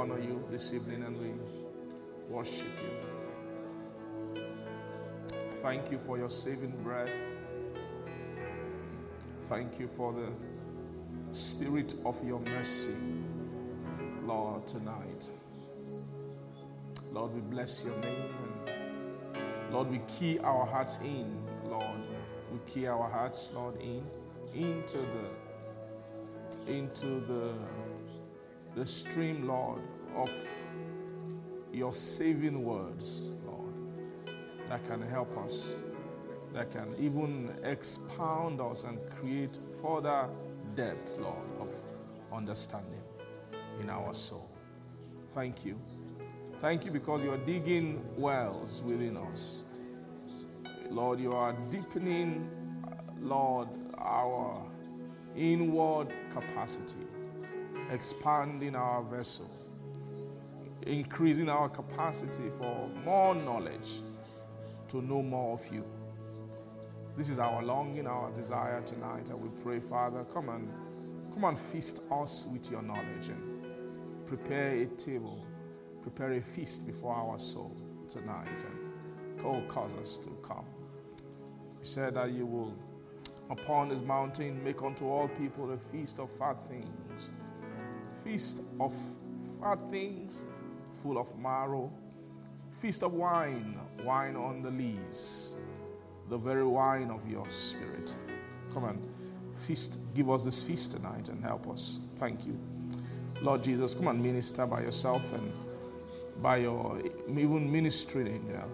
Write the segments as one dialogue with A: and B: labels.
A: Honor you this evening and we worship you. Thank you for your saving breath. Thank you for the spirit of your mercy, Lord, tonight. Lord, we bless your name. Lord, we key our hearts in, Lord. We key our hearts, Lord, in into the into the the stream, Lord, of your saving words, Lord, that can help us, that can even expound us and create further depth, Lord, of understanding in our soul. Thank you. Thank you because you are digging wells within us. Lord, you are deepening, Lord, our inward capacity expanding our vessel, increasing our capacity for more knowledge to know more of you. This is our longing, our desire tonight, and we pray, Father, come and come and feast us with your knowledge and prepare a table, prepare a feast before our soul tonight, and go cause us to come. You said that you will upon this mountain make unto all people a feast of fat things feast of fat things full of marrow, feast of wine, wine on the lees, the very wine of your spirit. Come on, feast, give us this feast tonight and help us. Thank you. Lord Jesus, come and minister by yourself and by your even ministering, know,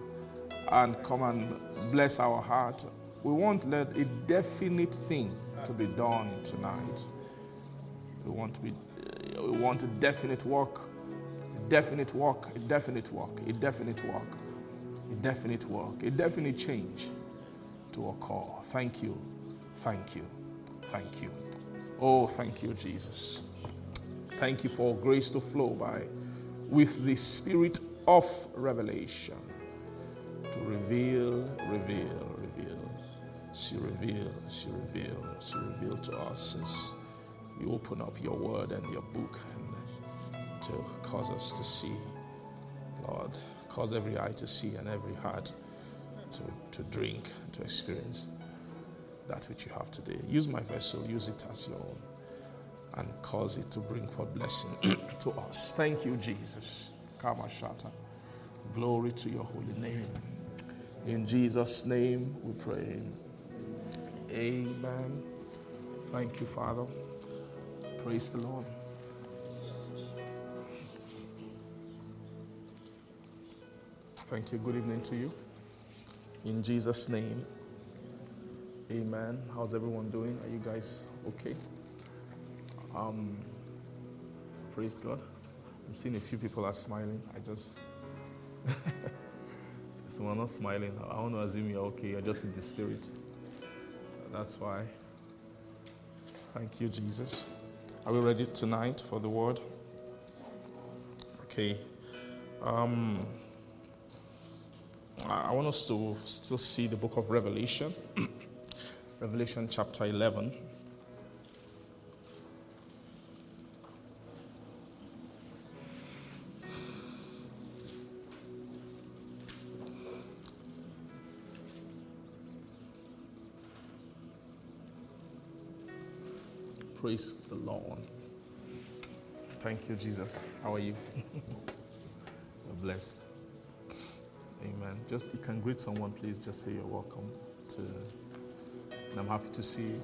A: and come and bless our heart. We want let a definite thing to be done tonight. We want to be we want a definite work, a definite work, a definite work, a definite work, a definite work, a definite change to occur. Thank you, thank you, thank you. Oh, thank you, Jesus. Thank you for grace to flow by with the spirit of revelation to reveal, reveal, reveal. She reveal, she reveal, she reveal to us you open up your word and your book and to cause us to see, Lord, cause every eye to see and every heart to, to drink, to experience that which you have today. Use my vessel, use it as your own, and cause it to bring forth blessing to us. Thank you, Jesus. Kamashata. Glory to your holy name. In Jesus' name we pray. Amen. Thank you, Father. Praise the Lord. Thank you. Good evening to you. In Jesus' name. Amen. How's everyone doing? Are you guys okay? Um, praise God. I'm seeing a few people are smiling. I just someone not smiling. I want to assume you're okay. You're just in the spirit. That's why. Thank you, Jesus. Are we ready tonight for the word? Okay. Um, I want us to still see the book of Revelation, Revelation chapter 11. Praise the Lord. Thank you, Jesus. How are you? We're blessed. Amen. Just you can greet someone, please. Just say you're welcome to. And I'm happy to see you.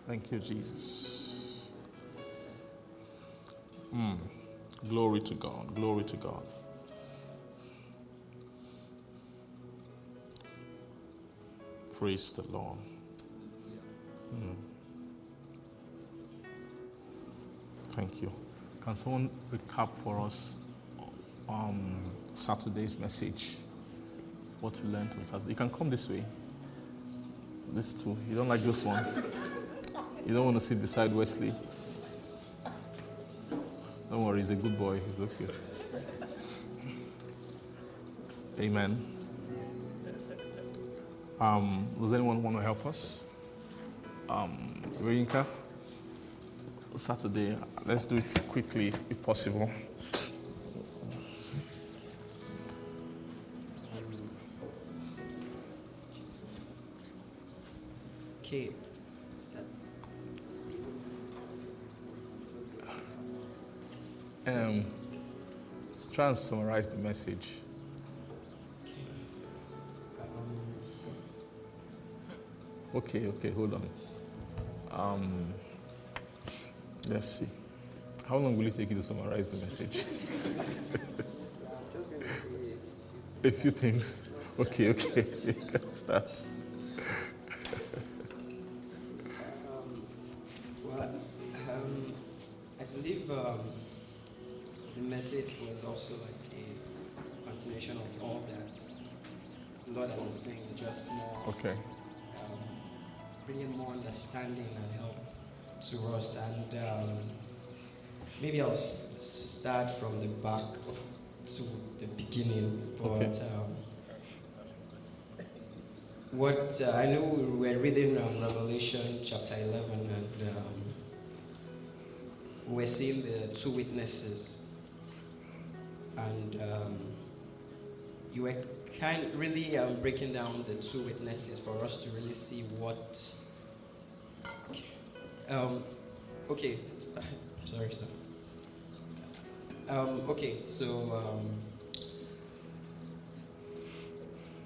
A: Thank you, Jesus. Mm. Glory to God. Glory to God. Praise the Lord. Hmm. Thank you. Can someone recap for us um, Saturday's message? What we learned on Saturday. You can come this way. This too. You don't like those one. You don't want to sit beside Wesley. Don't worry, he's a good boy. He's okay. Amen. Um, does anyone want to help us? Um, Rinka? Saturday. Let's do it quickly if possible.
B: Okay.
A: Um, let's try and summarize the message. Okay, okay, hold on. Um, let's see. How long will it take you to summarize the message? A few things. Okay, okay. You can start.
B: Understanding and help to us. And um, maybe I'll s- start from the back to the beginning. But
A: Okay.
B: um, what uh, I know we were reading um, Revelation chapter 11, and um, we're seeing the two witnesses, and um, you were kind really um, breaking down the two witnesses for us to really see what. Um, okay, sorry, sir. Um, okay, so um,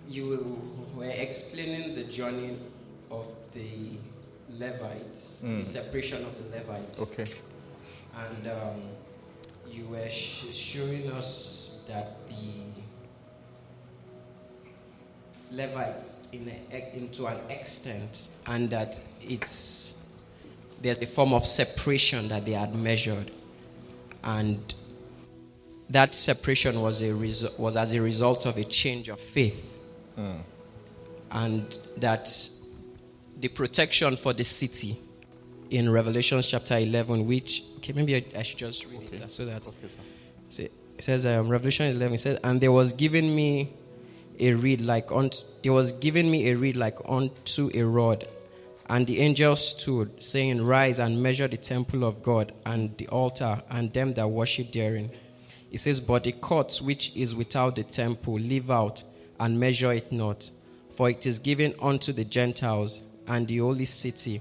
B: you were explaining the journey of the Levites,
A: Mm.
B: the separation of the Levites.
A: Okay.
B: And um, you were sh- showing us that the Levites, in a, into an extent, and that it's there's a form of separation that they had measured, and that separation was a resu- was as a result of a change of faith, and that the protection for the city in Revelation chapter 11, which, okay, maybe I, I should just read
A: Okay.
B: it so that
A: Okay, sir.
B: so it says um, Revelation 11 it says and there was given me a reed like unto there was given me a reed like unto a rod and the angel stood saying rise and measure the temple of God and the altar and them that worship therein. It says but the court which is without the temple leave out and measure it not. For it is given unto the Gentiles and the holy city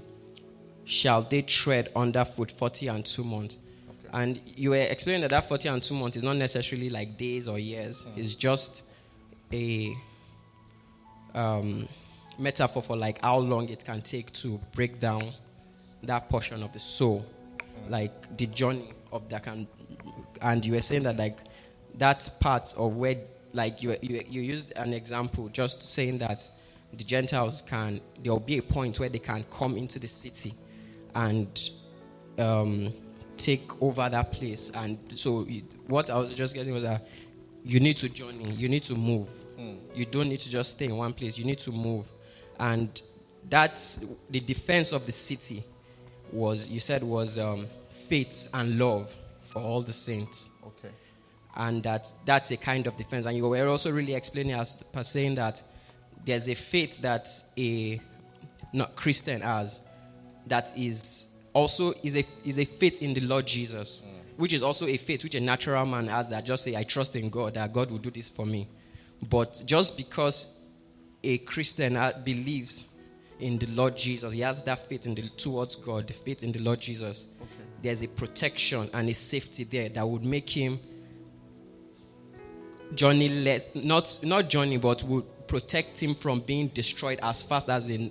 B: shall they tread underfoot 40 and 2 months. And you were explaining that that 40 and 2 months is not necessarily like days or years, it's just a um, metaphor for like how long it can take to break down that portion of the soul, like the journey of that can. And you were saying that like that part of where like you, you you used an example just saying that the Gentiles can there will be a point where they can come into the city and um, take over that place. And so, it, what I was just getting was that you need to journey, you need to move. You don't need to just stay in one place, you need to move. And that's the defense of the city was, you said, was um, faith and love for all the saints
A: Okay.
B: and that that's a kind of defense. And you were also really explaining as per saying that there's a faith that a not Christian has that is also is a is a faith in the Lord Jesus, which is also a faith which a natural man has that just say I trust in God that God will do this for me. But just because a Christian uh, believes in the Lord Jesus, he has that faith in the towards God, the faith in the Lord Jesus. There's a protection and a safety there that would make him journey less not not journey but would protect him from being destroyed as fast as a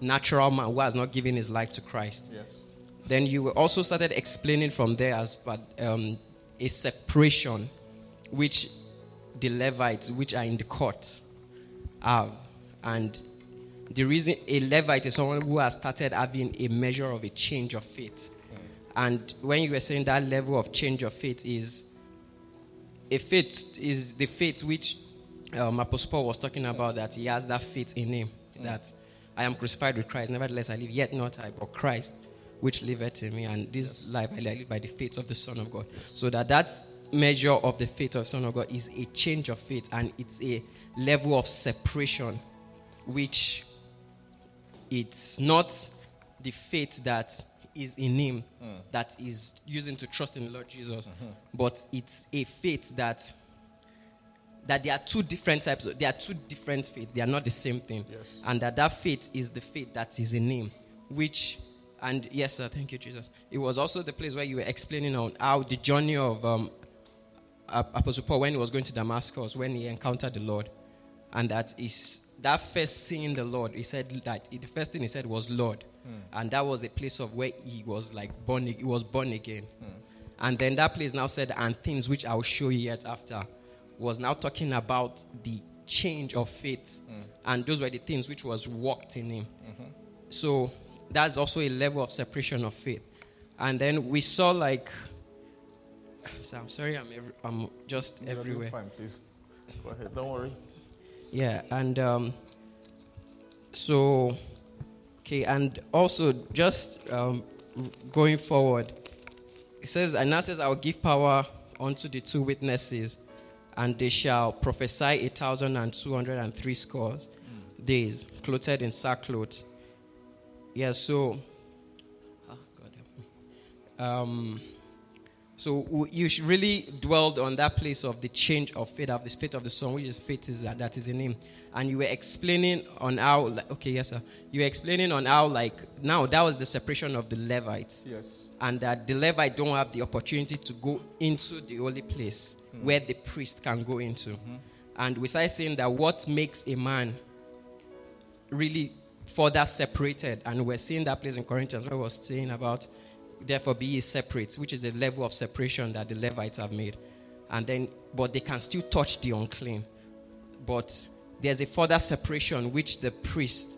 B: natural man who has not given his life to Christ.
A: Yes.
B: Then you also started explaining from there as but um, a separation which the Levites, which are in the court, have. And the reason a Levite is someone who has started having a measure of a change of faith. And when you were saying that level of change of faith is a faith is the faith which um, Apostle Paul was talking about that he has that faith in him that I am crucified with Christ, nevertheless I live, yet not I, but Christ which liveth in me, and this life I live by the faith of the Son of God. So that that measure of the faith of the Son of God is a change of faith, and it's a level of separation, which it's not the faith that is in Him that is using to trust in the Lord Jesus, but it's a faith that that there are two different types of, there are two different faiths. They are not the same thing.
A: Yes.
B: and that that faith is the faith that is in him which and yes sir thank you jesus. It was also the place where you were explaining on how the journey of um, apostle paul when he was going to damascus when he encountered the lord and that is that first seeing the lord he said that the first thing he said was lord. Hmm. And that was the place of where he was like born he was born again. Hmm. And then that place now said and things which i will show you yet after was now talking about the change of faith. Hmm. And those were the things which was worked in him. Mm-hmm. So that's also a level of separation of faith. And then we saw like so i'm sorry i'm, every, I'm just
A: You're
B: everywhere.
A: Fine, please. Go ahead. Don't worry.
B: Yeah, and um, so, okay, and also just um, going forward, it says, and now says, I will give power unto the two witnesses, and they shall prophesy a thousand and two hundred and three scores days, clothed in sackcloth. Yeah, so, God help me. Um, so you should really dwelled on that place of the change of faith, of the faith of the Son, which is faith is that, that is in Him. And you were explaining on how, like, okay, yes, sir. You were explaining on how, like, now that was the separation of the Levites,
A: Yes.
B: and that the Levite don't have the opportunity to go into the holy place hmm. where the priest can go into. Hmm. And we started saying that what makes a man really further separated. And we're seeing that place in Corinthians where it was saying about, therefore be separate, which is the level of separation that the Levites have made. And then, but they can still touch the unclean. But there's a further separation which the priest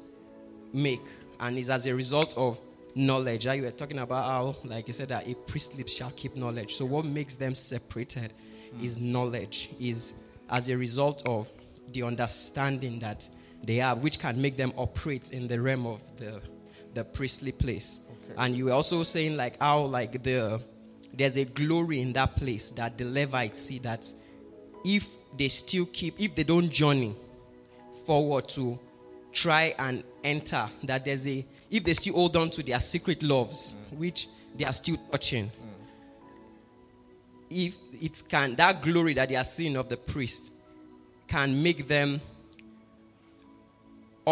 B: make, and is as a result of knowledge. That you were talking about how, like you said, that a priest lips shall keep knowledge. So what makes them separated hmm. is knowledge, is as a result of the understanding that they have, which can make them operate in the realm of the the priestly place. And you were also saying like how like the there's a glory in that place that the Levites see that if they still keep if they don't journey forward to try and enter that there's a if they still hold on to their secret loves mm. which they are still touching mm. if it can that glory that they are seeing of the priest can make them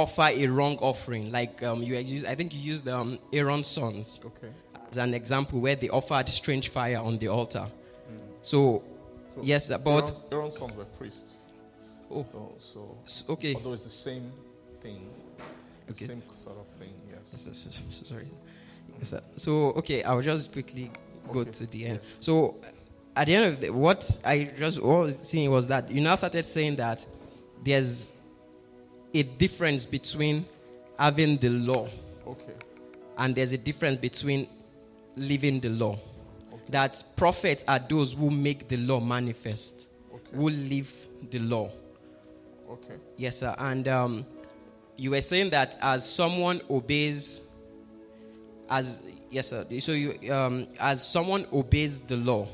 B: offer a wrong offering like um, you used, i think you used um, aaron's sons
A: Okay.
B: as an example where they offered strange fire on the altar so,
A: So
B: yes but
A: Aaron's, Aaron's sons were priests.
B: Oh.
A: So, so
B: okay
A: although it's the same thing, the
B: Okay.
A: same sort of thing. Yes.
B: So, so- so- sorry. So, okay, I'll just quickly go
A: Okay,
B: to the end.
A: yes.
B: So, at the end of the, what I just was seeing was that you now started saying that there's a difference between having the law
A: Okay.
B: and there's a difference between living the law. That prophets are those who make the law manifest,
A: Okay.
B: who live the law.
A: Okay.
B: Yes, sir. And um, you were saying that as someone obeys, as yes, sir. So you, um, as someone obeys the law,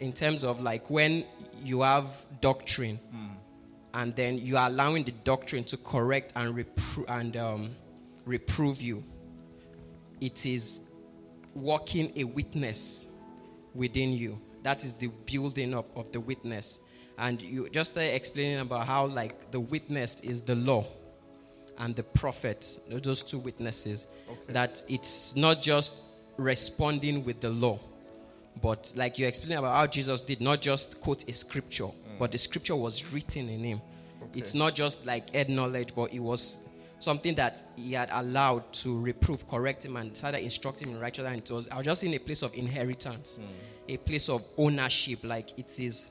B: in terms of like when you have doctrine, and then you are allowing the doctrine to correct and repro- and um, reprove you, it is working a witness within you. That is the building up of the witness. And you just explaining about how, like, the witness is the law and the prophet, those two witnesses.
A: Okay.
B: That it's not just responding with the law, but like you explained about how Jesus did not just quote a scripture, but the scripture was written in him.
A: Okay.
B: It's not just like head knowledge, but it was something that he had allowed to reprove, correct him, and started instructing him in righteousness. And it was, I was just in a place of inheritance, hmm. a place of ownership. Like it is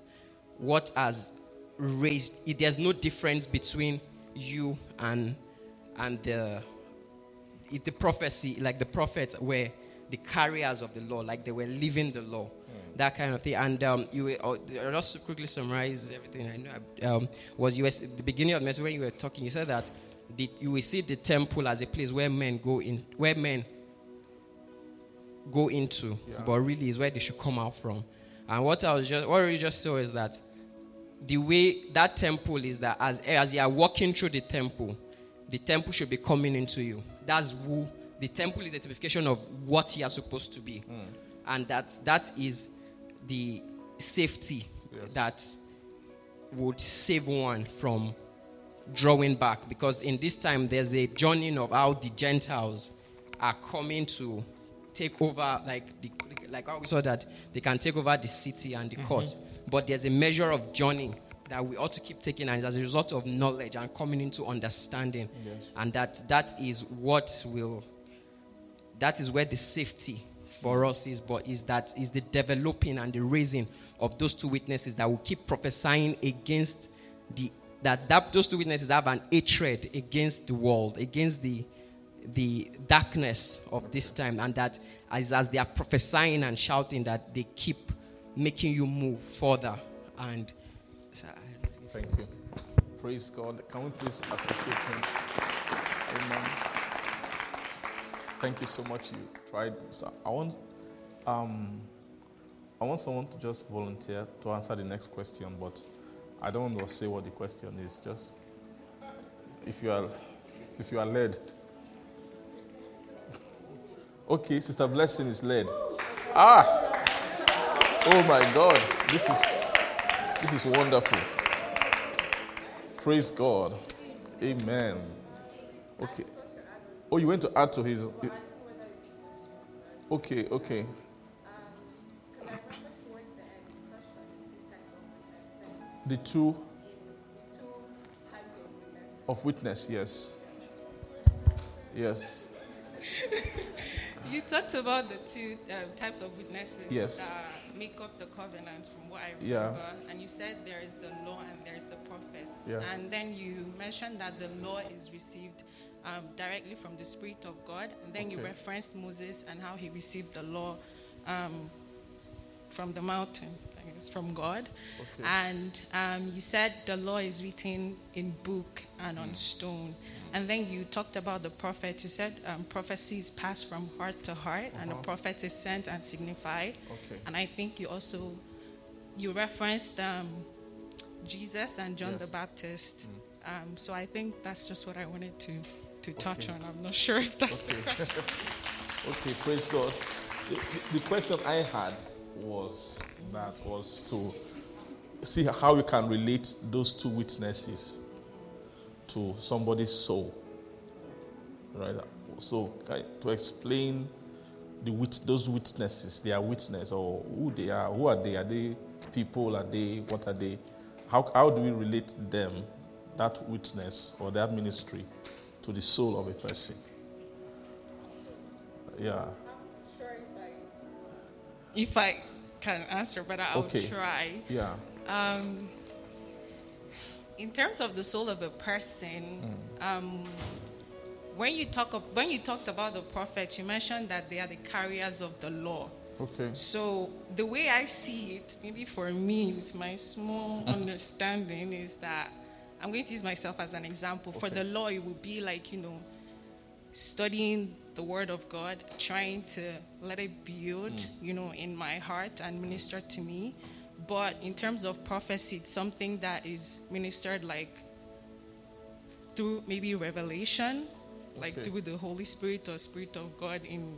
B: what has raised. It, there's no difference between you and and the it, the prophecy, like the prophets were the carriers of the law, like they were living the law, that kind of thing. And um, you were, oh, I'll just quickly summarize everything I know. Um, was you were, the beginning of the message when you were talking, you said that the, you will see the temple as a place where men go in, where men go into,
A: Yeah.
B: but really is where they should come out from. And what I was just, what I just saw is that the way that temple is that as, as you are walking through the temple, the temple should be coming into you. That's who the temple is a typification of what you are supposed to be. And that that is the safety
A: Yes.
B: that would save one from drawing back. Because in this time there's a journeying of how the Gentiles are coming to take over like the like how we saw that they can take over the city and the mm-hmm. court. But there's a measure of journey that we ought to keep taking and as a result of knowledge and coming into understanding.
A: Yes.
B: And that that is what will that is where the safety for us is but is that is the developing and the raising of those two witnesses that will keep prophesying against the that, that those two witnesses have an hatred against the world against the the darkness of this time and that as, as they are prophesying and shouting that they keep making you move further and so
A: Thank you. Praise God. Can we please appreciate him? Amen. Thank you so much. You tried. So I want, um, I want someone to just volunteer to answer the next question, but I don't want to say what the question is. Just if you are, if you are led. Okay, Sister Blessing is led. Ah! Oh my God! This is this is wonderful. Praise God. Amen. Okay. Oh, you went to add to his. Okay, okay. The two of witness, yes. Yes.
C: You talked about the two um, types of witnesses
A: Yes.
C: that make up the covenant, from what I
A: Yeah.
C: remember. And you said there is the law and there is the prophets.
A: Yeah.
C: And then you mentioned that the law is received um, directly from the Spirit of God. And then you referenced Moses and how he received the law um, from the mountain, I guess, from God.
A: Okay.
C: And um, you said the law is written in book and
A: Mm.
C: on stone. And then you talked about the prophet. You said um, prophecies pass from heart to heart, and the
A: Uh-huh.
C: prophet is sent and signified.
A: Okay.
C: And I think you also you referenced um, Jesus and John the
A: Yes.
C: Baptist. Um, so I think that's just what I wanted to to touch
A: Okay.
C: on. I'm not sure if that's the question.
A: Okay, praise God. The, the- question I had was that was to see how you can relate those two witnesses to somebody's soul. Right? So, to explain the wit- those witnesses, their witness, or who they are, who are they? Are they people? Are they what are they? How, how do we relate them, that witness or that ministry, to the soul of a person? Yeah.
C: If I can answer, but I'll
A: Okay.
C: try.
A: Yeah.
C: Um, in terms of the soul of a person, um, when you talk of, when you talked about the prophets, you mentioned that they are the carriers of the law.
A: Okay.
C: So the way I see it, maybe for me, with my small understanding, is that I'm going to use myself as an example. For the law, it would be like you know, studying the Word of God, trying to let it build, mm. you know, in my heart and minister to me. But in terms of prophecy, it's something that is ministered like through maybe revelation, like through the Holy Spirit or Spirit of God in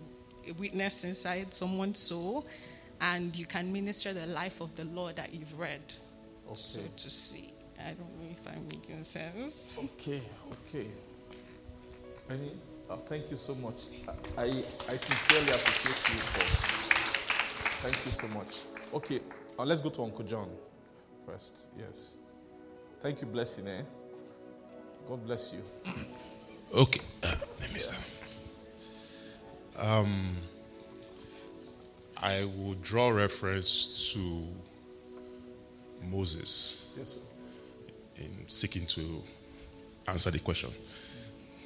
C: a witness inside someone's soul, and you can minister the life of the Lord that you've read. So to see, I don't know if I'm making sense.
A: Okay. Okay. Any? Uh, thank you so much. I I sincerely appreciate you for. Thank you so much. Okay. Uh, let's go to Uncle John first. Yes. Thank you, blessing. Eh. God bless you.
D: Okay, let me start. Um, I will draw reference to Moses
A: Yes. Sir.
D: In seeking to answer the question.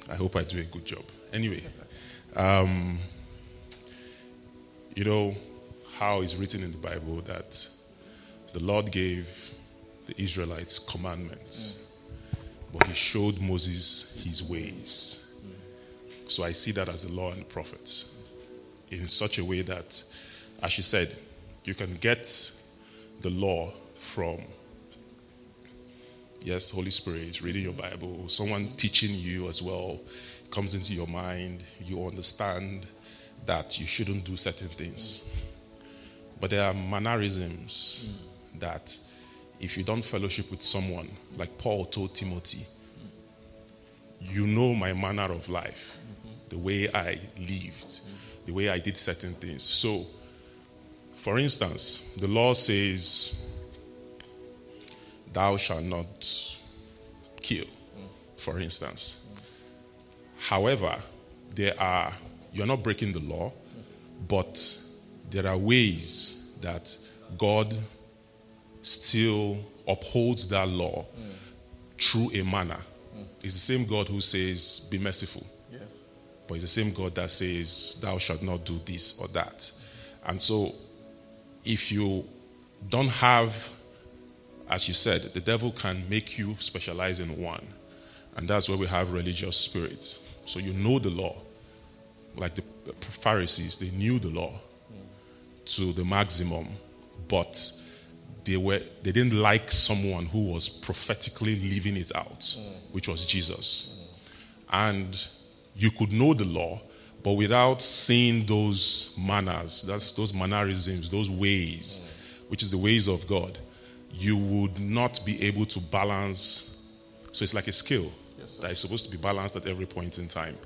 D: I hope I do a good job. Anyway, um, You know how it's written in the Bible that the Lord gave the Israelites commandments, but he showed Moses his ways. So I see that as the law and the prophets in such a way that, as she said, you can get the law from, yes, Holy Spirit, reading your Bible, someone teaching you as well comes into your mind, you understand that you shouldn't do certain things. But there are mannerisms that if you don't fellowship with someone, like Paul told Timothy, you know my manner of life, the way I lived, the way I did certain things. So, for instance, the law says, Thou shalt not kill, for instance. However, there are, you're not breaking the law, but there are ways that God still upholds that law through a manner. It's the same God who says, Be merciful.
A: Yes.
D: But it's the same God that says, Thou shalt not do this or that. And so, if you don't have, as you said, the devil can make you specialize in one. And that's where we have religious spirits. So you know the law. Like the Pharisees, they knew the law to the maximum, but they, were, they didn't like someone who was prophetically living it out, which was Jesus. And you could know the law, but without seeing those manners, that's those mannerisms, those ways, which is the ways of God, you would not be able to balance. So it's like a skill that is supposed to be balanced at every point in time.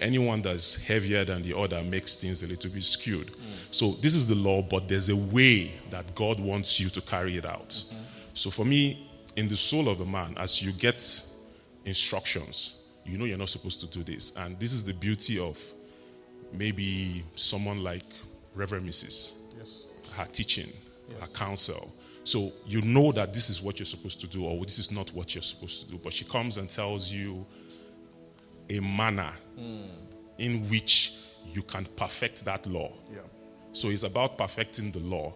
D: Anyone that's heavier than the other makes things a little bit skewed. Mm. So this is the law, but there's a way that God wants you to carry it out. Mm-hmm. So for me, in the soul of a man, as you get instructions, you know you're not supposed to do this. And this is the beauty of maybe someone like Reverend Mrs.
A: Yes.
D: her teaching, her counsel. So you know that this is what you're supposed to do, or this is not what you're supposed to do. But she comes and tells you a manner hmm. in which you can perfect that law.
A: Yeah.
D: So it's about perfecting the law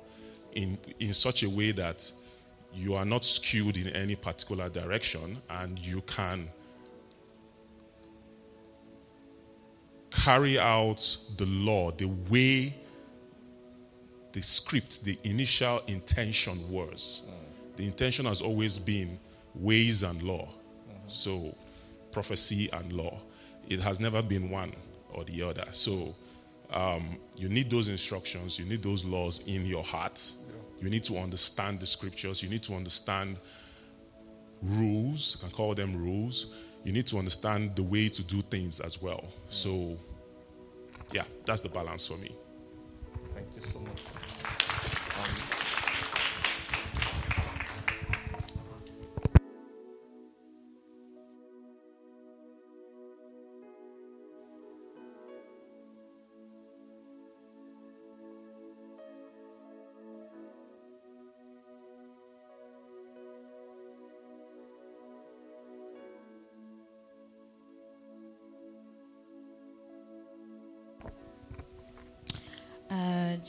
D: in, in such a way that you are not skewed in any particular direction and you can carry out the law the way the script, the initial intention was. Mm. The intention has always been ways and law. Mm-hmm. So, prophecy and law. It has never been one or the other. So, um, you need those instructions, you need those laws in your heart. You need to understand the scriptures, you need to understand rules, you can call them rules. You need to understand the way to do things as well. Mm. So, yeah, that's the balance for me.
A: Thank you so much.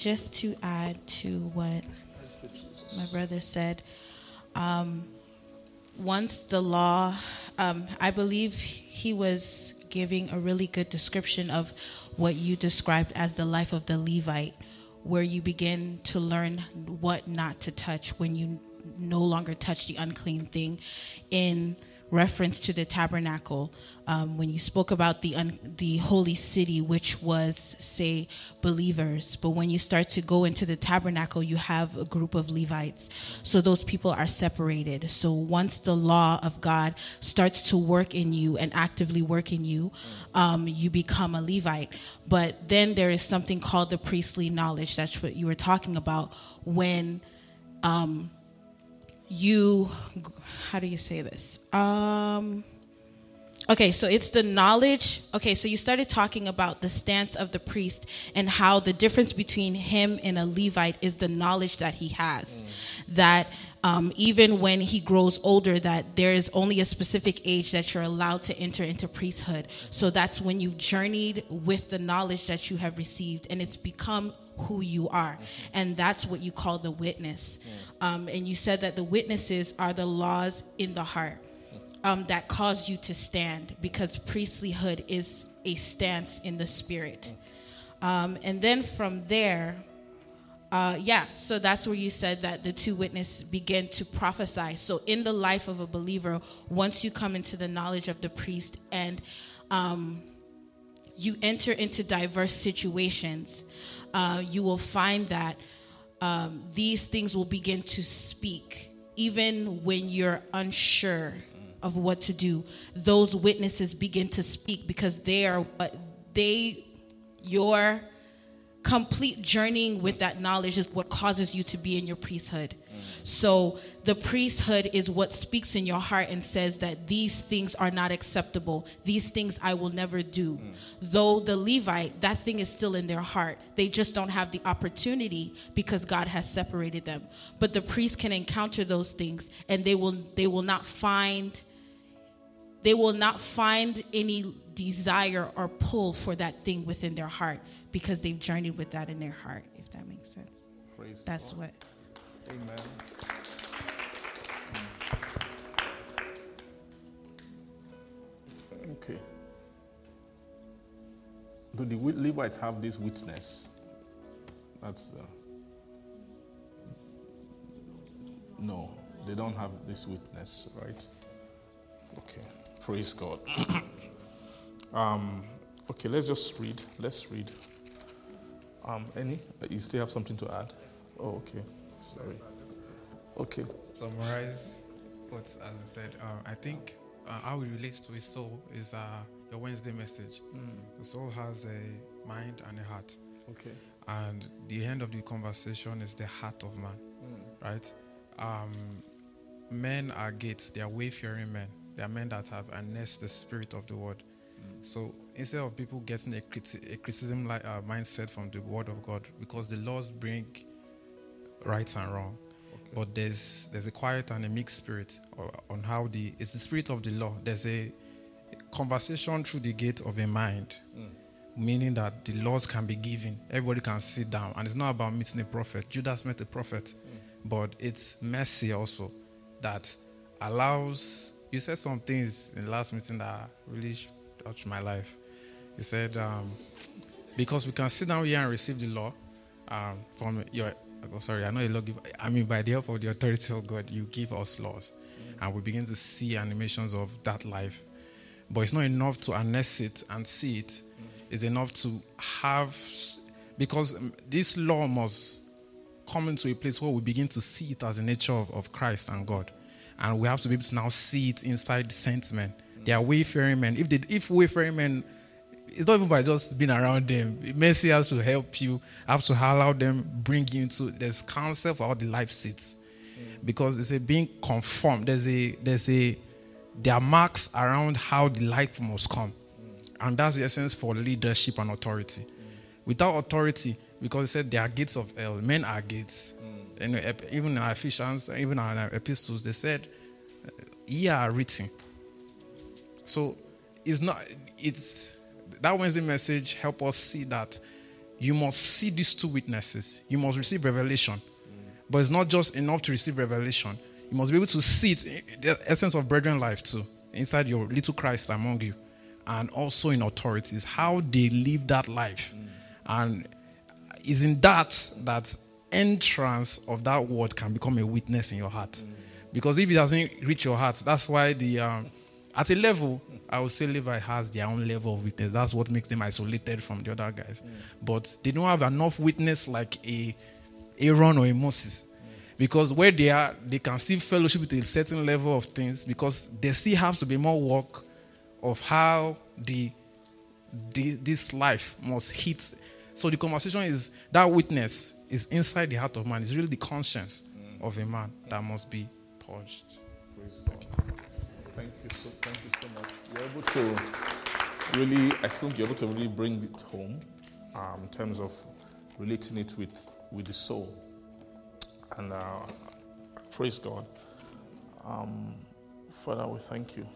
E: Just to add to what my brother said, um, once the law, um, I believe he was giving a really good description of what you described as the life of the Levite, where you begin to learn what not to touch when you no longer touch the unclean thing in reference to the tabernacle um, when you spoke about the un- the holy city which was say believers. But when you start to go into the tabernacle you have a group of levites. So those people are separated. So once the law of god starts to work in you and actively work in you um, you become a levite. But then there is something called the priestly knowledge. That's what you were talking about when you how do you say this? Um okay so it's the knowledge okay so you started talking about the stance of the priest and how the difference between him and a levite is the knowledge that he has. That um, even when he grows older that there is only a specific age that you're allowed to enter into priesthood. So that's when you've journeyed with the knowledge that you have received and it's become who you are. And that's what you call the witness. Um, and you said that the witnesses are the laws in the heart um, that cause you to stand because priestlyhood is a stance in the spirit. Um, and then from there, uh, yeah, so that's where you said that the two witnesses begin to prophesy. So, in the life of a believer, once you come into the knowledge of the priest and um, you enter into diverse situations, uh, you will find that um, these things will begin to speak, even when you're unsure of what to do. Those witnesses begin to speak because they are what they your complete journeying with that knowledge is what causes you to be in your priesthood. So the priesthood is what speaks in your heart and says that these things are not acceptable. These things I will never do. Though the Levite, that thing is still in their heart. They just don't have the opportunity because God has separated them. But the priest can encounter those things and they will they will not find they will not find any desire or pull for that thing within their heart because they've journeyed with that in their heart, if that makes sense.
A: Praise
E: That's
A: God.
E: what.
A: Amen. Okay. Do the Levites have this witness? That's the. No, they don't have this witness, right? Okay. Praise God. um, okay, let's just read. Let's read. Um, any? You still have something to add? Oh, okay. Sorry. Okay.
F: summarize what as I said. Uh, I think uh, how it relates to his soul is uh, your Wednesday message. The soul has a mind and a heart,
A: Okay.
F: and the end of the conversation is the heart of man, right? Um, men are gates; they are wayfaring men. They are men that have harnessed the spirit of the word. So instead of people getting a, criti- a criticism like uh, mindset from the word of God, because the laws bring right and wrong, but there's there's a quiet and a mixed spirit on how the it's the spirit of the law. There's a conversation through the gate of a mind, meaning that the laws can be given. Everybody can sit down, and it's not about meeting a prophet. Judas met a prophet, but it's mercy also that allows. You said some things in the last meeting that really touched my life. You said um, because we can sit down here and receive the law um, from your. Oh, sorry, I know a law. I mean, by the help of the authority of God, you give us laws, and we begin to see animations of that life. But it's not enough to harness it and see it. It's enough to have, because um, this law must come into a place where we begin to see it as the nature of, of Christ and God. And we have to be able to now see it inside the saints men. They are wayfaring men. If they, if wayfaring men, it's not even by just being around them. Mercy has to help you, has to allow them, bring you into there's counsel for all the life seats. Because it's a being conformed. There's a there's a there are marks around how the life must come. And that's the essence for leadership and authority. Without authority, because it said there are gates of hell, men are gates. Hmm. And ep- even in Ephesians, even in our epistles, they said, ye are written. So it's not it's that Wednesday message help us see that you must see these two witnesses. You must receive revelation. But it's not just enough to receive revelation. You must be able to see it, the essence of brethren life too, inside your little Christ among you, and also in authorities, how they live that life. And is in that that entrance of that word can become a witness in your heart. Because if it doesn't reach your heart, that's why the um, at a level, I would say Levi has their own level of witness. That's what makes them isolated from the other guys. But they don't have enough witness like a Aaron or a Moses. Because where they are, they can see fellowship with a certain level of things because there still has to be more work of how the, the this life must hit. So the conversation is that witness is inside the heart of man. It's really the conscience of a man that must be purged.
A: Thank you so thank you so much. You're able to really I think you're able to really bring it home um, in terms of relating it with with the soul. And uh, praise God. Um, Father, we thank you.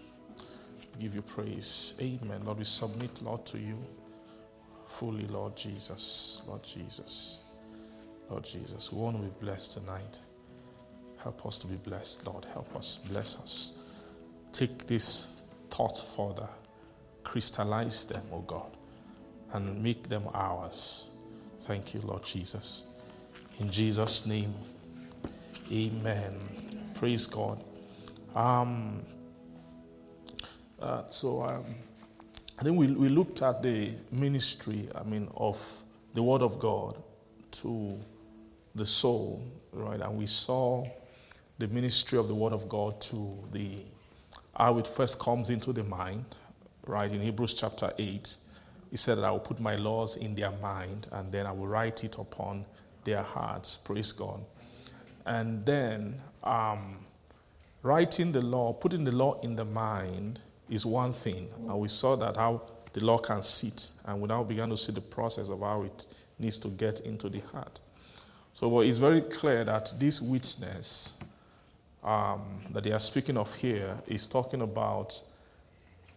A: We give you praise. Amen. Lord, we submit, Lord, to you fully, Lord Jesus. Lord Jesus. Lord Jesus. We want to be blessed tonight. Help us to be blessed, Lord. Help us. Bless us. Take this thought further. Crystallize them, O God, and make them ours. Thank you, Lord Jesus. In Jesus' name, amen. Praise God. Um, uh, so um, I think we, we looked at the ministry, I mean, of the Word of God to the soul, right? And we saw the ministry of the Word of God to the how it first comes into the mind, right? In Hebrews chapter 8, he said that I will put my laws in their mind and then I will write it upon their hearts. Praise God. And then um, writing the law, putting the law in the mind is one thing. And we saw that how the law can sit. And we now began to see the process of how it needs to get into the heart. So well, it's very clear that this witness um, that they are speaking of here is talking about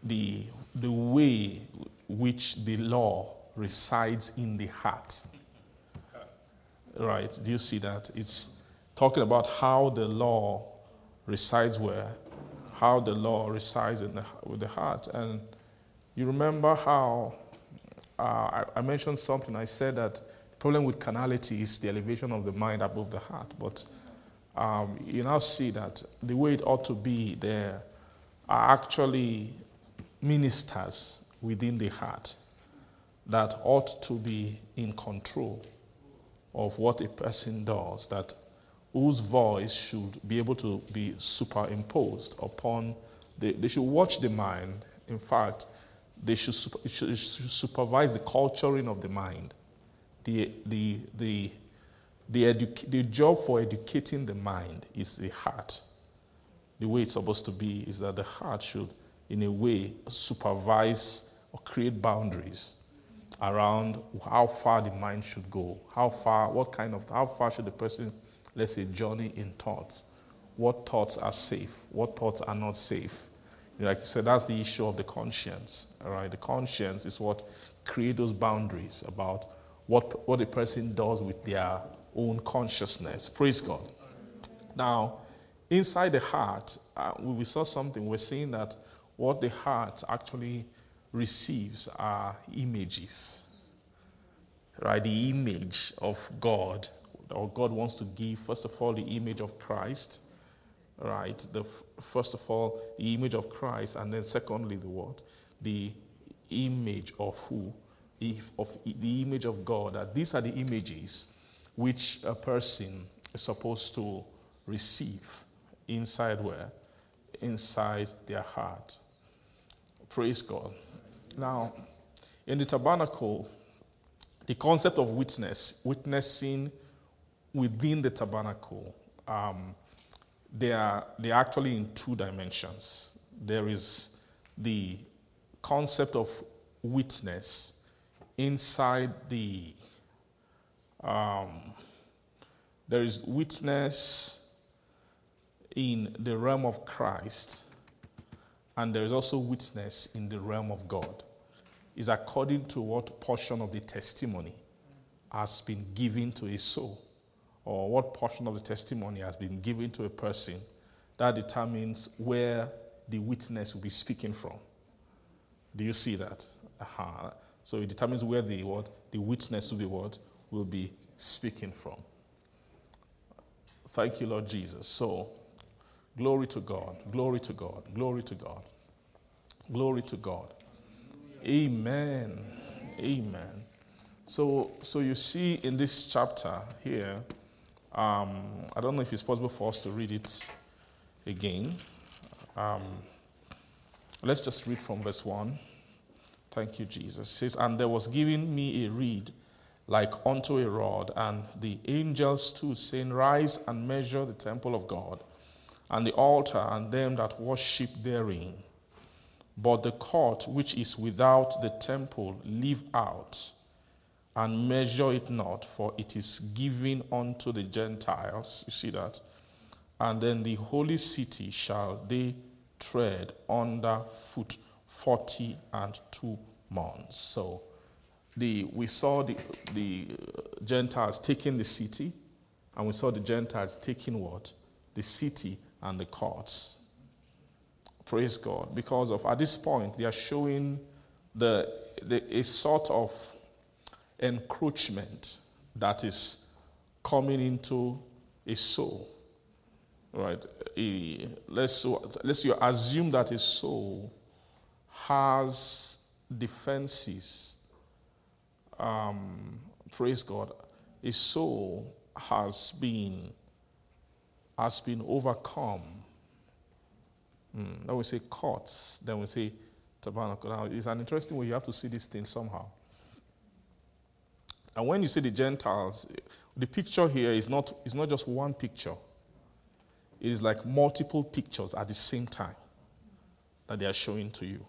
A: the, the way which the law resides in the heart. Right? Do you see that? It's talking about how the law resides where? How the law resides in the, with the heart. And you remember how uh, I, I mentioned something. I said that the problem with carnality is the elevation of the mind above the heart. But um, you now see that the way it ought to be, there are actually ministers within the heart that ought to be in control of what a person does, that whose voice should be able to be superimposed upon the, they should watch the mind. In fact, they should, should, should supervise the culturing of the mind. The, the, the, the, edu- the job for educating the mind is the heart. The way it's supposed to be is that the heart should, in a way, supervise or create boundaries around how far the mind should go, how far, what kind of, how far should the person, let's say, journey in thought, what thoughts are safe, what thoughts are not safe. Like you said, that's the issue of the conscience. All right, the conscience is what create those boundaries about what what a person does with their own consciousness. Praise God. Now, inside the heart, uh, we saw something. We're seeing that what the heart actually receives are images, right? The image of God, or God wants to give, first of all, the image of Christ, right? The first of all, the image of Christ, and then secondly, the what? The image of who? If of the image of God. That these are the images which a person is supposed to receive inside where? Inside their heart. Praise God. Now, in the tabernacle, the concept of witness, witnessing within the tabernacle, um, they are they are actually in two dimensions. There is the concept of witness inside the um, there is witness in the realm of Christ, and there is also witness in the realm of God. Is according to what portion of the testimony has been given to a soul, or what portion of the testimony has been given to a person. That determines where the witness will be speaking from. Do you see that? Uh-huh. So it determines where the what the witness will be what will be speaking from. Thank you, Lord Jesus. So, glory to God, glory to God, glory to God, glory to God. Amen. Amen. So, so you see in this chapter here, um, I don't know if it's possible for us to read it again. Um, let's just read from verse 1. Thank you, Jesus. It says, And there was given me a reed like unto a rod, and the angels too, saying, Rise and measure the temple of God, and the altar, and them that worship therein. But the court which is without the temple leave out, and measure it not, for it is given unto the Gentiles. You see that? And then the holy city shall they tread under foot forty and two months. So the, we saw the, the, uh, Gentiles taking the city, and we saw the Gentiles taking what? The city and the courts. Praise God. Because of at this point, they are showing the, the a sort of encroachment that is coming into a soul. Right? A, let's, let's assume that a soul has defenses. Um, praise God. A soul has been has been overcome. Mm, then we say courts. Then we say tabernacle. Now, it's an interesting way. You have to see this thing somehow. And when you see the Gentiles, the picture here is not, is not just one picture. It is like multiple pictures at the same time that they are showing to you.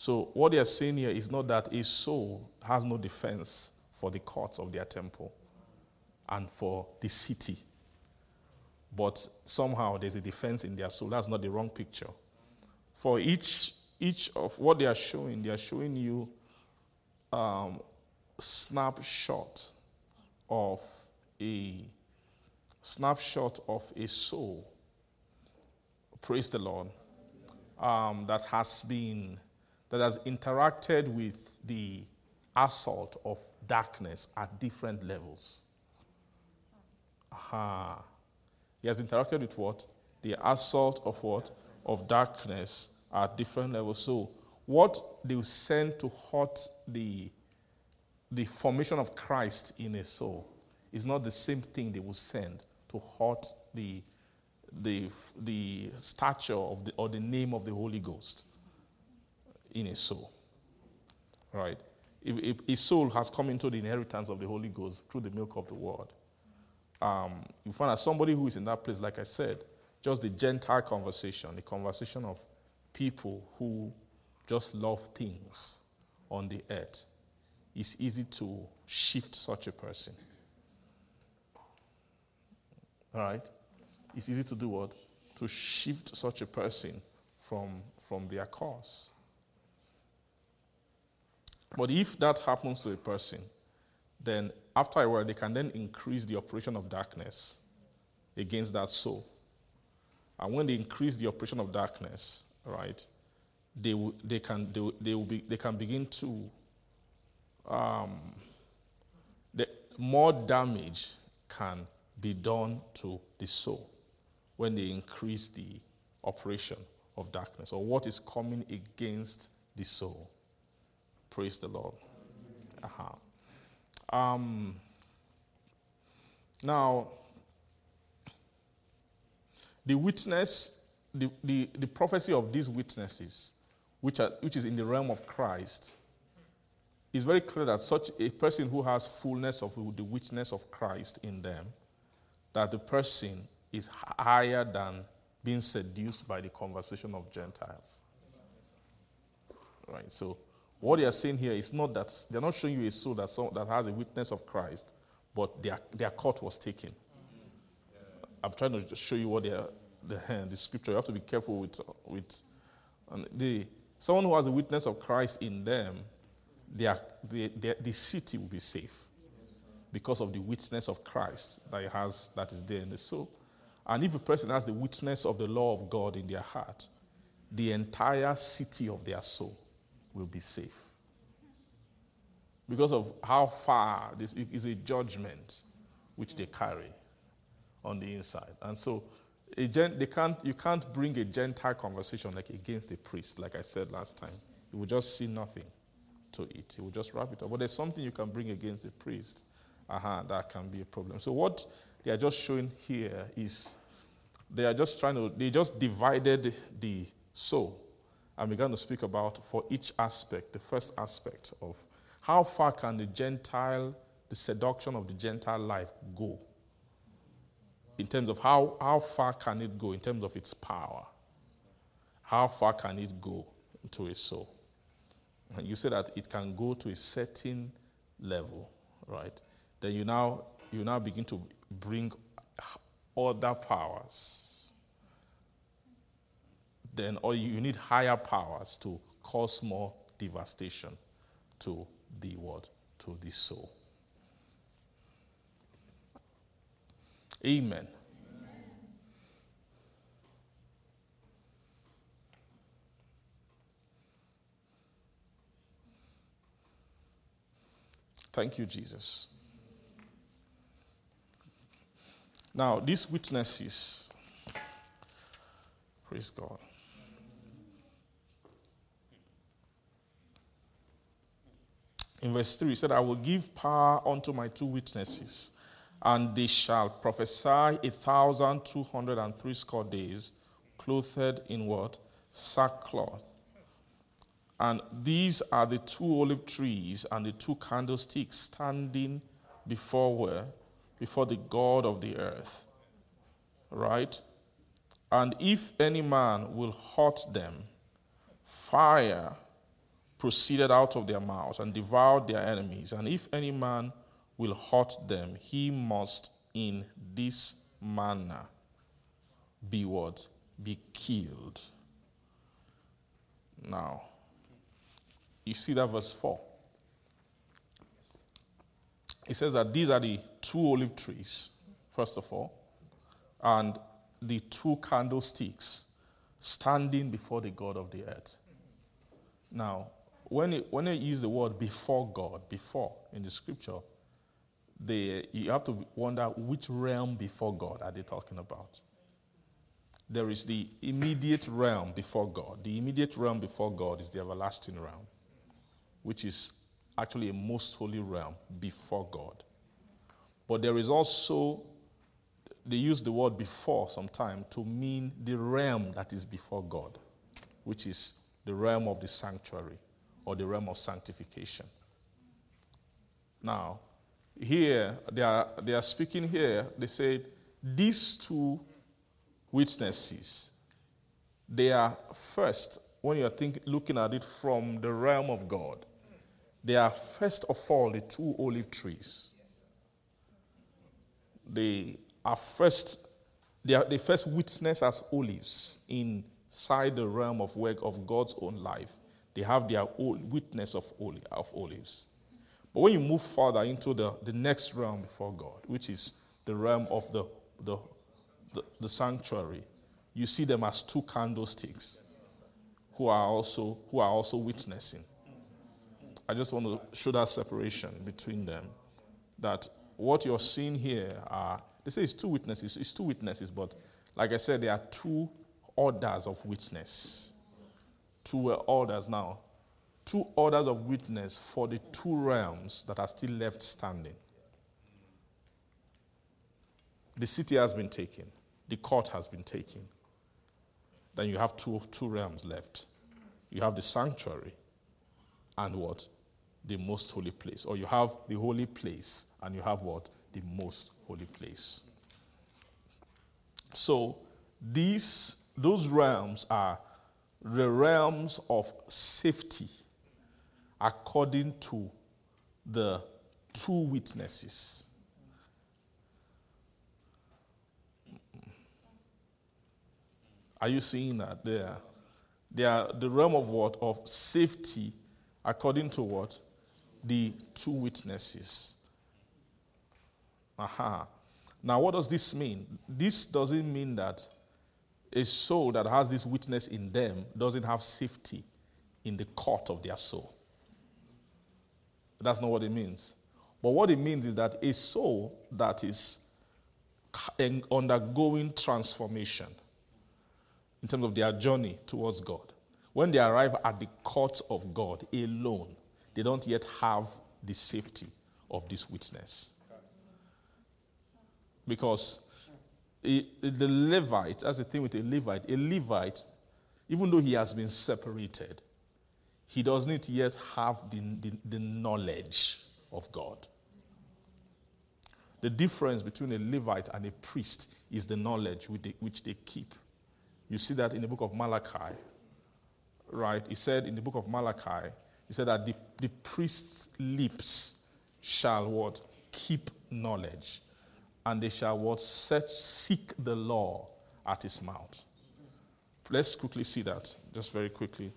A: So, what they are saying here is not that a soul has no defense for the courts of their temple and for the city, but somehow there's a defense in their soul. That's not the wrong picture. For each, each of what they are showing, they are showing you um, snapshot of a snapshot of a soul. Praise the Lord. Um, that has been that has interacted with the assault of darkness at different levels. Aha. He has interacted with what? The assault of what? Of darkness at different levels. So, what they will send to hurt the, the formation of Christ in a soul is not the same thing they will send to hurt the, the, the stature of the, or the name of the Holy Ghost in a soul. Right? If, if a soul has come into the inheritance of the Holy Ghost through the milk of the word, um, you find that somebody who is in that place, like I said, just the Gentile conversation, the conversation of people who just love things on the earth, it's easy to shift such a person. All right? It's easy to do what? To shift such a person from, from their course. But if that happens to a person, then after a while, they can then increase the operation of darkness against that soul. And when they increase the operation of darkness, right, they, will, they, can, they, they, will be, they can begin to, um, the, more damage can be done to the soul when they increase the operation of darkness or what is coming against the soul. Praise the Lord. Uh-huh. Um, now, the witness, the, the, the prophecy of these witnesses, which, are, which is in the realm of Christ, is very clear that such a person who has fullness of the witness of Christ in them, that the person is higher than being seduced by the conversation of Gentiles. Right, so what they are saying here is not that they're not showing you a soul that, that has a witness of Christ, but their, their court was taken. I'm trying to show you what they are, the, the scripture. You have to be careful with, with the, someone who has a witness of Christ in them, their, the, the, the city will be safe because of the witness of Christ that has that is there in the soul. And if a person has the witness of the law of God in their heart, the entire city of their soul will be safe. Because of how far this is a judgment which they carry on the inside. And so they can't, you can't bring a Gentile conversation like against a priest, like I said last time. You will just see nothing to it. He will just wrap it up. But there's something you can bring against a priest. Uh-huh, that can be a problem. So what they are just showing here is they are just trying to, they just divided the soul and began to speak about for each aspect, the first aspect of how far can the Gentile, the seduction of the Gentile life go? In terms of how, how far can it go in terms of its power? How far can it go to a soul? And you say that it can go to a certain level, right? Then you now you now begin to bring other powers then or you need higher powers to cause more devastation to the what to the soul Amen. Thank you, Jesus. Now, these witnesses, praise God. In verse 3, he said, I will give power unto my two witnesses, and they shall prophesy a thousand two hundred and three score days, clothed in what? Sackcloth. And these are the two olive trees and the two candlesticks standing before where? Before the God of the earth. Right? And if any man will hurt them, fire proceeded out of their mouths and devoured their enemies. And if any man will hurt them, he must in this manner be what? Be killed. Now, you see that verse 4. It says that these are the two olive trees, first of all, and the two candlesticks standing before the God of the earth. Now, when it, when it use the word before God, before in the scripture, they, you have to wonder which realm before God are they talking about? There is the immediate realm before God. The immediate realm before God is the everlasting realm, which is actually a most holy realm before God. But there is also, they use the word before sometimes to mean the realm that is before God, which is the realm of the sanctuary or the realm of sanctification. Now, here, they are, they are speaking here, they say, these two witnesses, they are first, when you're think, looking at it from the realm of God, they are first of all the two olive trees. They are first, they are the first witness as olives inside the realm of work of God's own life. They have their own witness of, of olives. But when you move further into the, the next realm before God, which is the realm of the, the, the, the sanctuary, you see them as two candlesticks who are also, who are also witnessing. I just want to show that separation between them. That what you're seeing here are, they say it's two witnesses, it's two witnesses, but like I said, there are two orders of witness. Two orders now. Two orders of witness for the two realms that are still left standing. The city has been taken, the court has been taken. Then you have two, two realms left. You have the sanctuary and what? The most holy place. Or you have the holy place and you have what? The most holy place. So these those realms are the realms of safety according to the two witnesses. Are you seeing that there? They are the realm of what? Of safety according to what? The two witnesses. Aha. Now, what does this mean? This doesn't mean that a soul that has this witness in them doesn't have safety in the court of their soul. That's not what it means. But what it means is that a soul that is undergoing transformation in terms of their journey towards God, when they arrive at the court of God alone, they don't yet have the safety of this witness. Because a, the Levite, that's the thing with a Levite, a Levite, even though he has been separated, he doesn't yet have the, the, the knowledge of God. The difference between a Levite and a priest is the knowledge which they, which they keep. You see that in the book of Malachi, right? He said in the book of Malachi, he said that the, the priest's lips shall what? Keep knowledge and they shall what seek the law at his mouth. Let's quickly see that, just very quickly.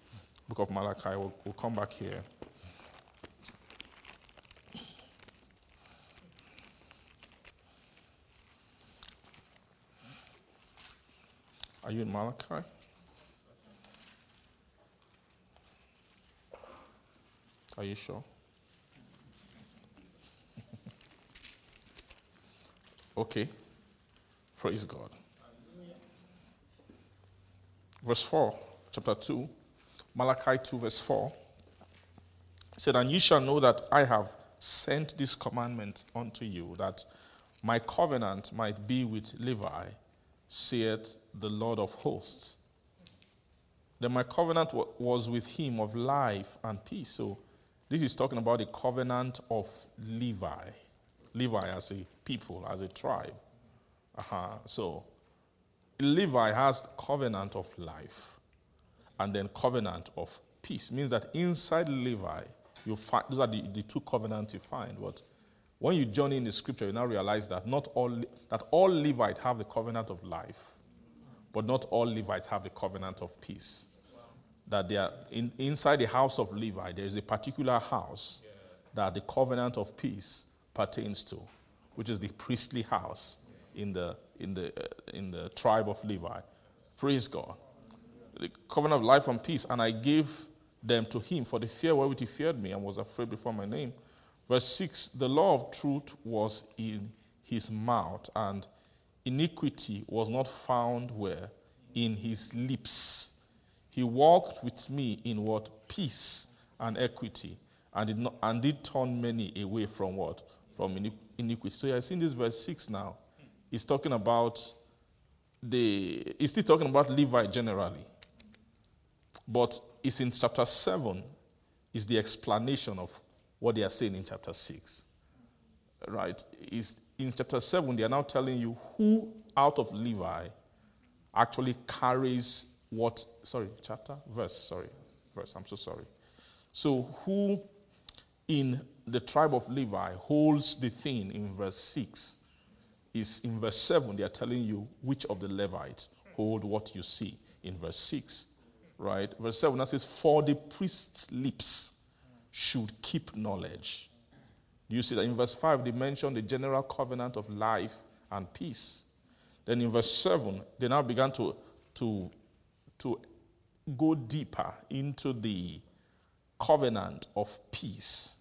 A: Book of Malachi, we'll, we'll come back here. Are you in Malachi? Are you sure? Okay. Praise God. Verse 4, chapter 2, Malachi 2, verse 4 said, And ye shall know that I have sent this commandment unto you, that my covenant might be with Levi, saith the Lord of hosts. Then my covenant was with him of life and peace. So this is talking about the covenant of Levi. Levi as a people, as a tribe. Uh-huh. So Levi has covenant of life and then covenant of peace. Means that inside Levi, you find those are the, the two covenants you find. But when you journey in the scripture, you now realize that not all that all Levites have the covenant of life, but not all Levites have the covenant of peace. That they are in, inside the house of Levi, there is a particular house that the covenant of peace pertains to, which is the priestly house in the in the uh, in the tribe of Levi. Praise God. The covenant of life and peace, and I gave them to him for the fear wherewith he feared me and was afraid before my name. Verse 6 The law of truth was in his mouth, and iniquity was not found where? In his lips. He walked with me in what? Peace and equity, and did, not, and did turn many away from what? From iniquity. So you have seen this verse 6 now. He's talking about the, he's still talking about Levi generally. But it's in chapter 7 is the explanation of what they are saying in chapter 6. Right? Is in chapter 7, they are now telling you who out of Levi actually carries what sorry, chapter? Verse, sorry. Verse, I'm so sorry. So who in the tribe of Levi holds the thing in verse 6 is in verse 7, they are telling you which of the Levites hold what you see in verse 6 right? Verse 7 that says, For the priest's lips should keep knowledge. You see that? In verse 5, they mention the general covenant of life and peace. Then in verse 7, they now began to, to, to go deeper into the covenant of peace.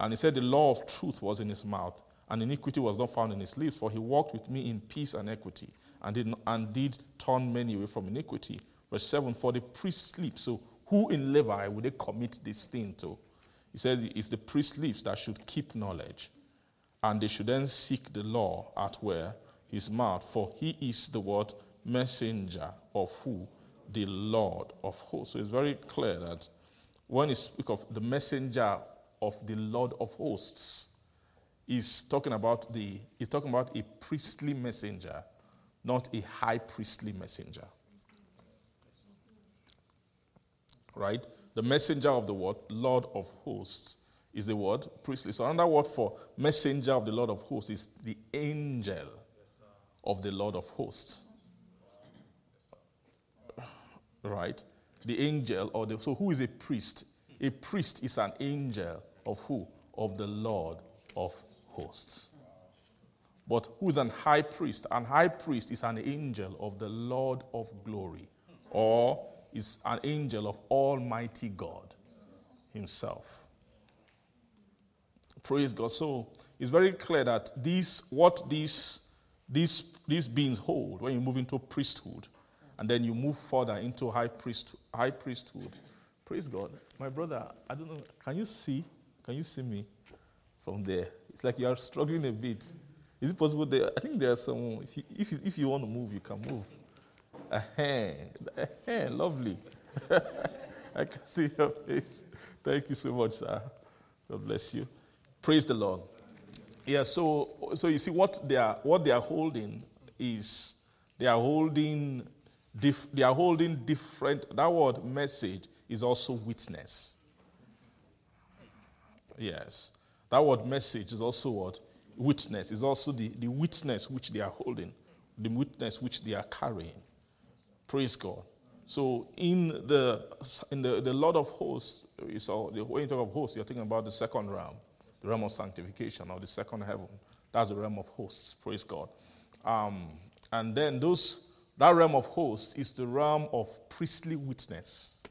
A: And he said, The law of truth was in his mouth, and iniquity was not found in his lips, for he walked with me in peace and equity, and did, and did turn many away from iniquity. Verse 7 For the priest's lips. So, who in Levi would they commit this thing to? He said it's the priest lips that should keep knowledge. And they should then seek the law at where? His mouth. For he is the word messenger of who? The Lord of hosts. So it's very clear that when he speaks of the messenger of the Lord of hosts, he's talking about the he's talking about a priestly messenger, not a high priestly messenger. right? The messenger of the word, Lord of hosts, is the word priestly. So another word for messenger of the Lord of hosts is the angel of the Lord of hosts. Right? The angel or the so who is a priest? A priest is an angel of who? Of the Lord of hosts. But who is an high priest? An high priest is an angel of the Lord of glory or is an angel of Almighty God Himself. Praise God. So it's very clear that these, what these, these, these beings hold when you move into priesthood, and then you move further into high, priest, high priesthood. Praise God. My brother, I don't know, can you see? Can you see me from there? It's like you are struggling a bit. Is it possible there? I think there's some, if you, if you, if you want to move, you can move. Uh-huh. Uh-huh. Lovely. I can see your face. Thank you so much, sir. God bless you. Praise the Lord. Yeah, so so you see what they are what they are holding is they are holding dif- they are holding different that word message is also witness. Yes. That word message is also what? Witness is also the, the witness which they are holding, the witness which they are carrying. Praise God. So in the in the, the Lord of hosts, saw the when you talk of hosts, you're thinking about the second realm, the realm of sanctification or the second heaven. That's the realm of hosts. Praise God. Um, and then those That realm of hosts is the realm of priestly witness.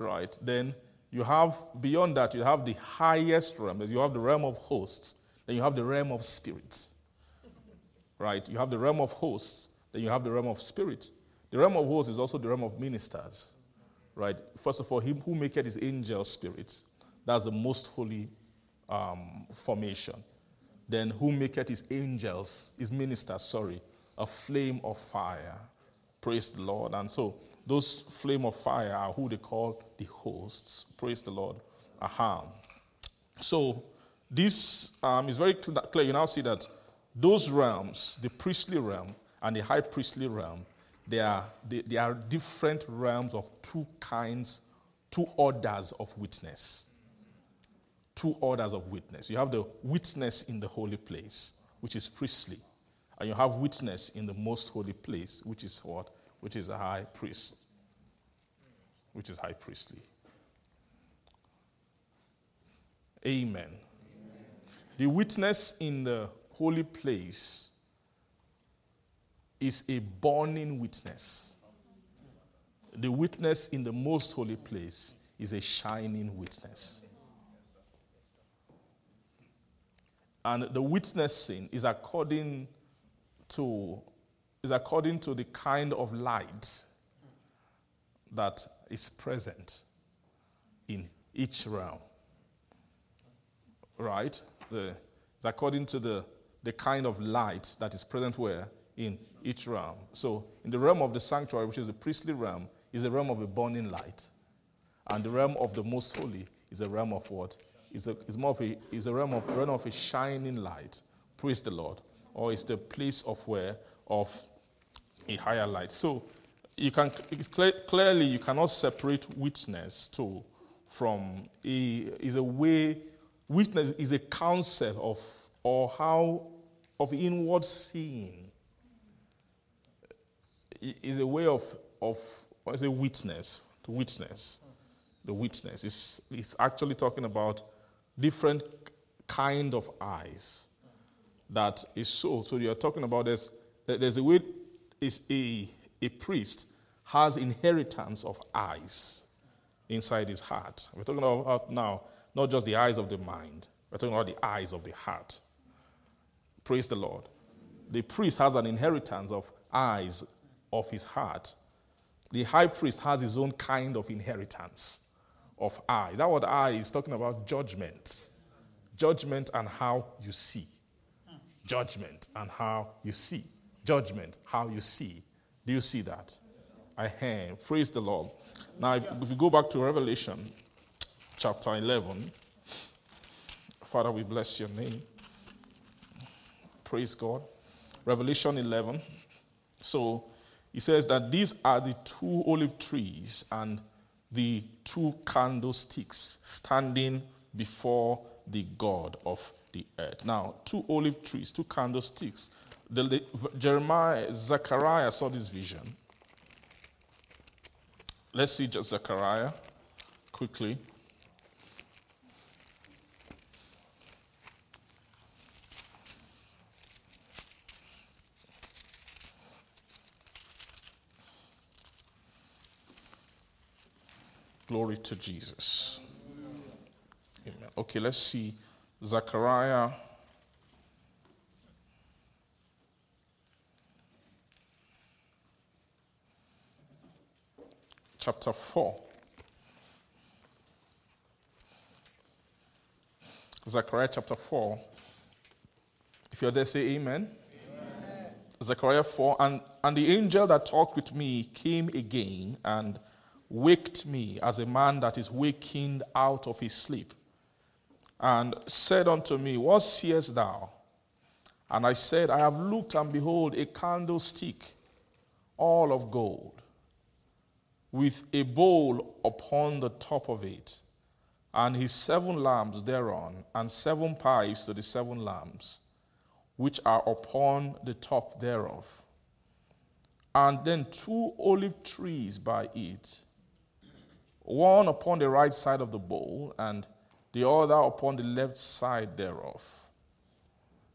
A: Right? Then you have, beyond that, you have the highest realm. You have the realm of hosts. Then you have the realm of spirit. Right? You have the realm of hosts. Then you have the realm of spirit. The realm of hosts is also the realm of ministers. Right? First of all, him who maketh his angel spirits. That's the most holy um, formation. Then who maketh his angels, his ministers, sorry, a flame of fire. Praise the Lord. And so those flame of fire are who they call the hosts. Praise the Lord. Aha. So this um, is very clear. You now see that those realms, the priestly realm and the high priestly realm, they are, they, they are different realms of two kinds, two orders of witness. Two orders of witness. You have the witness in the holy place, which is priestly, and you have witness in the most holy place, which is what? Which is a high priest, which is high priestly. Amen. Amen. The witness in the holy place is a burning witness. The witness in the most holy place is a shining witness. And the witnessing is according to is according to the kind of light that is present in each realm. Right? The, it's according to the, the kind of light that is present where? In each realm. So, in the realm of the sanctuary, which is the priestly realm, is a realm of a burning light. And the realm of the most holy is a realm of what? Is a, is more of a, is a realm of, realm of a shining light. Praise the Lord. Or it's the place of where? Of a higher light. So you can clear, clearly you cannot separate witness to from a is a way witness is a concept of or how of inward seeing. Is a way of of is a witness to witness. The witness is is actually talking about different kind of eyes that is so. So you're talking about there's there's a way is a, a priest has inheritance of eyes inside his heart. We're talking about now not just the eyes of the mind, we're talking about the eyes of the heart. Praise the Lord. The priest has an inheritance of eyes of his heart. The high priest has his own kind of inheritance of eyes. That what eye is talking about judgment. Judgment and how you see. Judgment and how you see judgment, how you see. Do you see that? I hear. Praise the Lord. Now, if, if we go back to Revelation chapter 11, Father, we bless your name. Praise God. Revelation 11. So he says that these are the two olive trees and the two candlesticks standing before the God of the earth. Now, two olive trees, two candlesticks. The, the, Jeremiah, Zechariah saw this vision. Let's see just Zechariah quickly. Glory to Jesus. Amen. Okay, let's see Zechariah chapter 4. Zechariah chapter 4. If you're there, say amen. amen. Zechariah 4. And, and the angel that talked with me came again and waked me as a man that is wakened out of his sleep, and said unto me, What seest thou? And I said, I have looked, and behold, a candlestick, all of gold with a bowl upon the top of it, and his seven lamps thereon, and seven pipes to the seven lamps, which are upon the top thereof. And then two olive trees by it, one upon the right side of the bowl, and the other upon the left side thereof.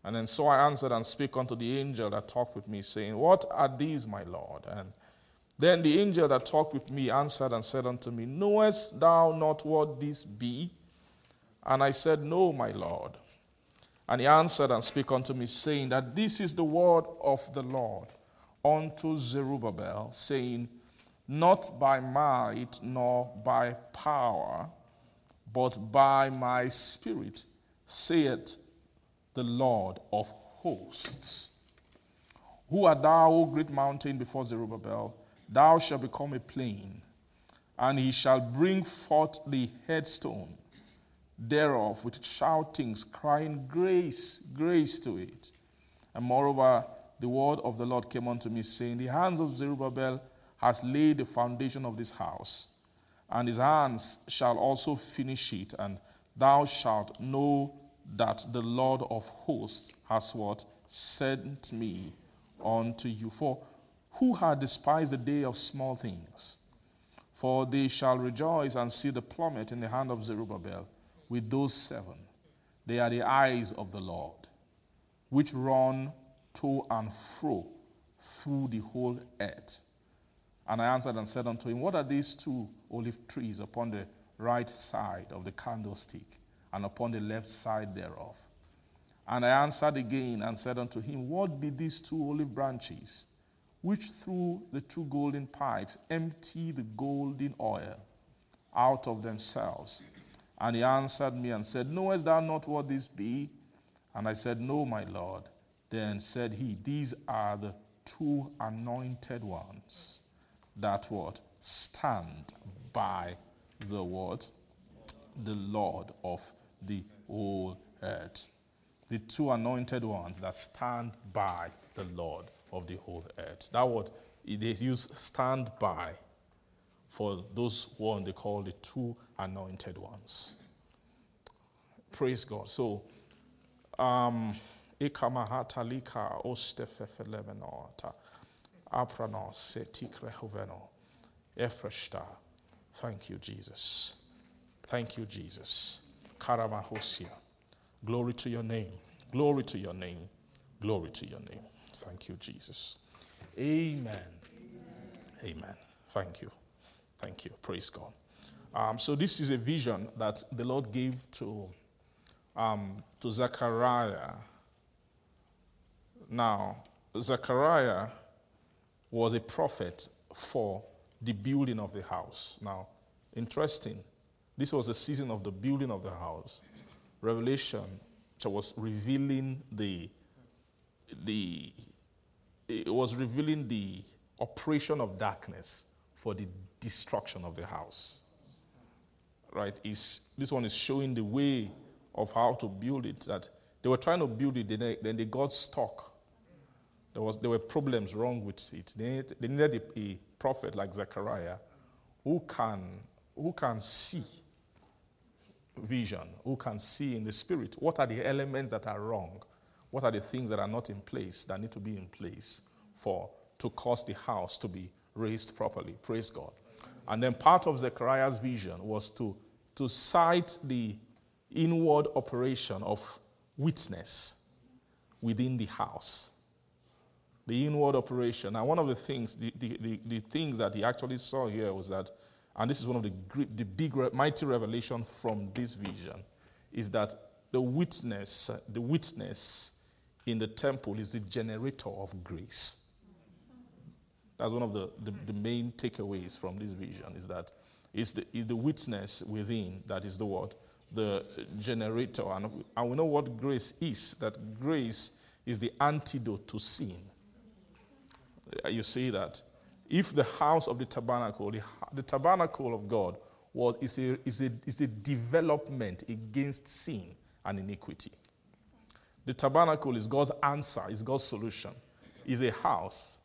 A: And then so I answered and spake unto the angel that talked with me, saying, What are these, my Lord? And then the angel that talked with me answered and said unto me, Knowest thou not what this be? And I said, No, my Lord. And he answered and spake unto me, saying, That this is the word of the Lord unto Zerubbabel, saying, Not by might nor by power, but by my spirit, saith the Lord of hosts. Who art thou, O great mountain, before Zerubbabel? Thou shalt become a plain, and he shall bring forth the headstone thereof with shoutings, crying, Grace, grace to it. And moreover, the word of the Lord came unto me, saying, The hands of Zerubbabel has laid the foundation of this house, and his hands shall also finish it, and thou shalt know that the Lord of hosts has what? Sent me unto you. For who had despised the day of small things? For they shall rejoice and see the plummet in the hand of Zerubbabel with those seven. They are the eyes of the Lord, which run to and fro through the whole earth. And I answered and said unto him, What are these two olive trees upon the right side of the candlestick, and upon the left side thereof? And I answered again and said unto him, What be these two olive branches, which through the two golden pipes empty the golden oil out of themselves? And he answered me and said, Knowest thou not what this be? And I said, No, my Lord. Then said he, These are the two anointed ones that what? Stand by the word, the Lord of the whole earth. The two anointed ones that stand by the Lord of the whole earth. That word, they use stand by for those one they call the two anointed ones. Praise God. So, um, ikamahatalika ostefefelemenota apranos setikrehoveno efreshta. Thank you, Jesus. Thank you, Jesus. Karamahosia. Glory to your name. Glory to your name. Glory to your name. Thank you, Jesus. Amen. Amen. Amen. Thank you. Thank you. Praise God. Um, so this is a vision that the Lord gave to um, to Zechariah. Now, Zechariah was a prophet for the building of the house. Now, interesting. This was the season of the building of the house. Revelation which was revealing the the it was revealing the operation of darkness for the destruction of the house. Right? Is this one is showing the way of how to build it. That they were trying to build it, then they, they got stuck. There, was, there were problems wrong with it. They needed, they needed a, a prophet like Zechariah who can, who can see vision, who can see in the spirit what are the elements that are wrong, what are the things that are not in place that need to be in place for to cause the house to be raised properly. Praise God. And then part of Zechariah's vision was to, to cite the inward operation of witness within the house. The inward operation. And one of the things, the, the, the, the things that he actually saw here was that, and this is one of the, great, the big, mighty revelation from this vision, is that the witness, the witness in the temple is the generator of grace. That's one of the, the, the, main takeaways from this vision is that it's the, it's the witness within that is the what? The generator. And, and we know what grace is, that grace is the antidote to sin. You see that? If the house of the tabernacle, the, the tabernacle of God, was, is, a, is, a, is a development against sin and iniquity. The tabernacle is God's answer, is God's solution, is a house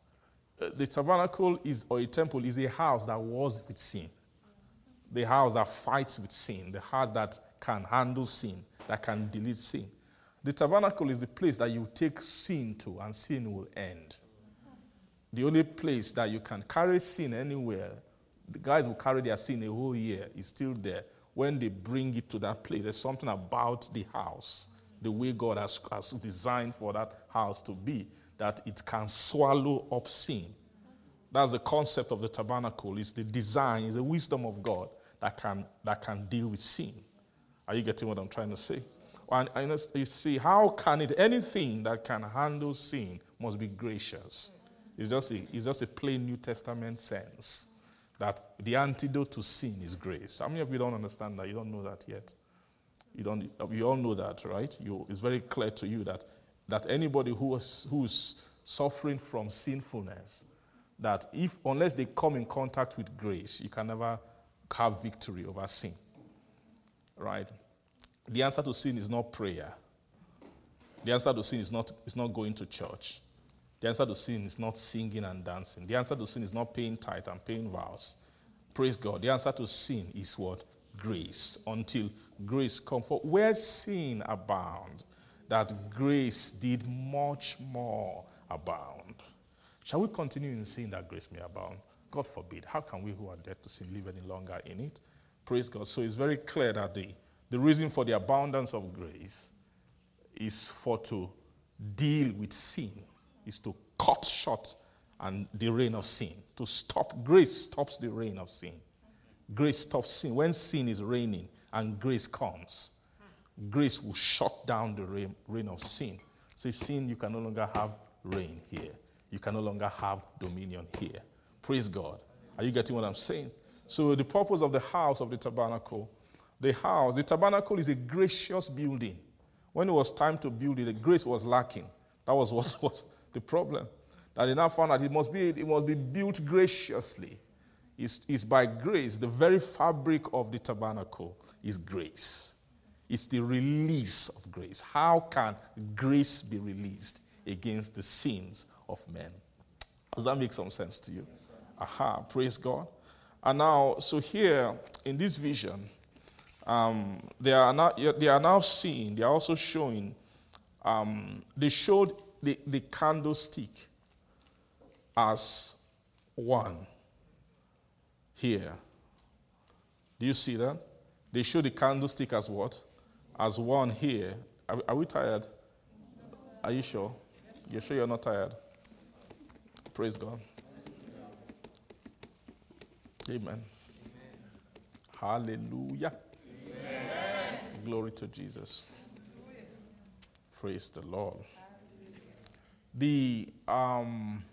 A: uh, the tabernacle is, or a temple is a house that wars with sin. The house that fights with sin, the house that can handle sin, that can delete sin. The tabernacle is the place that you take sin to, and sin will end. The only place that you can carry sin anywhere, the guys will carry their sin a whole year, is still there. When they bring it to that place, there's something about the house the way God has, has designed for that house to be, that it can swallow up sin. That's the concept of the tabernacle. It's the design, it's the wisdom of God that can, that can deal with sin. Are you getting what I'm trying to say? And, you see, how can it, anything that can handle sin must be gracious. It's just a, it's just a plain New Testament sense that the antidote to sin is grace. How many of you don't understand that? You don't know that yet. You, don't, all know that, right? You, it's very clear to you that, that anybody who is, who's suffering from sinfulness, that if unless they come in contact with grace, you can never have victory over sin. Right? The answer to sin is not prayer. The answer to sin is not, is not going to church. The answer to sin is not singing and dancing. The answer to sin is not paying tithe and paying vows. Praise God. The answer to sin is what? Grace. Until grace come for where sin abound, that grace did much more abound. Shall we continue in sin that grace may abound? God forbid. How can we who are dead to sin live any longer in it? Praise God. So it's very clear that the, the reason for the abundance of grace is for to deal with sin, is to cut short and the reign of sin. To stop grace stops the reign of sin. Grace stops sin. When sin is reigning and grace comes, grace will shut down the reign, reign of sin. Say, sin, you can no longer have reign here. You can no longer have dominion here. Praise God. Are you getting what I'm saying? So, the purpose of the house of the tabernacle, the house, the tabernacle is a gracious building. When it was time to build it, the grace was lacking. That was what was the problem. That they now found that it must be, it must be built graciously. It's, it's by grace. The very fabric of the tabernacle is grace. It's the release of grace. How can grace be released against the sins of men? Does that make some sense to you? Aha, praise God. And now, so here in this vision, um, they, are now, they are now seeing, they are also showing, um, they showed the, the candlestick as one here. Do you see that? They show the candlestick as what? As one here. Are, are we tired? Are you sure? You're sure you're not tired? Praise God. Amen. Hallelujah. Glory to Jesus. Praise the Lord. The, um,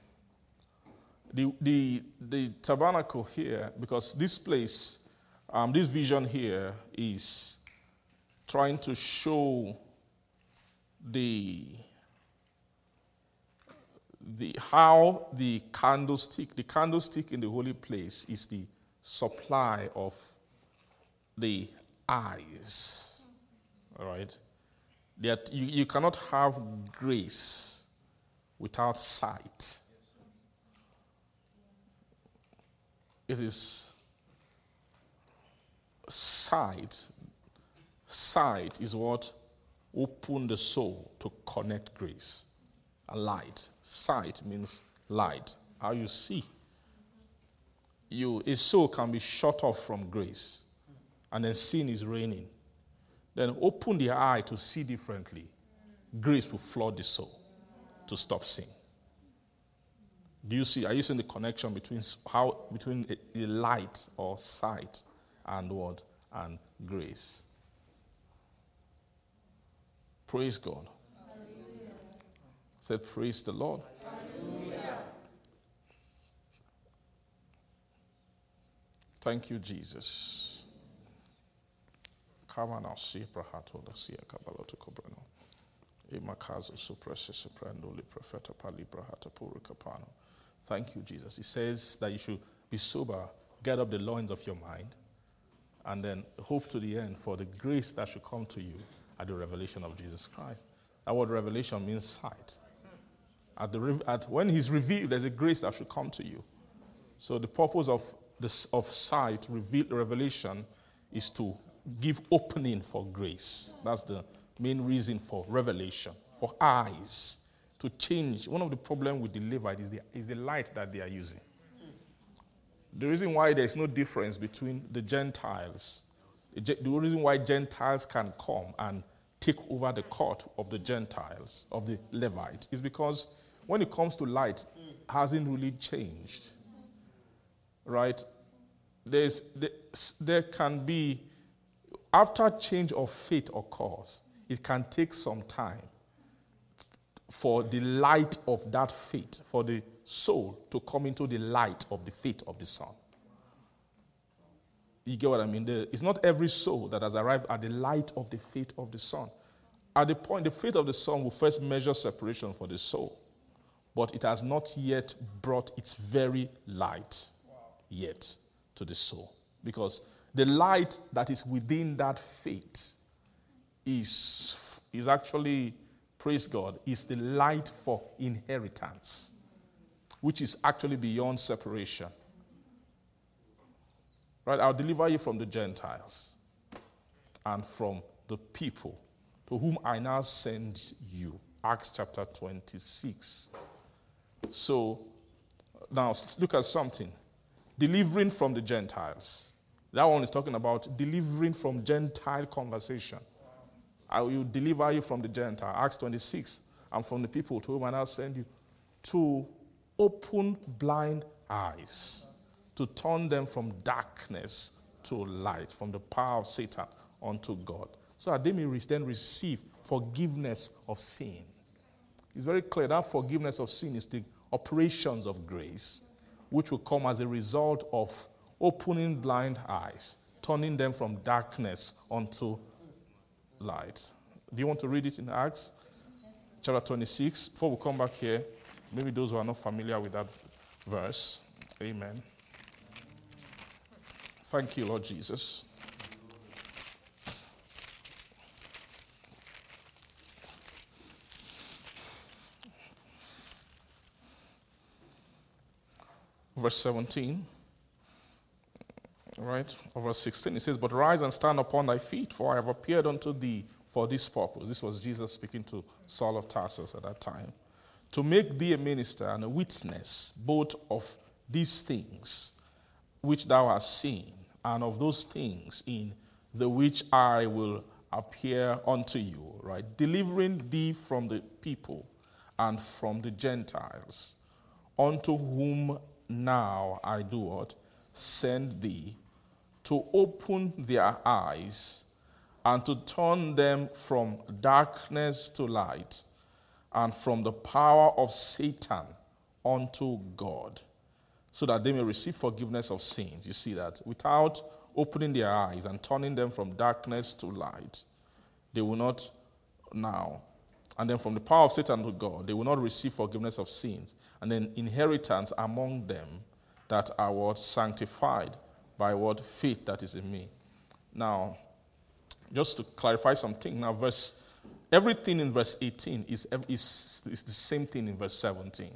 A: the, the, the tabernacle here, because this place, um, this vision here is trying to show the, the how the candlestick, the candlestick in the holy place is the supply of the eyes. All right? That you, you cannot have grace without sight. It is sight. Sight is what open the soul to connect grace. A light. Sight means light. How you see. You, a soul can be shut off from grace, and then sin is reigning. Then open the eye to see differently. Grace will flood the soul to stop sin. Do you see? Are you seeing the connection between how between a, light or sight and what and grace? Praise God. Say, praise the Lord. Thank you, Jesus. Come on now, see sia profeta pali. Thank you, Jesus. He says that you should be sober, get up the loins of your mind, and then hope to the end for the grace that should come to you at the revelation of Jesus Christ. That word revelation means sight. At the, at, when he's revealed, there's a grace that should come to you. So the purpose of, this, of sight, reveal, revelation, is to give opening for grace. That's the main reason for revelation, for eyes to change. One of the problems with the Levite is the, is the light that they are using. The reason why there's no difference between the Gentiles, the reason why Gentiles can come and take over the court of the Gentiles, of the Levite, is because when it comes to light, hasn't really changed. Right? There's, there can be, after change of faith occurs, it can take some time for the light of that faith, for the soul to come into the light of the faith of the Son. You get what I mean? The, it's not every soul that has arrived at the light of the faith of the Son. At the point, the faith of the Son will first measure separation for the soul, but it has not yet brought its very light yet to the soul. Because the light that is within that faith is, is actually, praise God, is the light for inheritance, which is actually beyond separation. Right? I'll deliver you from the Gentiles and from the people to whom I now send you. Acts chapter 26. So, now look at something. Delivering from the Gentiles. That one is talking about delivering from Gentile conversation. I will deliver you from the Gentile. Acts 26. And from the people to whom I now send you to open blind eyes to turn them from darkness to light, from the power of Satan unto God, so that they may then receive forgiveness of sin. It's very clear that forgiveness of sin is the operations of grace, which will come as a result of opening blind eyes, turning them from darkness unto light. Do you want to read it in Acts chapter 26? Before we come back here, maybe those who are not familiar with that verse. Amen. Thank you, Lord Jesus. Verse 17, right? Verse 16, it says, But rise and stand upon thy feet, for I have appeared unto thee for this purpose. This was Jesus speaking to Saul of Tarsus at that time. To make thee a minister and a witness both of these things which thou hast seen and of those things in the which I will appear unto you, right? Delivering thee from the people and from the Gentiles, unto whom now I do what? Send thee to open their eyes and to turn them from darkness to light and from the power of Satan unto God so that they may receive forgiveness of sins. You see that? Without opening their eyes and turning them from darkness to light, they will not now. And then from the power of Satan to God, they will not receive forgiveness of sins. And then inheritance among them that are what? Sanctified by what? Faith that is in me. Now, just to clarify something, now, verse, everything in verse 18 is, is, is the same thing in verse 17.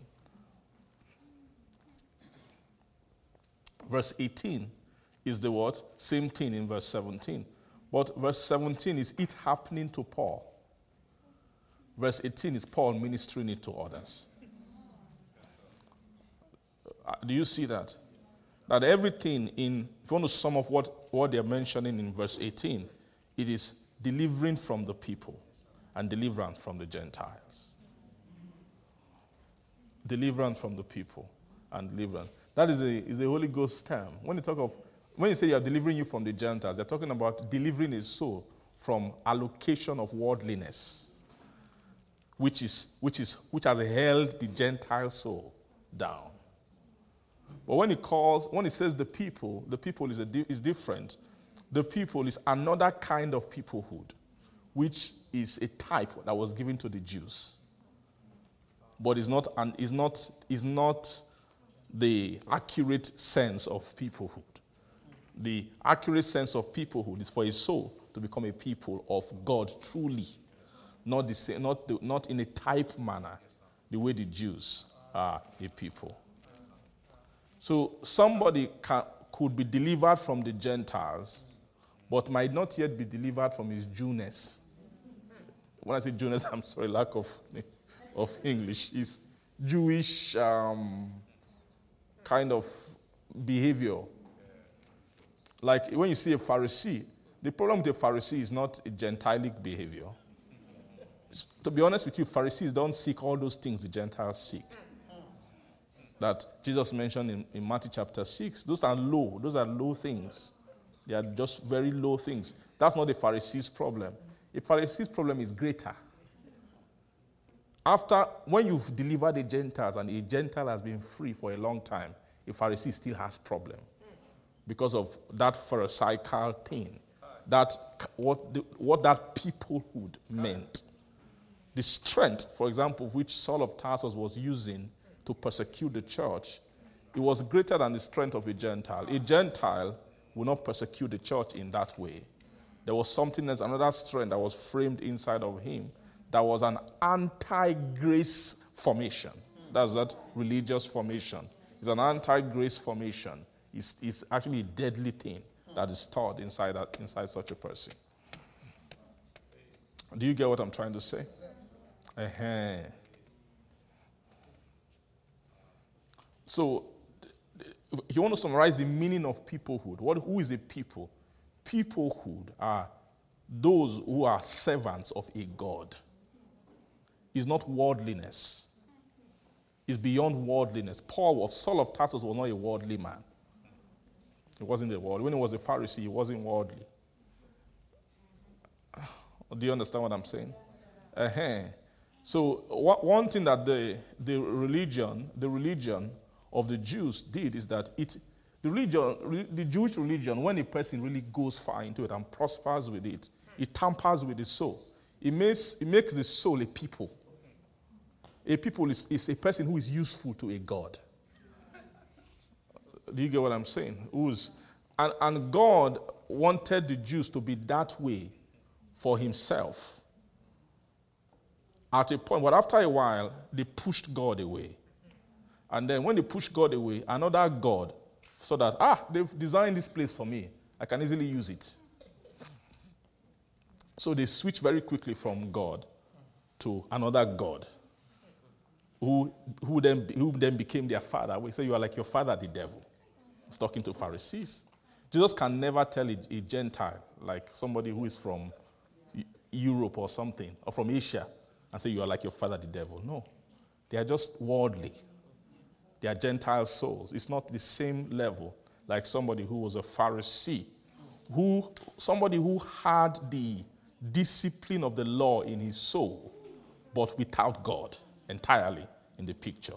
A: Verse 18 is the what? Same thing in verse 17. But verse 17 is it happening to Paul. Verse 18 is Paul ministering it to others. Uh, do you see that? That everything in, if you want to sum up what, what they're mentioning in verse 18, it is delivering from the people and deliverance from the Gentiles. Deliverance from the people and deliverance. That is a, is a Holy Ghost term. When you talk of, when you say you are delivering you from the Gentiles, they're talking about delivering his soul from allocation of worldliness, which is which is which has held the Gentile soul down. But when it calls, when it says the people, the people is, a, is different. The people is another kind of peoplehood, which is a type that was given to the Jews. But is not, and is not, is not the accurate sense of peoplehood. The accurate sense of peoplehood is for a soul to become a people of God truly, not, the not, the, not in a type manner, the way the Jews are a people. So somebody can, could be delivered from the Gentiles, but might not yet be delivered from his Jewness. When I say Jewness, I'm sorry, lack of, of English. Is Jewish um, kind of behavior. Like when you see a Pharisee, the problem with a Pharisee is not a gentilic behavior. To be honest with you, Pharisees don't seek all those things the Gentiles seek. That Jesus mentioned in, in Matthew chapter 6. Those are low. Those are low things. They are just very low things. That's not the Pharisees' problem. The Pharisees' problem is greater. After, when you've delivered the Gentiles and a Gentile has been free for a long time, a Pharisee still has problem because of that Pharisaical thing, that what, the, what that peoplehood meant. The strength, for example, which Saul of Tarsus was using to persecute the church, it was greater than the strength of a Gentile. A Gentile will not persecute the church in that way. There was something else, another strength that was framed inside of him that was an anti grace formation. That's that religious formation. It's an anti grace formation. It's, it's actually a deadly thing that is stored inside, that, inside such a person. Do you get what I'm trying to say? Uh-huh. So, if you want to summarize the meaning of peoplehood, what, who is a people? Peoplehood are those who are servants of a God. It's not worldliness. It's beyond worldliness. Paul of Saul of Tarsus was not a worldly man. He wasn't a world. When he was a Pharisee, he wasn't worldly. Do you understand what I'm saying? Uh-huh. So one thing that the, the religion, the religion of the Jews did is that it, the religion, the Jewish religion, when a person really goes far into it and prospers with it, it tampers with the soul. It makes, it makes the soul a people. A people is, is a person who is useful to a God. Do you get what I'm saying? Who's, and, and God wanted the Jews to be that way for himself at a point, but after a while, they pushed God away. And then when they push God away, another God, so that, ah, they've designed this place for me. I can easily use it. So they switch very quickly from God to another God who, who, then, who then became their father. We say, You are like your father, the devil. He's talking to Pharisees. Jesus can never tell a, a Gentile, like somebody who is from Europe or something, or from Asia, and say, You are like your father, the devil. No. They are just worldly. They are Gentile souls. It's not the same level like somebody who was a Pharisee, who, somebody who had the discipline of the law in his soul, but without God entirely in the picture.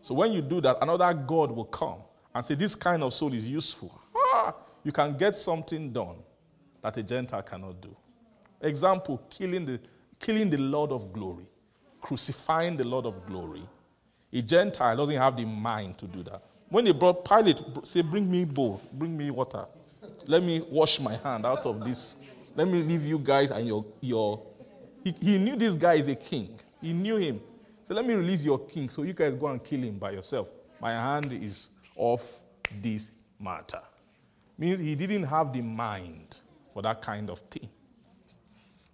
A: So when you do that, another God will come and say, This kind of soul is useful. Ah, you can get something done that a Gentile cannot do. Example, killing the killing the Lord of glory, crucifying the Lord of glory. A Gentile doesn't have the mind to do that. When they brought Pilate, say, Bring me bowl, bring me water. Let me wash my hand out of this. Let me leave you guys and your. your. He, he knew this guy is a king. He knew him. So let me release your king so you guys go and kill him by yourself. My hand is off this matter. Means he didn't have the mind for that kind of thing.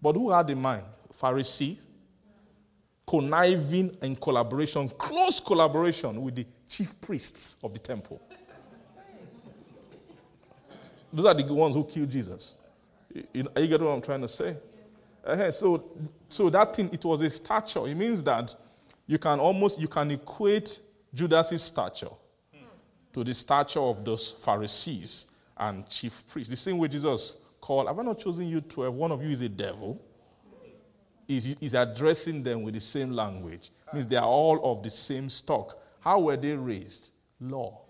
A: But who had the mind? Pharisee, conniving and collaboration, close collaboration with the chief priests of the temple. Those are the ones who killed Jesus. Are you getting what I'm trying to say? Uh, so, so that thing, it was a stature. It means that you can almost, you can equate Judas's stature to the stature of those Pharisees and chief priests. The same way Jesus called, have I not chosen you 12? One of you is a devil is, addressing them with the same language. It means they are all of the same stock. How were they raised? Law.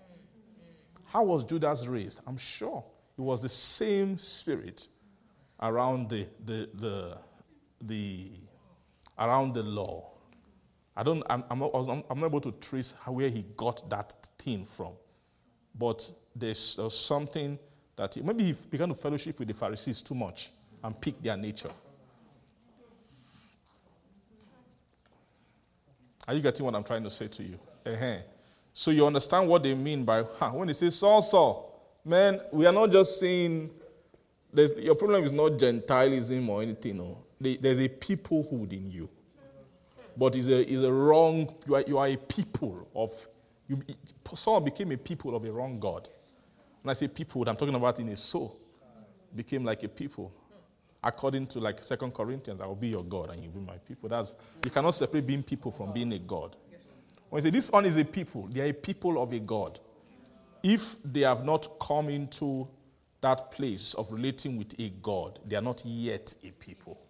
A: How was Judas raised? I'm sure it was the same spirit around the, the, the, the around the law. I don't, I'm, I'm, not, I'm not able to trace where he got that thing from. But there's something that he, maybe he began to fellowship with the Pharisees too much and picked their nature. Are you getting what I'm trying to say to you? Uh-huh. So you understand what they mean by huh, when they say Saul, Saul, man, we are not just saying your problem is not gentilism or anything. No. There's a peoplehood in you. But it's a, it's a wrong, you are, you are a people of, you, Saul became a people of a wrong God. When I say people, I'm talking about in his soul. Became like a people. According to like Second Corinthians, I will be your God and you will be my people. That's you cannot separate being people from being a God. When you say this one is a people, they are a people of a God. If they have not come into that place of relating with a God, they are not yet a people.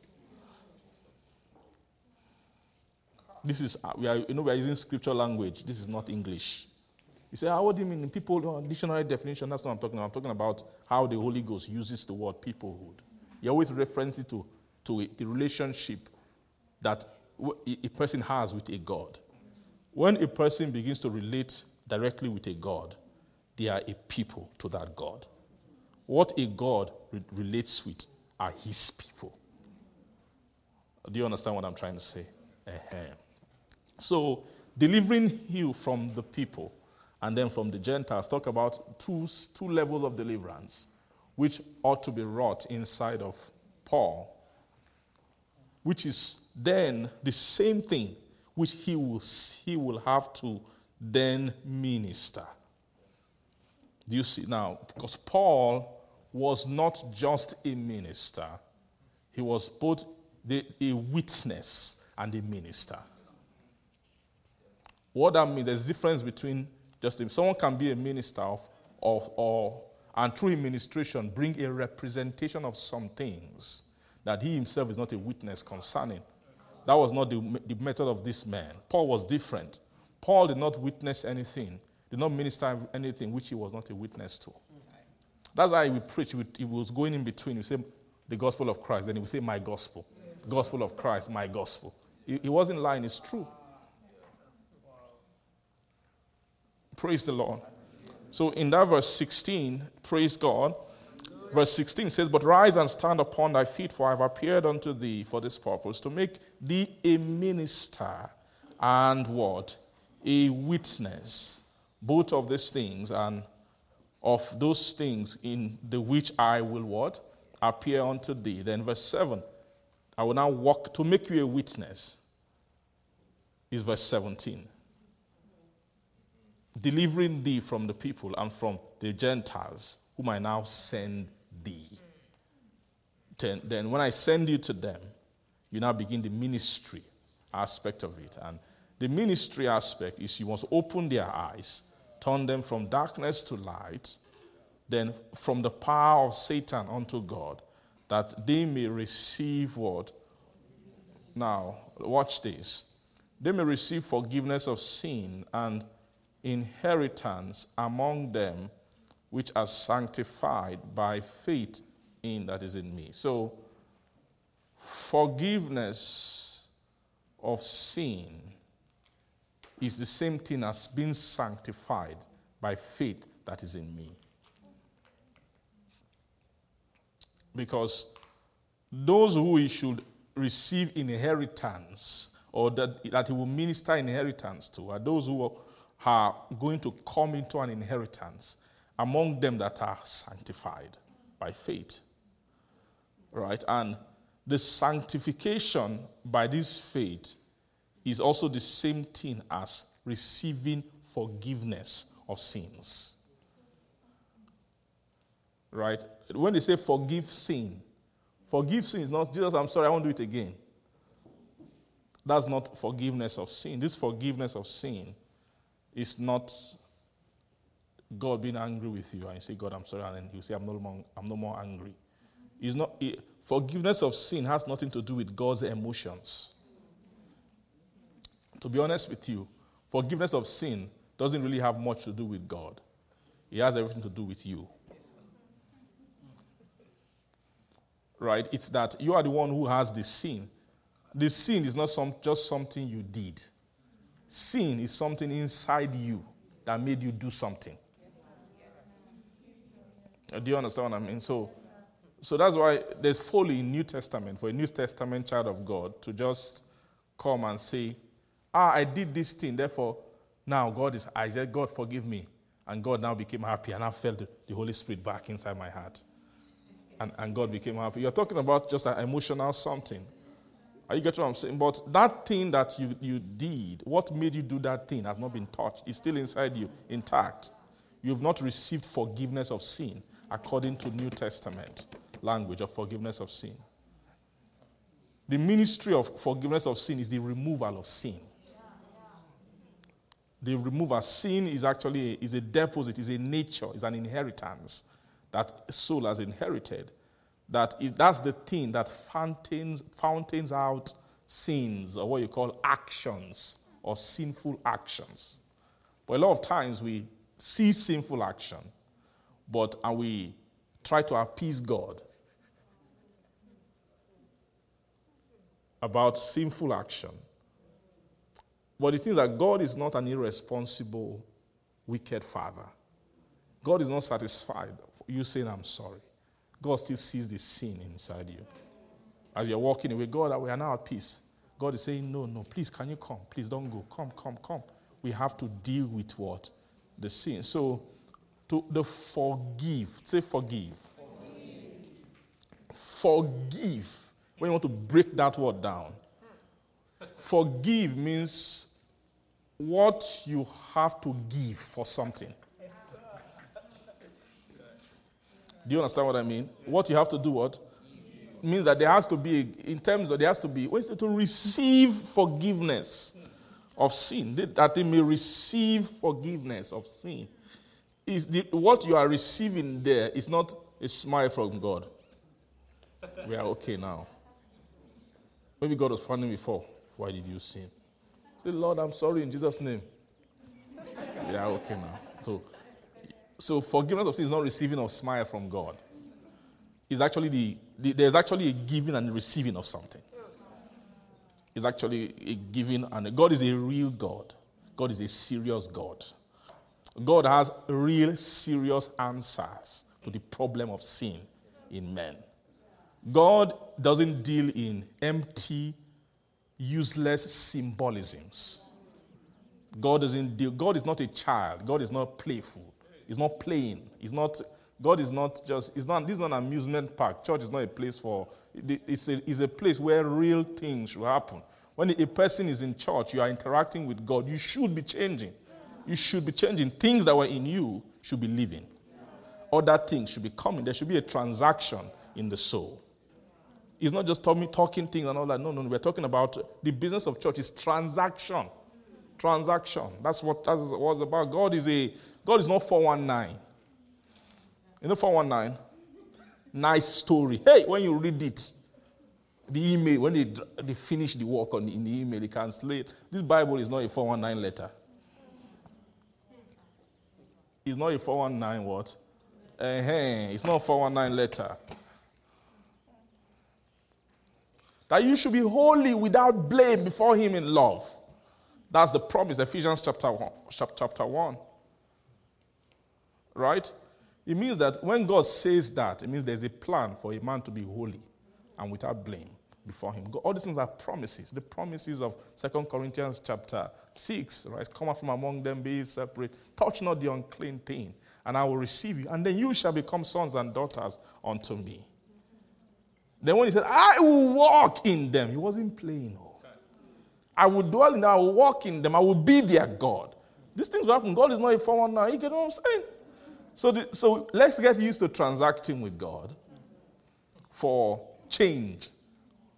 A: This is uh, we are you know we are using scripture language. This is not English. You say, "How what do you mean? People uh, dictionary definition? That's not what I'm talking about. I'm talking about how the Holy Ghost uses the word peoplehood. He always references it to, to a, the relationship that a person has with a God. When a person begins to relate directly with a God, they are a people to that God. What a God re- relates with are his people. Do you understand what I'm trying to say? Uh-huh. So, delivering you from the people and then from the Gentiles, talk about two, two levels of deliverance, which ought to be wrought inside of Paul, which is then the same thing which he will, he will have to then minister. Do you see now? Because Paul was not just a minister, he was both the, a witness and a minister. What that means, there's difference between just someone can be a minister of, of, or, and through administration bring a representation of some things that he himself is not a witness concerning. That was not the, the method of this man. Paul was different. Paul did not witness anything, did not minister anything which he was not a witness to. That's why he would preach. He was going in between. He would say the gospel of Christ, then he would say my gospel. Gospel of Christ, my gospel. He, he wasn't lying, it's true. Praise the Lord. So in that verse 16, praise God. Verse 16 says, But rise and stand upon thy feet, for I have appeared unto thee for this purpose, to make thee a minister and what? A witness, both of these things and of those things in the which I will what? Appear unto thee. Then verse 7, I will now walk to make you a witness, is verse 17 delivering thee from the people and from the Gentiles, whom I now send thee. Then, then when I send you to them, you now begin the ministry aspect of it. And the ministry aspect is you must open their eyes, turn them from darkness to light, then from the power of Satan unto God, that they may receive what? Now, watch this. They may receive forgiveness of sin and inheritance among them which are sanctified by faith in that is in me. So, forgiveness of sin is the same thing as being sanctified by faith that is in me. Because those who he should receive inheritance or that, that he will minister inheritance to are those who are going to come into an inheritance among them that are sanctified by faith. Right? And the sanctification by this faith is also the same thing as receiving forgiveness of sins. Right? When they say forgive sin, forgive sin is not Jesus, I'm sorry, I won't do it again. That's not forgiveness of sin. This forgiveness of sin is not God being angry with you and you say, God, I'm sorry, and then you say, I'm no more, I'm no more angry. It's not, it, forgiveness of sin has nothing to do with God's emotions. To be honest with you, forgiveness of sin doesn't really have much to do with God, it has everything to do with you. Right? It's that you are the one who has the sin. The sin is not some, just something you did. Sin is something inside you that made you do something. Do you understand what I mean? So, so that's why there's folly in New Testament for a New Testament child of God to just come and say, "Ah, I did this thing, therefore now God is I said, God forgive me," and God now became happy, and I felt the, the Holy Spirit back inside my heart, and, and God became happy. You're talking about just an emotional something. Are you getting what I'm saying? But that thing that you, you did, what made you do that thing has not been touched. It's still inside you, intact. You've not received forgiveness of sin according to New Testament language of forgiveness of sin. The ministry of forgiveness of sin is the removal of sin. The removal sin is actually is a deposit, is a nature, is an inheritance that soul has inherited. That is, that's the thing that fountains, fountains out sins or what you call actions or sinful actions. But a lot of times we see sinful action, but and we try to appease God about sinful action. But the thing that God is not an irresponsible, wicked father. God is not satisfied you saying, I'm sorry. God still sees the sin inside you. As you're walking away, God, we are now at peace. God is saying, No, no, please, can you come? Please don't go. Come, come, come. We have to deal with what? The sin. So, to the forgive, say forgive. Forgive. forgive. When you want to break that word down, forgive means what you have to give for something. Do you understand what I mean? What you have to do, what? Means that there has to be, in terms of, there has to be, it? To receive forgiveness of sin, that they may receive forgiveness of sin. Is the, what you are receiving there is not a smile from God. We are okay now. Maybe God was frowning before. Why did you sin? Say, Lord, I'm sorry in Jesus' name. We are okay now. So so forgiveness of sin is not receiving a smile from God. It's actually the, the, there's actually a giving and receiving of something. It's actually a giving and God is a real God. God is a serious God. God has real serious answers to the problem of sin in men. God doesn't deal in empty, useless symbolisms. God doesn't deal, God is not a child. God is not playful. He's not playing. He's not, God is not just, it's not, this is not an amusement park. Church is not a place for, it's a, it's a place where real things should happen. When a person is in church, you are interacting with God, you should be changing. You should be changing. Things that were in you should be living. Other things should be coming. There should be a transaction in the soul. It's not just talking things and all that. No, no, no. We're talking about the business of church is transaction. Transaction. That's what that's what it's about. God is a God is not 419. You know 419? Nice story. Hey, when you read it, the email, when they, they finish the work on the, in the email, they translate. This Bible is not a 419 letter. It's not a 419 what? Uh-huh. It's not a 419 letter. That you should be holy without blame before Him in love. That's the promise, Ephesians chapter 1. Chapter 1. Right? It means that when God says that, it means there's a plan for a man to be holy and without blame before him. All these things are promises. The promises of Second Corinthians chapter 6, right? Come out from among them, be separate. Touch not the unclean thing, and I will receive you. And then you shall become sons and daughters unto me. Then when he said, I will walk in them, he wasn't playing. Oh. I will dwell in them, I will walk in them, I will be their God. These things will happen. God is not a 419. You get what I'm saying? So, the, so let's get used to transacting with God for change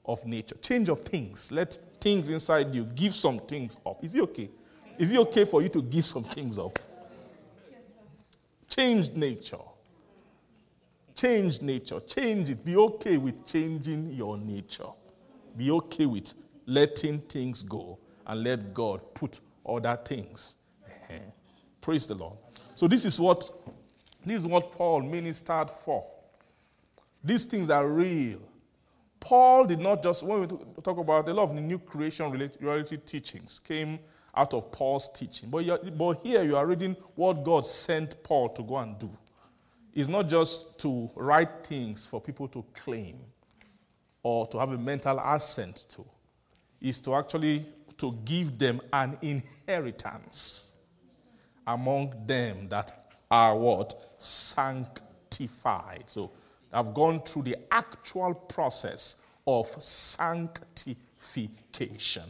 A: of nature, change of things. Let things inside you give some things up. Is it okay? Is it okay for you to give some things up? Change nature. Change nature. Change it. Be okay with changing your nature. Be okay with letting things go and let God put other things. Praise the Lord. So, this is what this is what Paul ministered for. These things are real. Paul did not just, when we talk about a lot of the new creation related teachings, came out of Paul's teaching. But, but here you are reading what God sent Paul to go and do. It's not just to write things for people to claim or to have a mental assent to. It's to actually to give them an inheritance among them that are what? Sanctified. So I've gone through the actual process of sanctification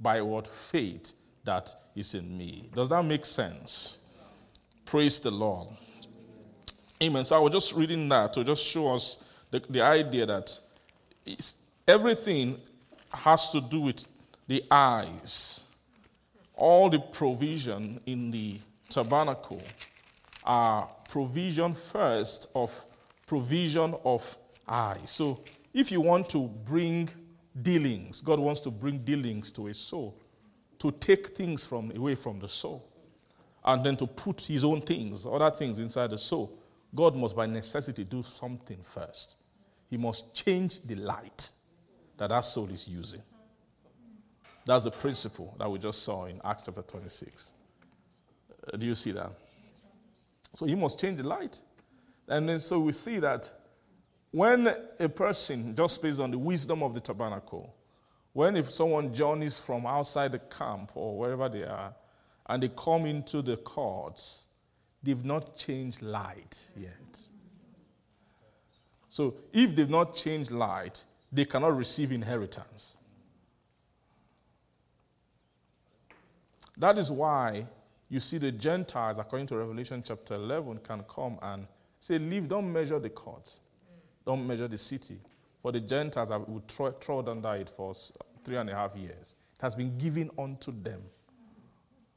A: by what faith that is in me. Does that make sense? Praise the Lord. Amen. So I was just reading that to just show us the, the idea that everything has to do with the eyes. All the provision in the tabernacle are provision first of provision of eyes. So if you want to bring dealings, God wants to bring dealings to a soul, to take things from away from the soul, and then to put his own things, other things inside the soul. God must by necessity do something first. He must change the light that that soul is using. That's the principle that we just saw in Acts chapter 26. Uh, do you see that? So he must change the light. And then so we see that when a person, just based on the wisdom of the tabernacle, when if someone journeys from outside the camp or wherever they are, and they come into the courts, they've not changed light yet. So if they've not changed light, they cannot receive inheritance. That is why you see the Gentiles, according to Revelation chapter 11, can come and say, Leave, don't measure the court, don't measure the city. For the Gentiles, I would trod under it for three and a half years. It has been given unto them.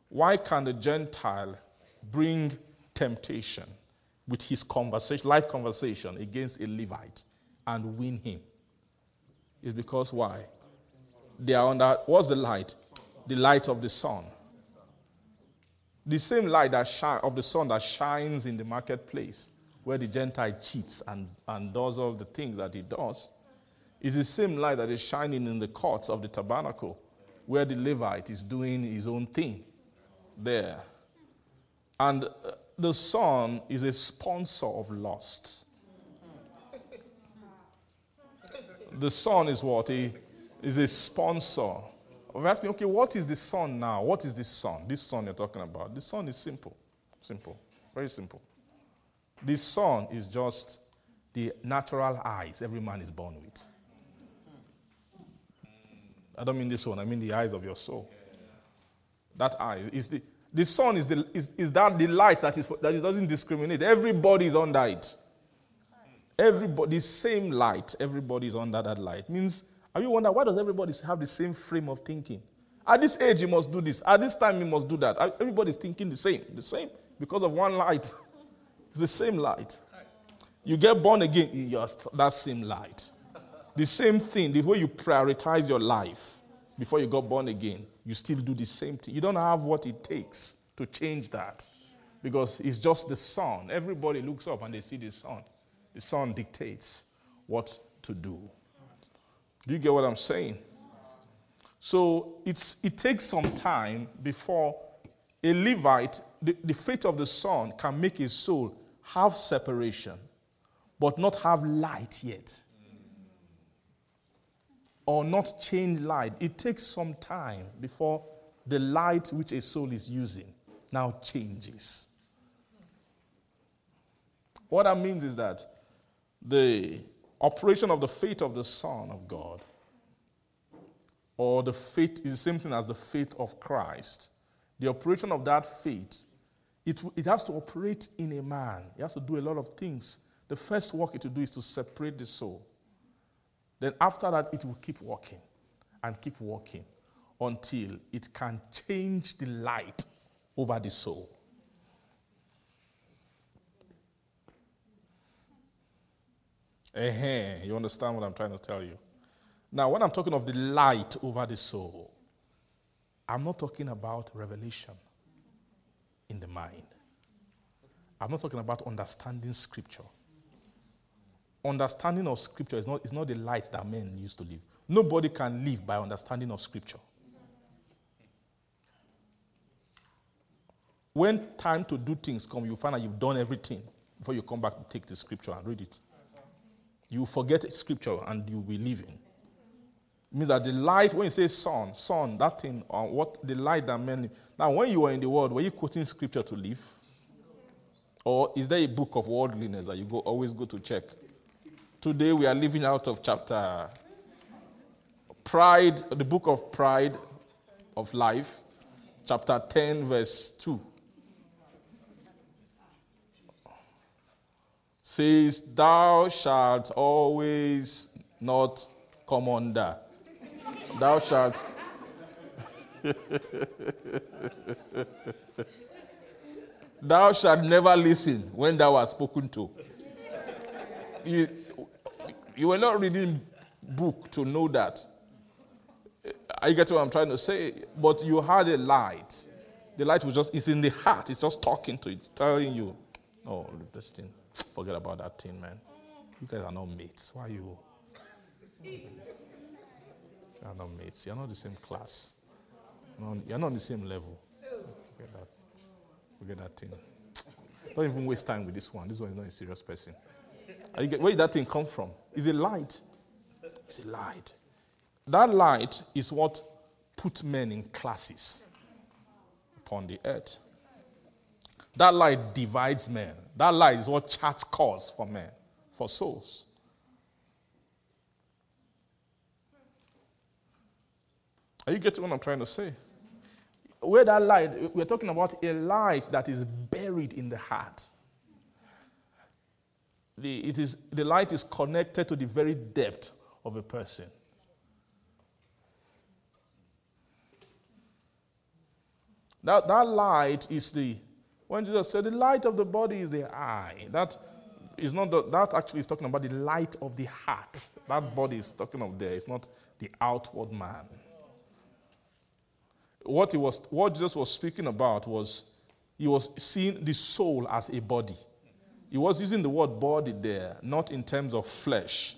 A: Why can the Gentile bring temptation with his conversation, life conversation against a Levite and win him? It's because why? They are under, what's the light? The light of the sun. The same light that shine, of the sun that shines in the marketplace, where the Gentile cheats and, and does all the things that he does, is the same light that is shining in the courts of the tabernacle, where the Levite is doing his own thing there. And uh, the sun is a sponsor of lust. The sun is what? A, is a sponsor ask me, okay, what is the sun now? What is this sun? This sun you're talking about. The sun is simple. Simple. Very simple. The sun is just the natural eyes every man is born with. I don't mean this one, I mean the eyes of your soul. That eye is the the sun is, the, is, is that the light that, is, that doesn't discriminate. Everybody is under it. Everybody, the same light, everybody is under that light. Means are you wonder why does everybody have the same frame of thinking? At this age, you must do this. At this time, you must do that. Everybody's thinking the same. The same because of one light. It's the same light. You get born again, you that same light. The same thing, the way you prioritize your life before you got born again, you still do the same thing. You don't have what it takes to change that because it's just the sun. Everybody looks up and they see the sun. The sun dictates what to do. Do you get what I'm saying? So it's, it takes some time before a Levite, the, the faith of the son can make his soul have separation, but not have light yet. Or not change light. It takes some time before the light which a soul is using now changes. What that means is that the operation of the faith of the Son of God, or the faith is the same thing as the faith of Christ. The operation of that faith, it, it has to operate in a man. He has to do a lot of things. The first work it will do is to separate the soul. Then after that, it will keep working and keep working until it can change the light over the soul. Uh-huh. You understand what I'm trying to tell you? Now, when I'm talking of the light over the soul, I'm not talking about revelation in the mind. I'm not talking about understanding scripture. Understanding of scripture is not, is not the light that men used to live. Nobody can live by understanding of scripture. When time to do things come, you find that you've done everything before you come back to take the scripture and read it. You forget scripture and you will live in. It means that the light, when you say sun, sun, that thing, or uh, what the light that men Now, when you were in the world, were you quoting scripture to live? Or is there a book of worldliness that you go always go to check? Today we are living out of chapter Pride, the book of Pride of Life, chapter 10, verse 2. Says, Thou shalt always not come under. Thou shalt. thou shalt never listen when thou art spoken to. You, you were not reading book to know that. I get what I'm trying to say, but you had a light. The light was just, it's in the heart. It's just talking to you, telling you, oh, this thing, forget about that thing, man. You guys are not mates. Why are you? You are not mates. You're not the same class. No, you're not on the same level. Forget that. Forget that thing. Don't even waste time with this one. This one is not a serious person. Get, where did that thing come from? It's a light. It's a light. That light is what put men in classes upon the earth. That light divides men. That light is what charts course for men, for souls. Are you getting what I'm trying to say? Where that light, we're talking about a light that is buried in the heart. The, it is, the light is connected to the very depth of a person. That, that light is the, when Jesus said, the light of the body is the eye. That is not the, that actually is talking about the light of the heart. That body is talking of there. It's not the outward man. What, he was, what Jesus was speaking about was he was seeing the soul as a body. He was using the word body there, not in terms of flesh.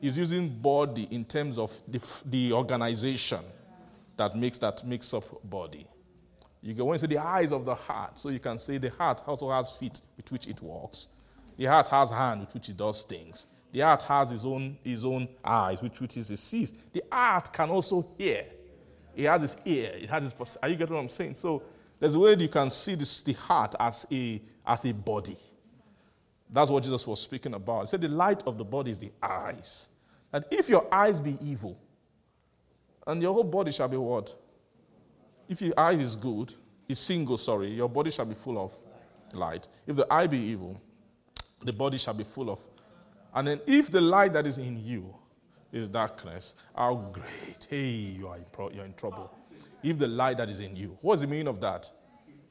A: He's using body in terms of the, the organization that makes that mix up body. You go into the eyes of the heart, so you can say the heart also has feet with which it walks. The heart has hand with which it does things. The heart has his own, his own eyes with which it sees. The heart can also hear. It has his ear. It has his. Are you getting what I'm saying? So there's a way you can see this, the heart as a as a body. That's what Jesus was speaking about. He said the light of the body is the eyes. And if your eyes be evil, and your whole body shall be what? If your eye is good, is single, sorry, your body shall be full of light. If the eye be evil, the body shall be full of. And then if the light that is in you is darkness, how great. Hey, you are in, pro- you're in trouble. If the light that is in you. What's the meaning of that?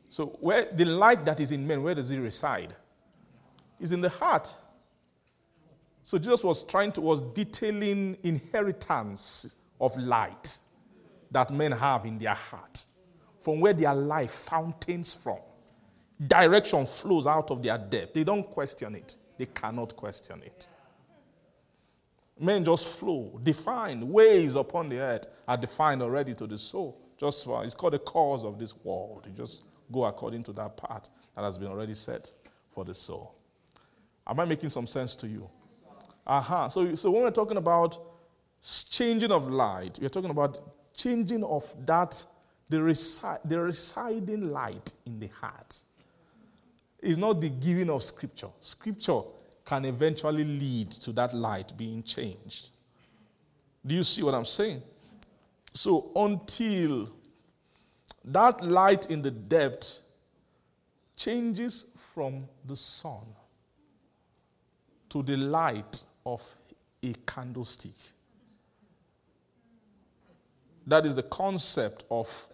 A: So where the light that is in men, where does it reside? Is in the heart. So Jesus was trying to was detailing inheritance of light that men have in their heart, from where their life fountains from. Direction flows out of their depth. They don't question it. They cannot question it. Men just flow, defined. Ways upon the earth are defined already to the soul. Just it's called the cause of this world. You just go according to that path that has been already set for the soul. Am I making some sense to you? Aha. Uh-huh. So, so when we're talking about changing of light, we're talking about changing of that, the, resi- the residing light in the heart. It's not the giving of scripture. Scripture can eventually lead to that light being changed. Do you see what I'm saying? So until that light in the depth changes from the sun to the light of a candlestick. That is the concept of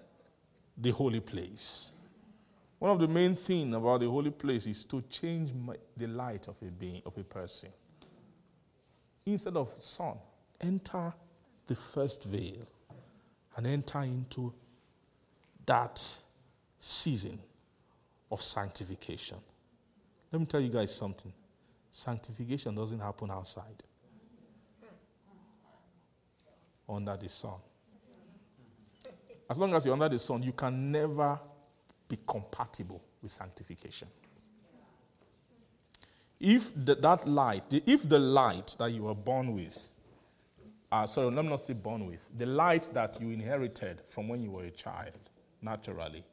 A: the holy place. One of the main things about the holy place is to change the light of a being, of a person. Instead of sun, enter the first veil and enter into that season of sanctification. Let me tell you guys something. Sanctification doesn't happen outside, under the sun. As long as you're under the sun, you can never be compatible with sanctification. If the, that light, if the light that you were born with, uh, sorry, let me not say born with, the light that you inherited from when you were a child, naturally,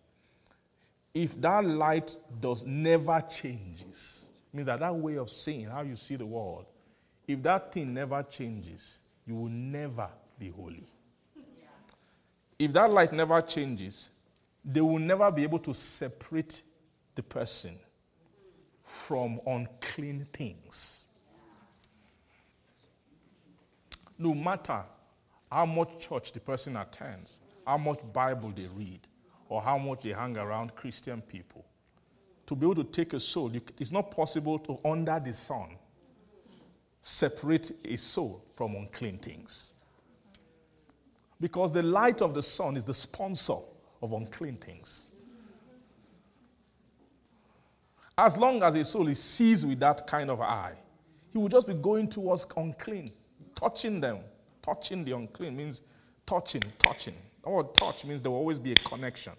A: if that light does never changes, means that that way of seeing how you see the world, if that thing never changes, you will never be holy if that light never changes, they will never be able to separate the person from unclean things. no matter how much church the person attends, how much Bible they read, or how much they hang around Christian people, to be able to take a soul, it's not possible to, under the sun, separate a soul from unclean things. Because the light of the sun is the sponsor of unclean things. As long as a soul is seized with that kind of eye, he will just be going towards unclean, touching them. Touching the unclean means touching, touching. The word touch means there will always be a connection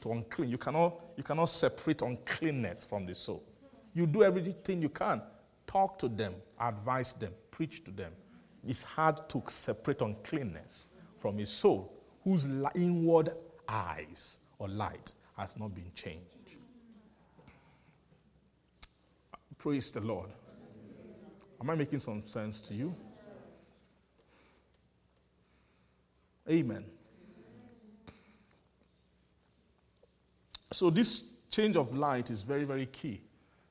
A: to unclean. You cannot, you cannot separate uncleanness from the soul. You do everything you can. Talk to them, advise them, preach to them. It's hard to separate uncleanness from a soul whose inward eyes or light has not been changed. Praise the Lord. Am I making some sense to you? Amen. So, this change of light is very, very key.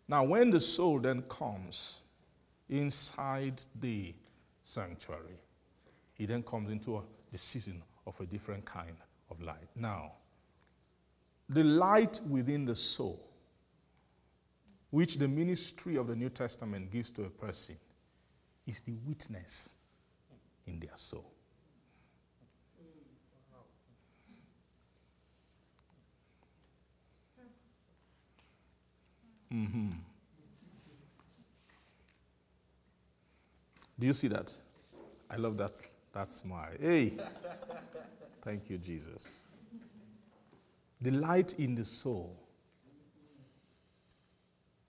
A: Now, when the soul then comes inside the sanctuary, he then comes into a, the season of a different kind of light. Now, the light within the soul, which the ministry of the New Testament gives to a person, is the witness in their soul. Mm-hmm. Do you see that? I love that, that my, Hey! Thank you, Jesus. The light in the soul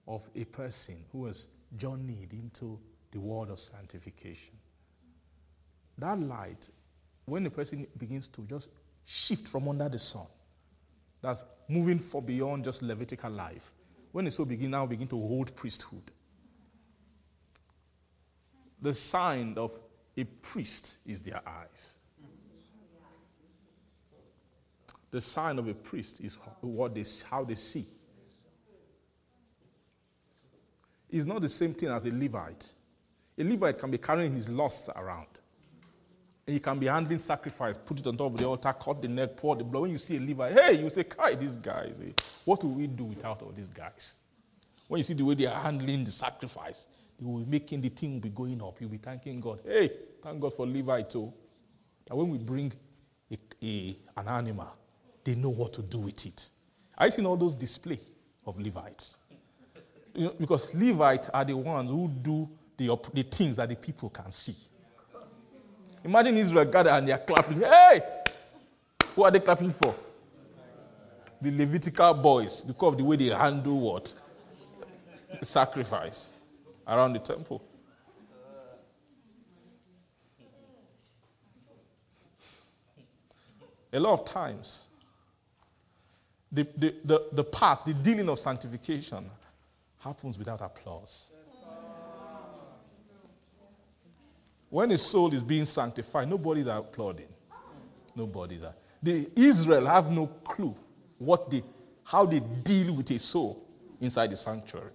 A: of a person who has journeyed into the world of sanctification. That light, when a person begins to just shift from under the sun, that's moving for beyond just Levitical life. When the soul begin now begin to hold priesthood. The sign of a priest is their eyes. The sign of a priest is what they, how they see. It's not the same thing as a Levite. A Levite can be carrying his lusts around. He can be handling sacrifice, put it on top of the altar, cut the neck, pour the blood. When you see a Levite, hey, you say, Kai, these guys, eh, what will we do without all these guys? When you see the way they are handling the sacrifice, they will be making the thing be going up. You'll be thanking God. Hey, thank God for Levite too. That when we bring a, a, an animal, they know what to do with it. I seen all those display of Levites. You know, because Levites are the ones who do the, the things that the people can see. Imagine Israel gather and they are clapping. Hey! Who are they clapping for? The Levitical boys, because of the way they handle what? Sacrifice around the temple. A lot of times, the, the, the, the path, the dealing of sanctification happens without applause. When a soul is being sanctified, nobody's applauding. Nobody's. The Israel have no clue what they, how they deal with a soul inside the sanctuary.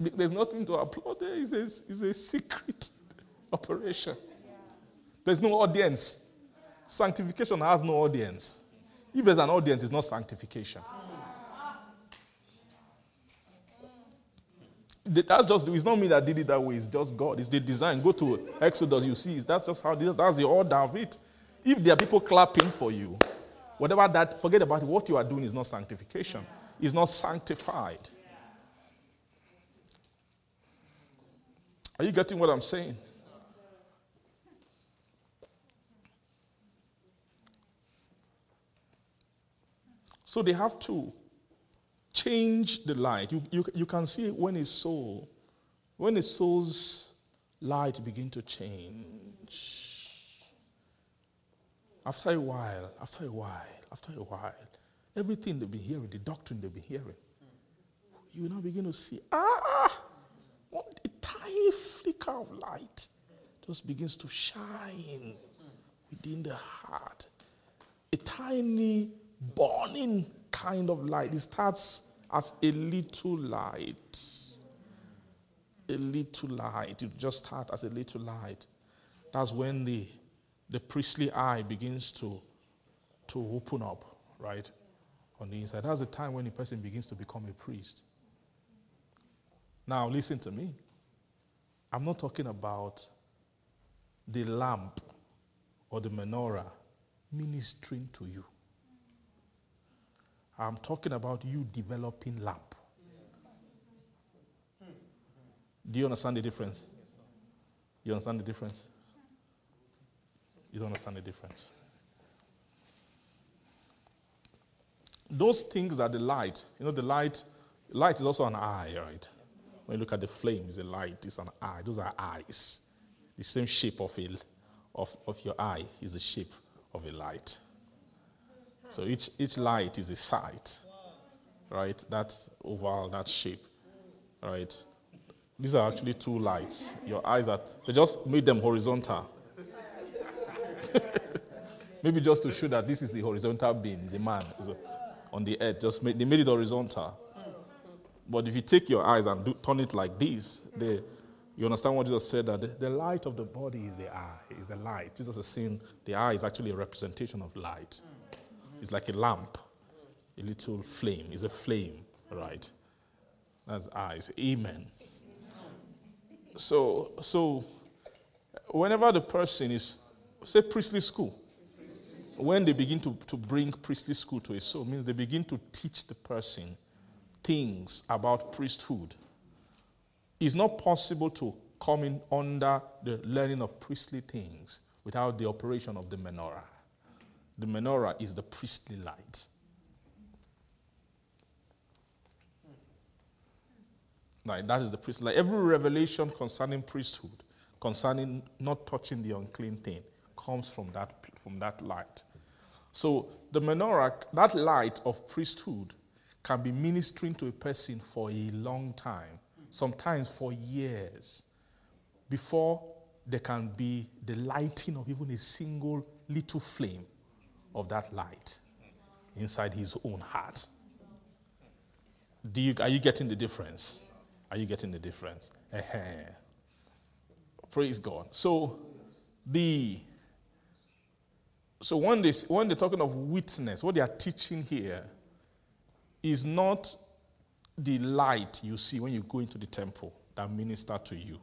A: There's nothing to applaud there. It's a, it's a secret operation. There's no audience. Sanctification has no audience. If there's an audience, it's not sanctification. That's just, it's not me that did it that way, it's just God. It's the design. Go to Exodus, you see, that's just how this, that's the order of it. If there are people clapping for you, whatever that, forget about it. What you are doing is not sanctification, it's not sanctified. Are you getting what I'm saying? So they have to change the light. You, you, you can see when a soul, when a soul's light begin to change. After a while, after a while, after a while, everything they've been hearing, the doctrine they've been hearing, you now begin to see, ah, a tiny flicker of light just begins to shine within the heart. A tiny burning kind of light. It starts as a little light. a little light. It just start as a little light. That's when the, the priestly eye begins to, to open up, right? On the inside. That's the time when a person begins to become a priest. Now, listen to me. I'm not talking about the lamp or the menorah ministering to you. I'm talking about you developing lamp. Do you understand the difference? You understand the difference? You don't understand the difference. Those things are the light. You know, the light, light is also an eye, right? When you look at the flame, it's a light, it's an eye. Those are eyes. The same shape of, a, of, of your eye is the shape of a light. So each, each light is a sight, right? That oval, that shape, right? These are actually two lights. Your eyes are, they just made them horizontal. Maybe just to show that this is the horizontal being, is a man a, on the earth. Just made, they made it horizontal. But if you take your eyes and do, turn it like this, they, you understand what Jesus said that the, the, light of the body is the eye, is the light. Jesus is saying the eye is actually a representation of light. It's like a lamp, a little flame. It's a flame, right? That's eyes. Amen. So, so whenever the person is, say, priestly school, when they begin to, to bring priestly school to a soul, means they begin to teach the person things about priesthood. It's not possible to come in under the learning of priestly things without the operation of the menorah. The menorah is the priestly light. Like that is the priest. Like every revelation concerning priesthood, concerning not touching the unclean thing, comes from that from that light. So the menorah, that light of priesthood, can be ministering to a person for a long time, sometimes for years, before there can be the lighting of even a single little flame of that light inside his own heart. Do you, are you getting the difference? Are you getting the difference? Praise God. So the so when they when they're talking of witness, what they are teaching here is not the light you see when you go into the temple that minister to you.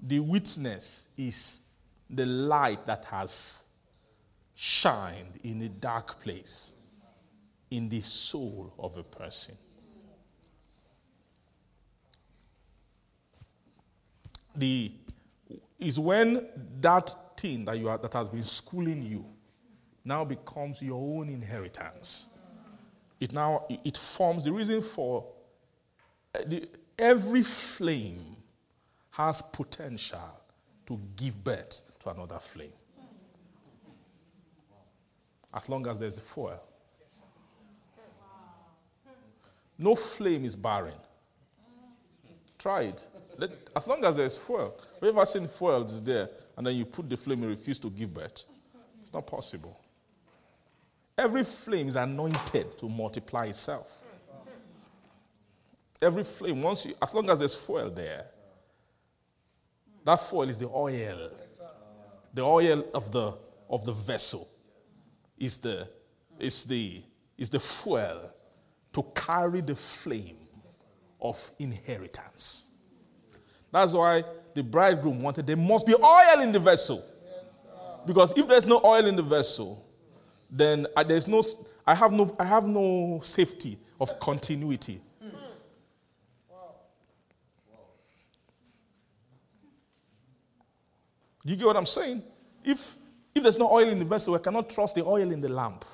A: The witness is the light that has shined in a dark place in the soul of a person. The is when that thing that you are, that has been schooling you now becomes your own inheritance. It now it forms the reason for eh, the, every flame has potential to give birth to another flame. As long as there's a fuel. No flame is barren. Try it. Let, as long as there's foil. Have you ever seen foil is there and then you put the flame and refuse to give birth? It's not possible. Every flame is anointed to multiply itself. Every flame, once you, as long as there's foil there, that foil is the oil. The oil of the, of the vessel is the, is, the, is the fuel to carry the flame of inheritance. That's why the bridegroom wanted there must be oil in the vessel. Because if there's no oil in the vessel, then uh, there's no, I have no, I have no safety of continuity. Do you get what I'm saying? If, if there's no oil in the vessel, I cannot trust the oil in the lamp.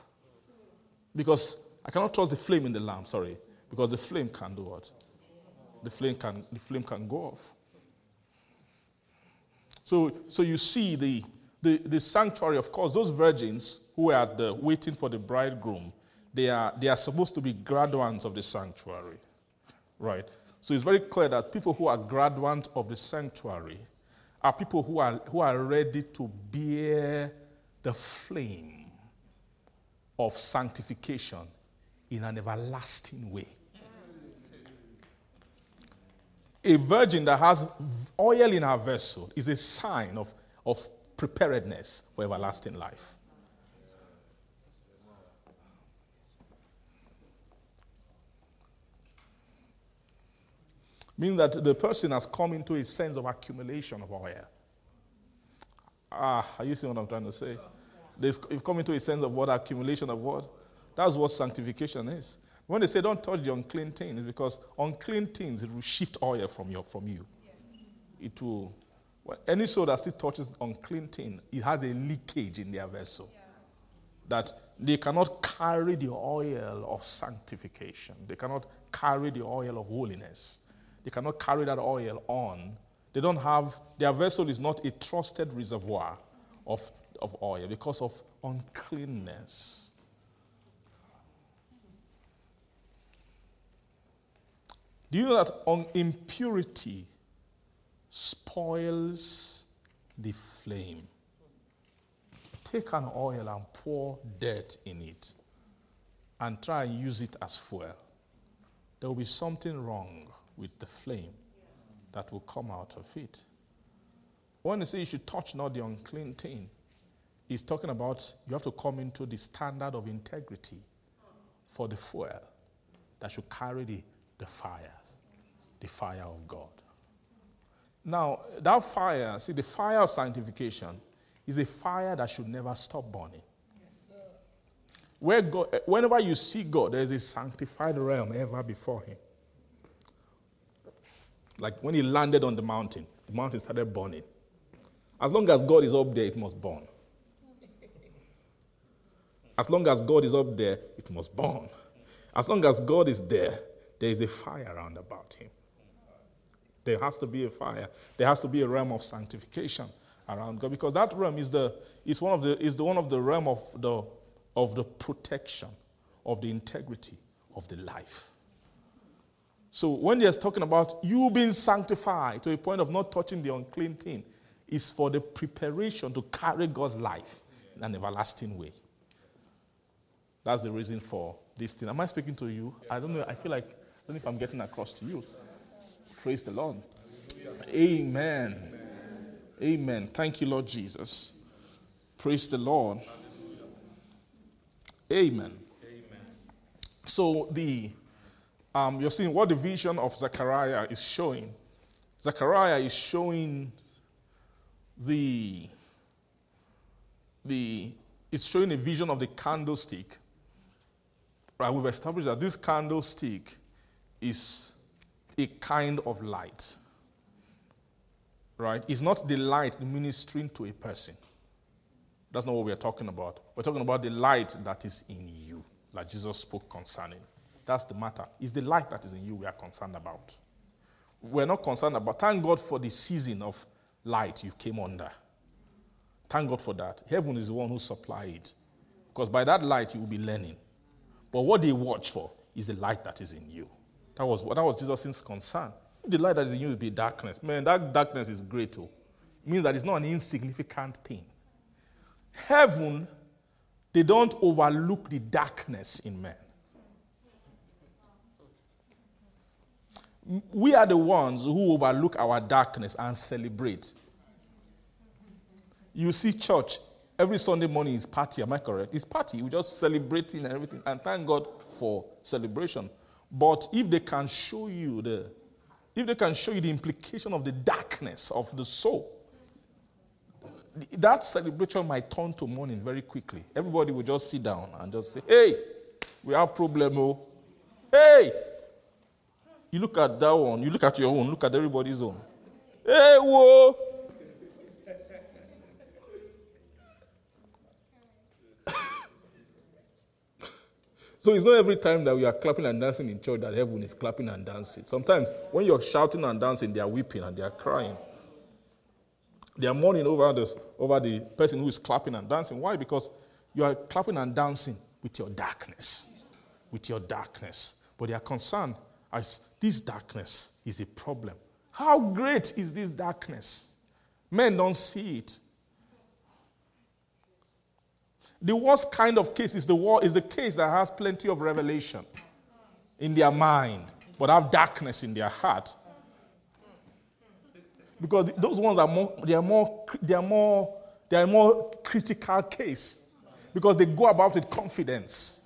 A: Because I cannot trust the flame in the lamp, sorry. Because the flame can do what? The flame can, the flame can go off. So, so you see the, the, the sanctuary, of course, those virgins who are the, waiting for the bridegroom, they are, they are supposed to be graduates of the sanctuary. Right? So it's very clear that people who are graduates of the sanctuary are people who are, who are ready to bear the flame of sanctification in an everlasting way. A virgin that has oil in her vessel is a sign of, of preparedness for everlasting life. Meaning that the person has come into a sense of accumulation of oil. Ah, are you seeing what I'm trying to say? There's, you've come into a sense of what accumulation of what? That's what sanctification is. When they say don't touch the unclean thing, it's because unclean things it will shift oil from your from you. It will. Any soul that still touches unclean thing, it has a leakage in their vessel. That they cannot carry the oil of sanctification. They cannot carry the oil of holiness. They cannot carry that oil on. They don't have, their vessel is not a trusted reservoir of, of oil because of uncleanness. Do you know that on impurity spoils the flame? Take an oil and pour dirt in it and try and use it as fuel. There will be something wrong with the flame that will come out of it. When he says you should touch not the unclean thing, he's talking about you have to come into the standard of integrity for the fuel that should carry the, the fires, the fire of God. Now, that fire, see, the fire of sanctification is a fire that should never stop burning. Where God, whenever you see God, there is a sanctified realm ever before Him. Like when He landed on the mountain, the mountain started burning. As long as God is up there, it must burn. As long as God is up there, it must burn. As long as God is there, there is a fire around about Him. There has to be a fire. There has to be a realm of sanctification around God because that realm is the is one of the is the one of the realm of the of the protection of the integrity of the life. So when they're talking about you being sanctified to a point of not touching the unclean thing, is for the preparation to carry God's life in an everlasting way. That's the reason for this thing. Am I speaking to you? Yes, I don't know. I feel like I don't know if I'm getting across to you. Praise the Lord. Amen. Amen. Amen. Thank you, Lord Jesus. Praise the Lord. Amen. Amen. So the um, you're seeing what the vision of Zechariah is showing. Zechariah is showing the the it's showing a vision of the candlestick. Right, we've established that this candlestick is a kind of light. Right? It's not the light ministering to a person. That's not what we're talking about. We're talking about the light that is in you, that Jesus spoke concerning. That's the matter. It's the light that is in you we are concerned about. We're not concerned about. Thank God for the season of light you came under. Thank God for that. Heaven is the one who supplied. Because by that light you will be learning. But what they watch for is the light that is in you. That was, that was Jesus' concern. The light that is in you will be darkness. Man, that darkness is great too. It means that it's not an insignificant thing. Heaven, they don't overlook the darkness in men. We are the ones who overlook our darkness and celebrate. You see, church, every Sunday morning is party, am I correct? It's party. We just celebrating and everything. And thank God for celebration. But if they can show you the if they can show you the implication of the darkness of the soul, that celebration might turn to mourning very quickly. Everybody will just sit down and just say, Hey, we have problem, oh. Hey, you look at that one, you look at your own, look at everybody's own. Hey, whoa! so it's not every time that we are clapping and dancing in church that heaven is clapping and dancing. Sometimes when you're shouting and dancing, they are weeping and they are crying. They are mourning over, this, over the person who is clapping and dancing. Why? Because you are clapping and dancing with your darkness. With your darkness. But they are concerned as this darkness is a problem. How great is this darkness? Men don't see it. The worst kind of case is the, war, is the case that has plenty of revelation in their mind, but have darkness in their heart. Because those ones are more, they are more, they are more, they are more critical case. Because they go about with confidence.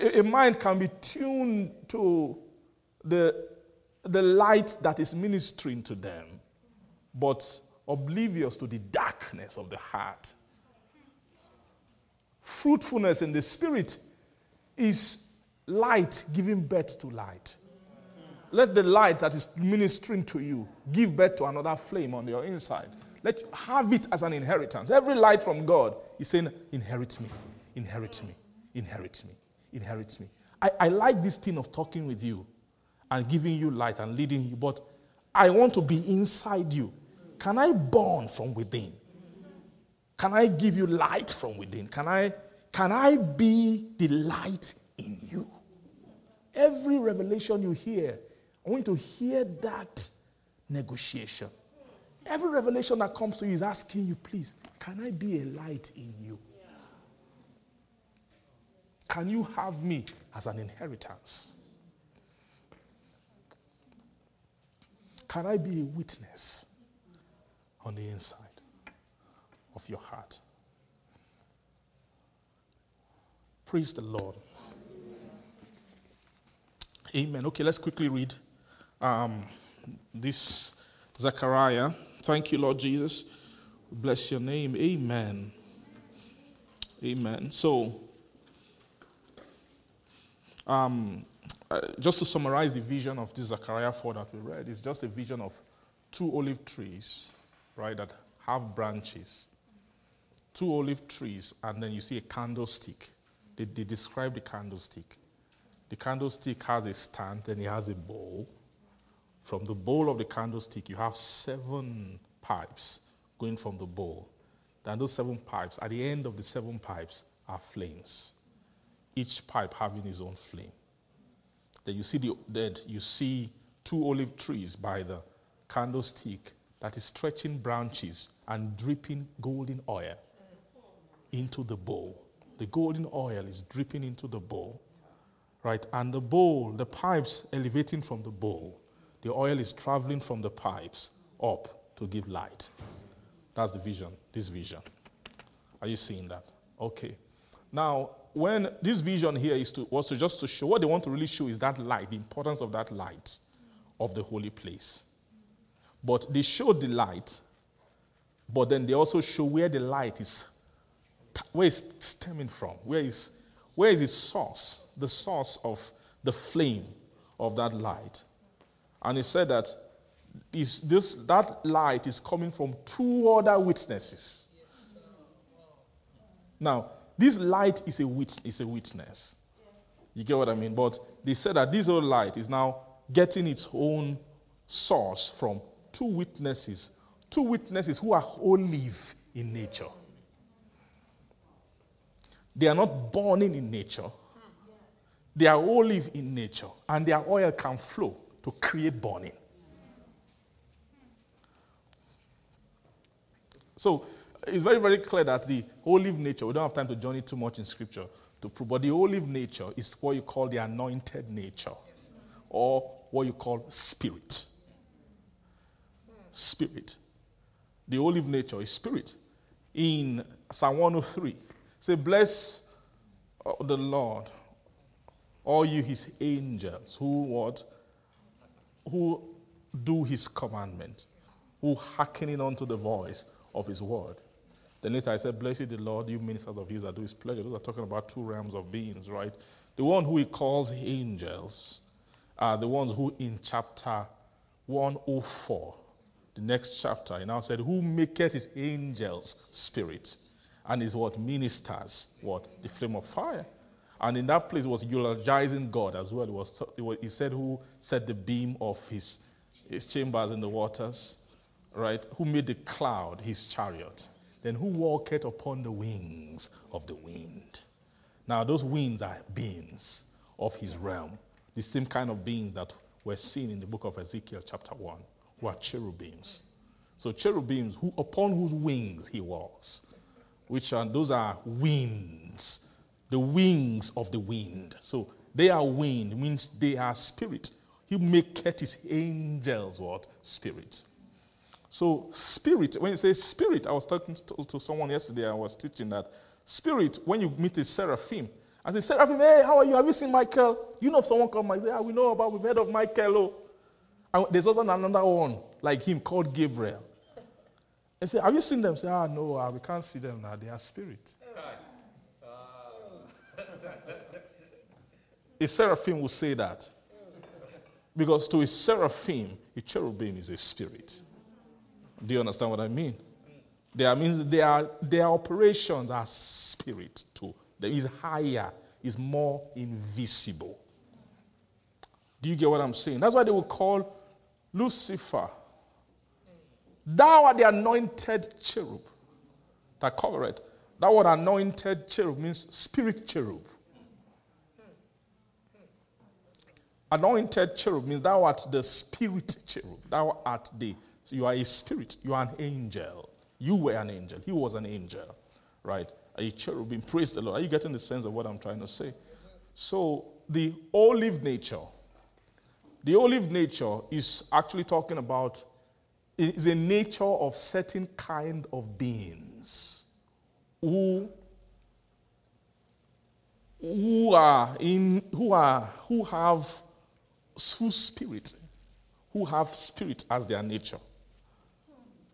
A: A mind can be tuned to the, the light that is ministering to them, but oblivious to the darkness of the heart. Fruitfulness in the spirit is light giving birth to light. Let the light that is ministering to you give birth to another flame on your inside. Let you have it as an inheritance. Every light from God is saying, Inherit me, inherit me, inherit me, inherit me. I, I like this thing of talking with you and giving you light and leading you, but I want to be inside you. Can I burn from within? Can I give you light from within? Can I, can I be the light in you? Every revelation you hear, I want you to hear that negotiation. Every revelation that comes to you is asking you, please, can I be a light in you? Can you have me as an inheritance? Can I be a witness on the inside of your heart? Praise the Lord. Amen. Okay, let's quickly read um, this Zechariah. Thank you, Lord Jesus. Bless your name. Amen. Amen. So, um, uh, just to summarize the vision of this Zechariah 4 that we read, it's just a vision of two olive trees, right, that have branches. Two olive trees, and then you see a candlestick. They, they describe the candlestick. The candlestick has a stand, then it has a bowl. From the bowl of the candlestick, you have seven pipes going from the bowl. Then those seven pipes, at the end of the seven pipes, are flames. Each pipe having its own flame. Then you see the then you see two olive trees by the candlestick that is stretching branches and dripping golden oil into the bowl. The golden oil is dripping into the bowl, right? And the bowl, the pipes elevating from the bowl, the oil is traveling from the pipes up to give light. That's the vision, this vision. Are you seeing that? Okay. Now, when this vision here is to was to just to show what they want to really show is that light, the importance of that light of the holy place. But they show the light, but then they also show where the light is, where it's stemming from, where is where is its source, the source of the flame of that light. And he said that is this that light is coming from two other witnesses. Now, this light is a, wit- is a witness. You get what I mean? But they said that this old light is now getting its own source from two witnesses, two witnesses who are olive in nature. They are not burning in nature, they are olive in nature, and their oil can flow to create burning. So it's very, very clear that the olive nature, we don't have time to journey too much in scripture to prove, but the olive nature is what you call the anointed nature or what you call spirit. Spirit. The olive nature is spirit. In Psalm 103, say, Bless the Lord, all you his angels who what? Who do his commandment, who hearkening unto the voice of his word. Then later I said, Blessed the Lord, you ministers of his that do his pleasure. Those are talking about two realms of beings, right? The one who he calls angels are the ones who in chapter 104, the next chapter, he now said, Who maketh his angels spirit and is what ministers, what? The flame of fire. And in that place, was eulogizing God as well. It was, it was, he said, Who set the beam of his, his chambers in the waters, right? Who made the cloud his chariot? Then who walketh upon the wings of the wind? Now, those winds are beings of his realm, the same kind of beings that were seen in the book of Ezekiel, chapter 1, who are cherubims. So, cherubims, who, upon whose wings he walks. which are those are winds, the wings of the wind. So they are wind means they are spirit. He maketh his angels what spirit. So spirit, when you say spirit, I was talking to, to someone yesterday. I was teaching that spirit. When you meet a seraphim, I say seraphim, hey, how are you? Have you seen Michael? You know someone called Michael? Yeah, we know about. We've heard of Michael. Oh. And there's also another one like him called Gabriel. I say, have you seen them? Say, ah, no, ah, we can't see them now. They are spirit. a seraphim will say that. Because to a seraphim, a cherubim is a spirit. Do you understand what I mean? There means their, their operations are spirit too. There is higher, is more invisible. Do you get what I'm saying? That's why they will call Lucifer. Thou art the anointed cherub that covereth. That word anointed cherub means spirit cherub. Anointed cherub means thou art the spirit cherub. Thou art the, so you are a spirit, you are an angel. You were an angel, he was an angel, right? A cherubim, praise the Lord. Are you getting the sense of what I'm trying to say? So, the olive nature, the olive nature is actually talking about is a nature of certain kind of beings who who are in who are who have whose spirit who have spirit as their nature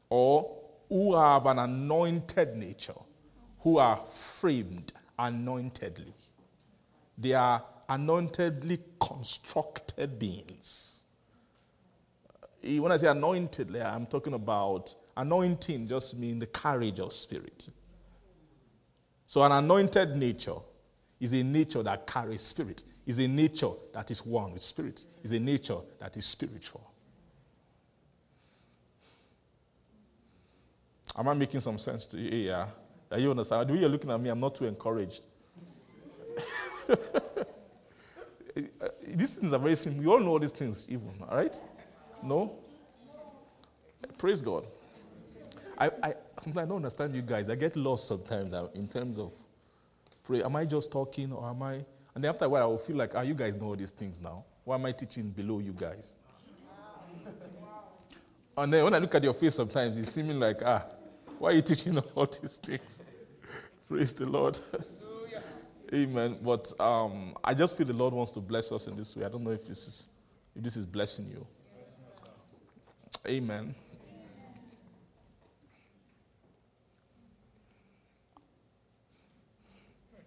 A: or who have an anointed nature who are framed anointedly. They are anointedly constructed beings. Eh, when i say anointed i'm talking about anointing just means the carriage of spirit. So an anointed nature is a nature that carries spirit, is a nature that is one with spirit, is a nature that is spiritual. Am I making some sense to you? Yeah. Are you understand? The way you're looking at me, I'm not too encouraged. these things are very simple. You all know these things, even, all right? No? Praise God. I, I, I don't understand you guys. I get lost sometimes uh, in terms of pray. Am I just talking or am I? And then after a while, I will feel like, ah, you guys know all these things now. Why am I teaching below you guys? and then when I look at your face sometimes, it's seeming like, ah, why are you teaching all these things? Praise the Lord. Amen. But um, I just feel the Lord wants to bless us in this way. I don't know if this is, if this is blessing you. Amen.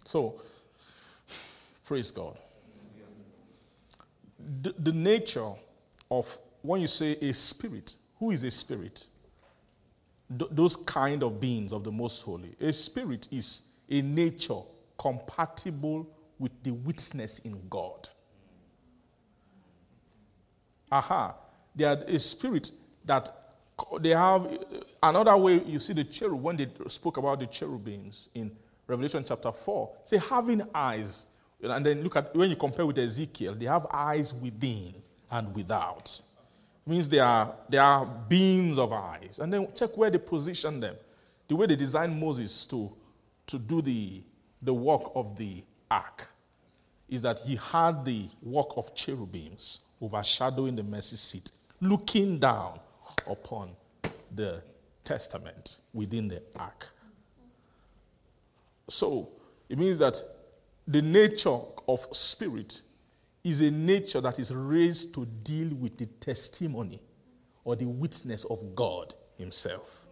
A: So, praise God. The, the nature of when you say a spirit, who is a spirit? Th- those kind of beings of the Most Holy. A spirit is a nature compatible with the witness in God. Aha. They are a spirit that they have uh, another way you see the cherub when they spoke about the cherubims in Revelation chapter 4. Say, having eyes. And then look at when you compare with Ezekiel, they have eyes within and without. Means they are, they are beams of eyes. And then check where they position them. The way they designed Moses to, to do the, the work of the ark is that he had the work of cherubims overshadowing the mercy seat, looking down upon the testament within the ark. So it means that the nature of spirit is a nature that is raised to deal with the testimony or the witness of God Himself.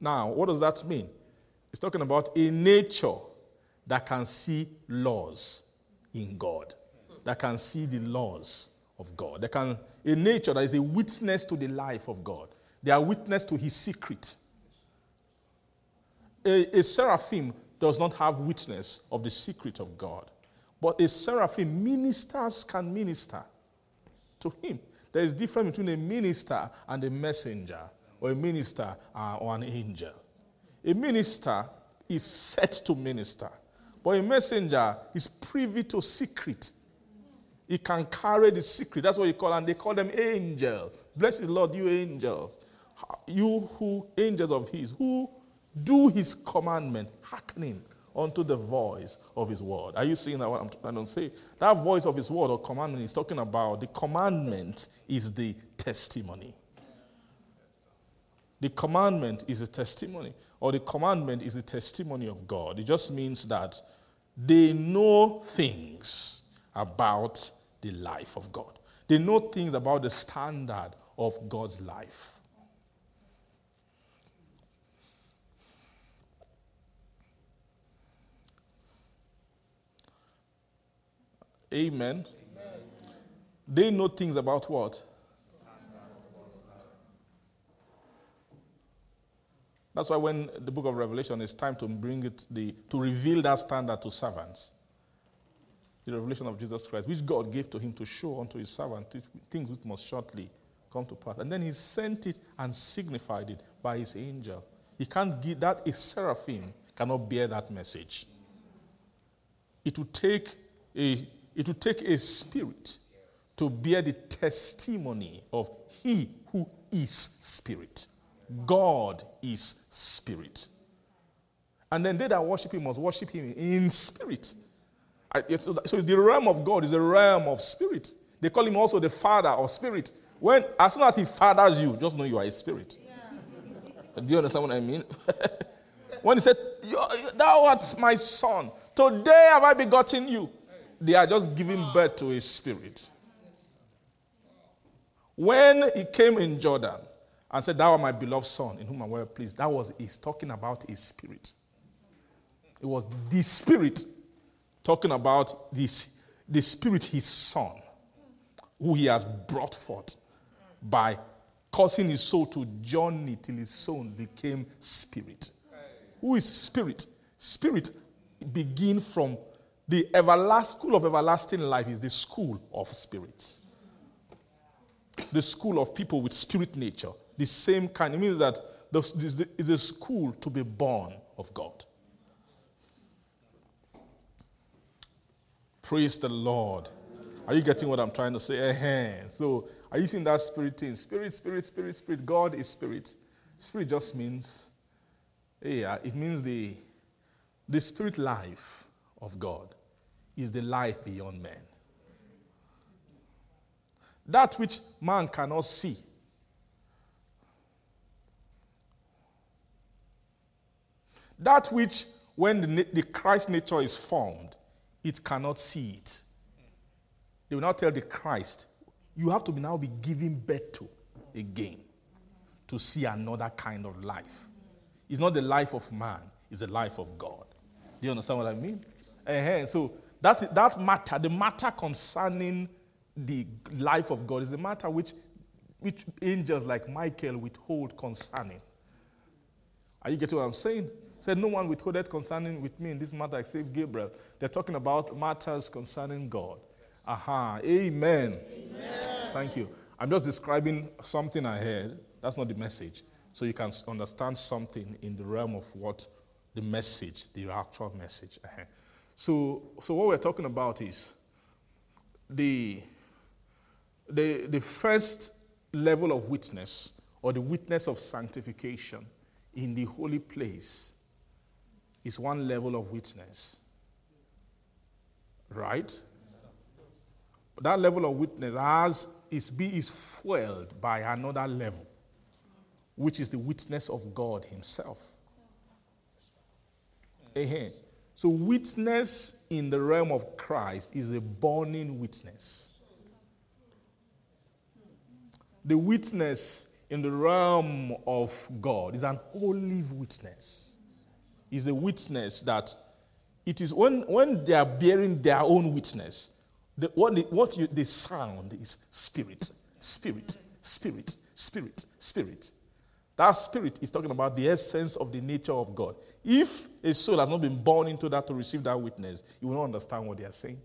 A: Now, what does that mean? It's talking about a nature that can see laws in God, that can see the laws of God, that can a nature that is a witness to the life of God. They are witness to His secret a, a seraphim does not have witness of the secret of God. But a seraphim, ministers can minister to him. There is difference between a minister and a messenger, or a minister uh, or an angel. A minister is set to minister, but a messenger is privy to secret. He can carry the secret. That's what you call, and they call them angels. Bless the Lord, you angels. You who angels of his, who do his commandment, hearkening unto the voice of his word. Are you seeing that what I'm trying to say? That voice of his word or commandment is talking about the commandment is the testimony. The commandment is a testimony, or the commandment is a testimony of God. It just means that they know things about the life of God. They know things about the standard of God's life. Amen. Amen. They know things about what? That's why when the book of Revelation is time to bring it, the, to reveal that standard to servants, the revelation of Jesus Christ, which God gave to him to show unto his servant things which must shortly come to pass. And then he sent it and signified it by his angel. He can't give that a seraphim cannot bear that message. It would take a it would take a spirit to bear the testimony of he who is spirit. God is spirit. And then they that worship him must worship him in spirit. So the realm of God is a realm of spirit. They call him also the father of spirit. When as soon as he fathers you, just know you are a spirit. Yeah. Do you understand what I mean? when he said, Thou art my son, today have I begotten you. They are just giving birth to a spirit. When he came in Jordan, and said, Thou art my beloved son, in whom I'm well pleased. That was he's talking about his spirit. It was the spirit talking about this, the spirit, his son, who he has brought forth by causing his soul to journey till his soul became spirit. Who is spirit? Spirit begin from the school of everlasting life is the school of spirits. The school of people with spirit nature the same kind. It means that it's a school to be born of God. Praise the Lord. Are you getting what I'm trying to say? Uh-huh. So, are you seeing that spirit thing? Spirit, spirit, spirit, spirit. God is spirit. Spirit just means, yeah, it means the, the spirit life of God is the life beyond man. That which man cannot see That which, when the, the Christ nature is formed, it cannot see it. They will now tell the Christ, you have to be now be given birth to again to see another kind of life. It's not the life of man, it's the life of God. Do you understand what I mean? Uh-huh. So that, that matter, the matter concerning the life of God is the matter which, which angels like Michael withhold concerning. Are you getting what I'm saying? said, No one withholdeth concerning with me in this matter except Gabriel. They're talking about matters concerning God. Aha. Amen. Amen. Thank you. I'm just describing something I heard. That's not the message. So you can understand something in the realm of what the message, the actual message. Uh-huh. So, so what we're talking about is the, the, the first level of witness or the witness of sanctification in the holy place is one level of witness. Right? That level of witness has is is fueled by another level, which is the witness of God Himself. uh So witness in the realm of Christ is a burning witness. The witness in the realm of God is an olive witness is a witness that it is when, when they are bearing their own witness, the, what, the, what you, the sound is spirit, spirit, spirit, spirit, spirit. That spirit is talking about the essence of the nature of God. If a soul has not been born into that to receive that witness, you will not understand what they are saying.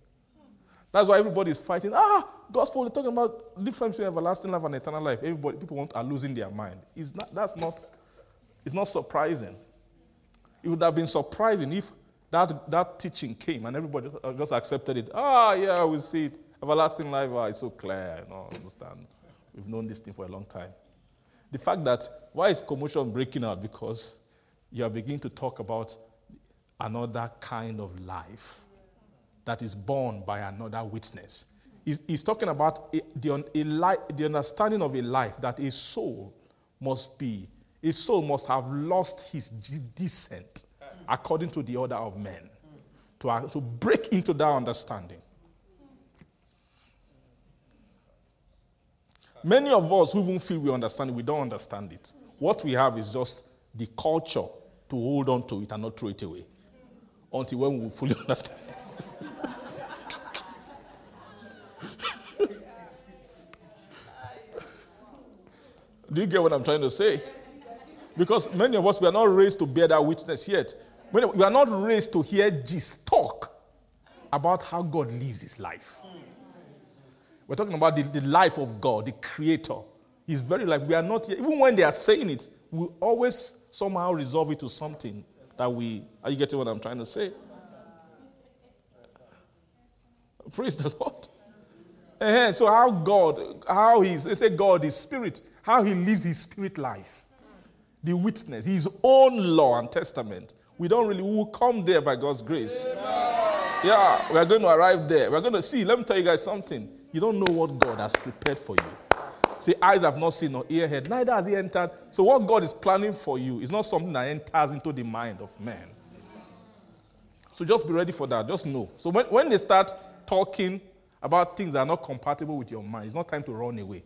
A: That's why everybody is fighting. Ah, gospel, they're talking about difference between everlasting life and eternal life. Everybody, people want, are losing their mind. It's not, that's not, it's not surprising. It would have been surprising if that, that teaching came and everybody just accepted it. Ah, yeah, we see it. Everlasting life ah, is so clear. You know, understand. We've known this thing for a long time. The fact that why is commotion breaking out? Because you are beginning to talk about another kind of life that is born by another witness. He's, he's talking about a, the, a li- the understanding of a life that a soul must be, a soul must have lost his descent according to the order of men. To, uh, to break into that understanding. Many of us who even feel we understand it, we don't understand it. What we have is just the culture to hold on to it and not throw it away until when we fully understand it. Do you get what I'm trying to say? Because many of us, we are not raised to bear that witness yet. We are not raised to hear Jesus talk about how God lives his life. We're talking about the, the life of God, the creator. His very life. We are not, even when they are saying it, we always somehow resolve it to something that we, are you getting what I'm trying to say? Praise the Lord. Eh, So how God, how he's, they say God is spirit, how he lives his spirit life. The witness, his own law and testament. We don't really, we will come there by God's grace. Yeah, we are going to arrive there. We're going to see. Let me tell you guys something. You don't know what God has prepared for you. See, eyes have not seen nor ear heard, neither has he entered. So, what God is planning for you is not something that enters into the mind of man. So, just be ready for that. Just know. So, when, when they start talking about things that are not compatible with your mind, it's not time to run away.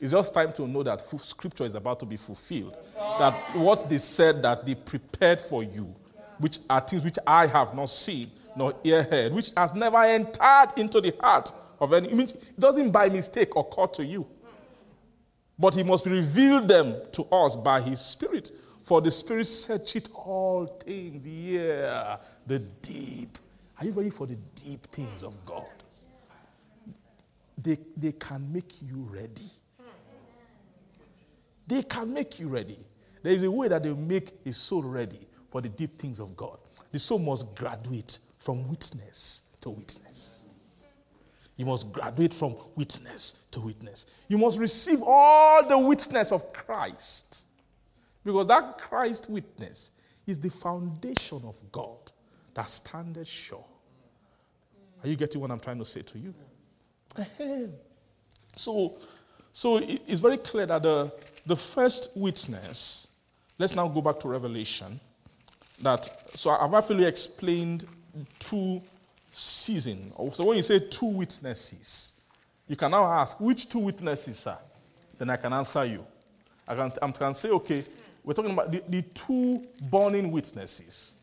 A: It's just time to know that scripture is about to be fulfilled. That what they said that they prepared for you, which are things which I have not seen nor ear heard, which has never entered into the heart of any. It doesn't by mistake occur to you. But he must reveal them to us by his spirit. For the spirit searcheth all things. Yeah, the deep. Are you ready for the deep things of God? They, they can make you ready. They can make you ready. There is a way that they make a soul ready for the deep things of God. The soul must graduate from witness to witness. You must graduate from witness to witness. You must receive all the witness of Christ. Because that Christ witness is the foundation of God that standeth sure. Are you getting what I'm trying to say to you? So, so it's very clear that the, the first witness, let's now go back to Revelation. That so I've actually explained two seasons. So when you say two witnesses, you can now ask which two witnesses, sir? Then I can answer you. I can, I can say, okay, we're talking about the, the two burning witnesses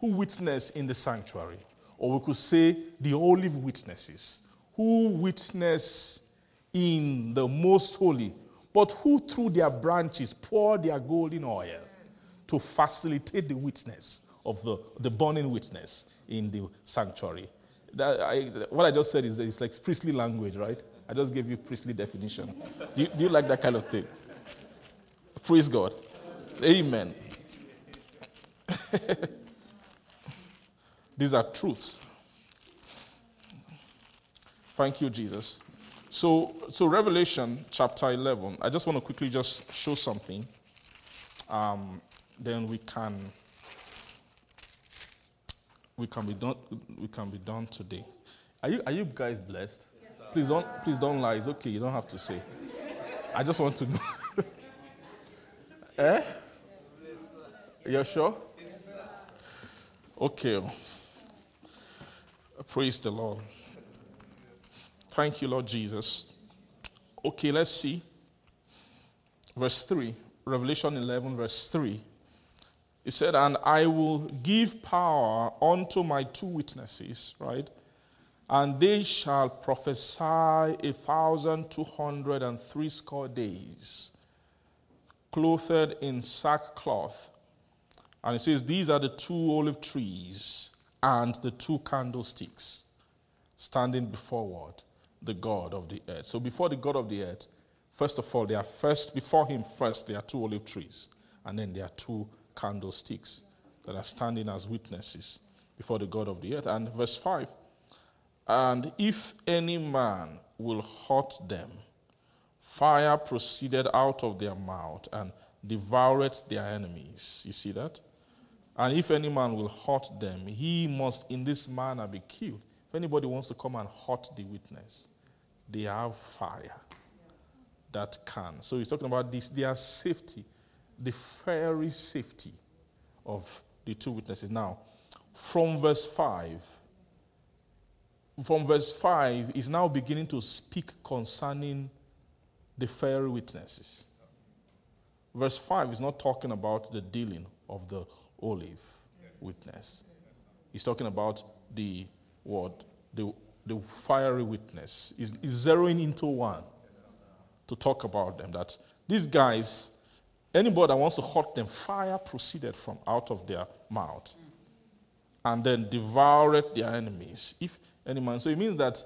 A: who witness in the sanctuary, or we could say the olive witnesses who witness in the most holy, but who through their branches pour their golden oil to facilitate the witness of the, the burning witness in the sanctuary. That I, what I just said is, it's like priestly language, right? I just gave you priestly definition. Do you, do you like that kind of thing? Praise God. Amen. These are truths. Thank you, Jesus. So, so Revelation chapter 11, I just want to quickly just show something. Um, then we can we can be done we can be done today. Are you are you guys blessed? please don't please don't lie. It's okay, you don't have to say. I just want to know. eh? You're sure? Okay. Praise the Lord. Thank you, Lord Jesus. Okay, let's see. Verse 3, Revelation 11, verse 3. It said, And I will give power unto my two witnesses, right? And they shall prophesy a thousand two hundred and three score days, clothed in sackcloth. And it says, These are the two olive trees and the two candlesticks standing beforeward the God of the earth. So before the God of the earth, first of all, there are first, before him first, there are two olive trees, and then there are two candlesticks that are standing as witnesses before the God of the earth. And verse 5 And if any man will hurt them, Fire proceeded out of their mouth and devoured their enemies. You see that? And if any man will hurt them, he must in this manner be killed. If anybody wants to come and hurt the witness, they have fire that can. So he's talking about this, their safety, the fiery safety of the two witnesses. Now, from verse 5, from verse 5 is now beginning to speak concerning the fiery witnesses. Verse 5 is not talking about the dealing of the olive witness. He's talking about the what? The, the fiery witness. He's zeroing into one to talk about them. That these guys, anybody that wants to hurt them, fire proceeded from out of their mouth and then devoured their enemies. If any man, so it means that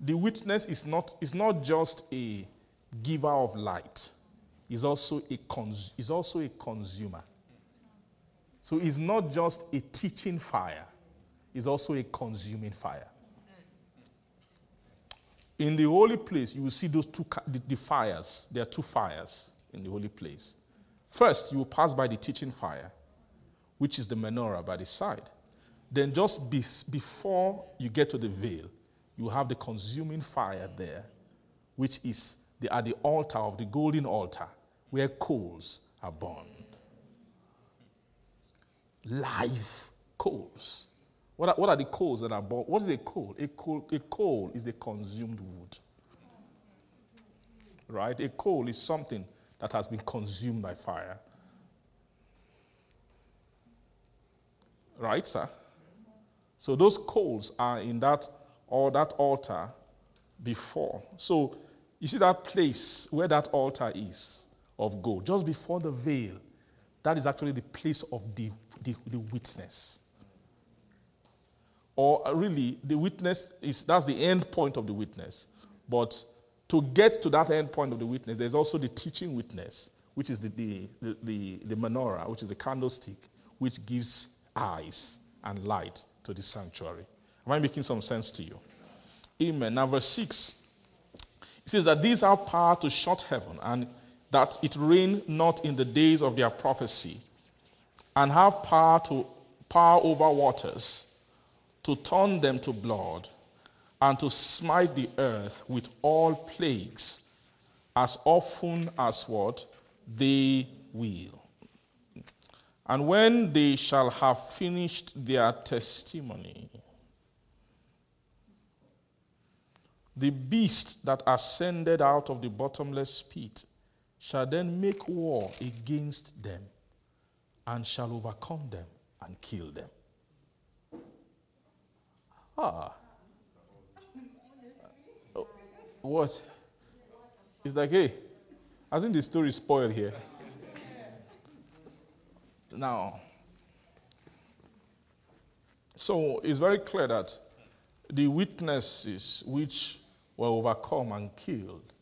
A: the witness is not, is not just a giver of light, is also a cons- is also a consumer. So it's not just a teaching fire, it's also a consuming fire. In the holy place, you will see those two the, the fires. There are two fires in the holy place. First, you will pass by the teaching fire, which is the menorah by the side. Then, just be, before you get to the veil, you have the consuming fire there, which is at the altar of the golden altar, where coals are burned. Live coals. What are, what are the coals that are burned? What is a coal? A coal, a coal is a consumed wood. Right? A coal is something that has been consumed by fire. Right, sir? So those coals are in that or that altar before. So you see that place where that altar is of gold, just before the veil. That is actually the place of the, the, the witness. Or really, the witness is that's the end point of the witness. But to get to that end point of the witness, there's also the teaching witness, which is the, the, the, the, the menorah, which is the candlestick, which gives eyes and light to the sanctuary. Am I making some sense to you? Amen. Now, verse 6 it says that these have power to shut heaven, and that it rain not in the days of their prophecy, and have power to power over waters, to turn them to blood, and to smite the earth with all plagues, as often as what they will. And when they shall have finished their testimony, the beast that ascended out of the bottomless pit shall then make war against them and shall overcome them and kill them. Ah. Oh, what? It's like, hey, I think the story spoiled here. Now, so it's very clear that the witnesses which were overcome and killed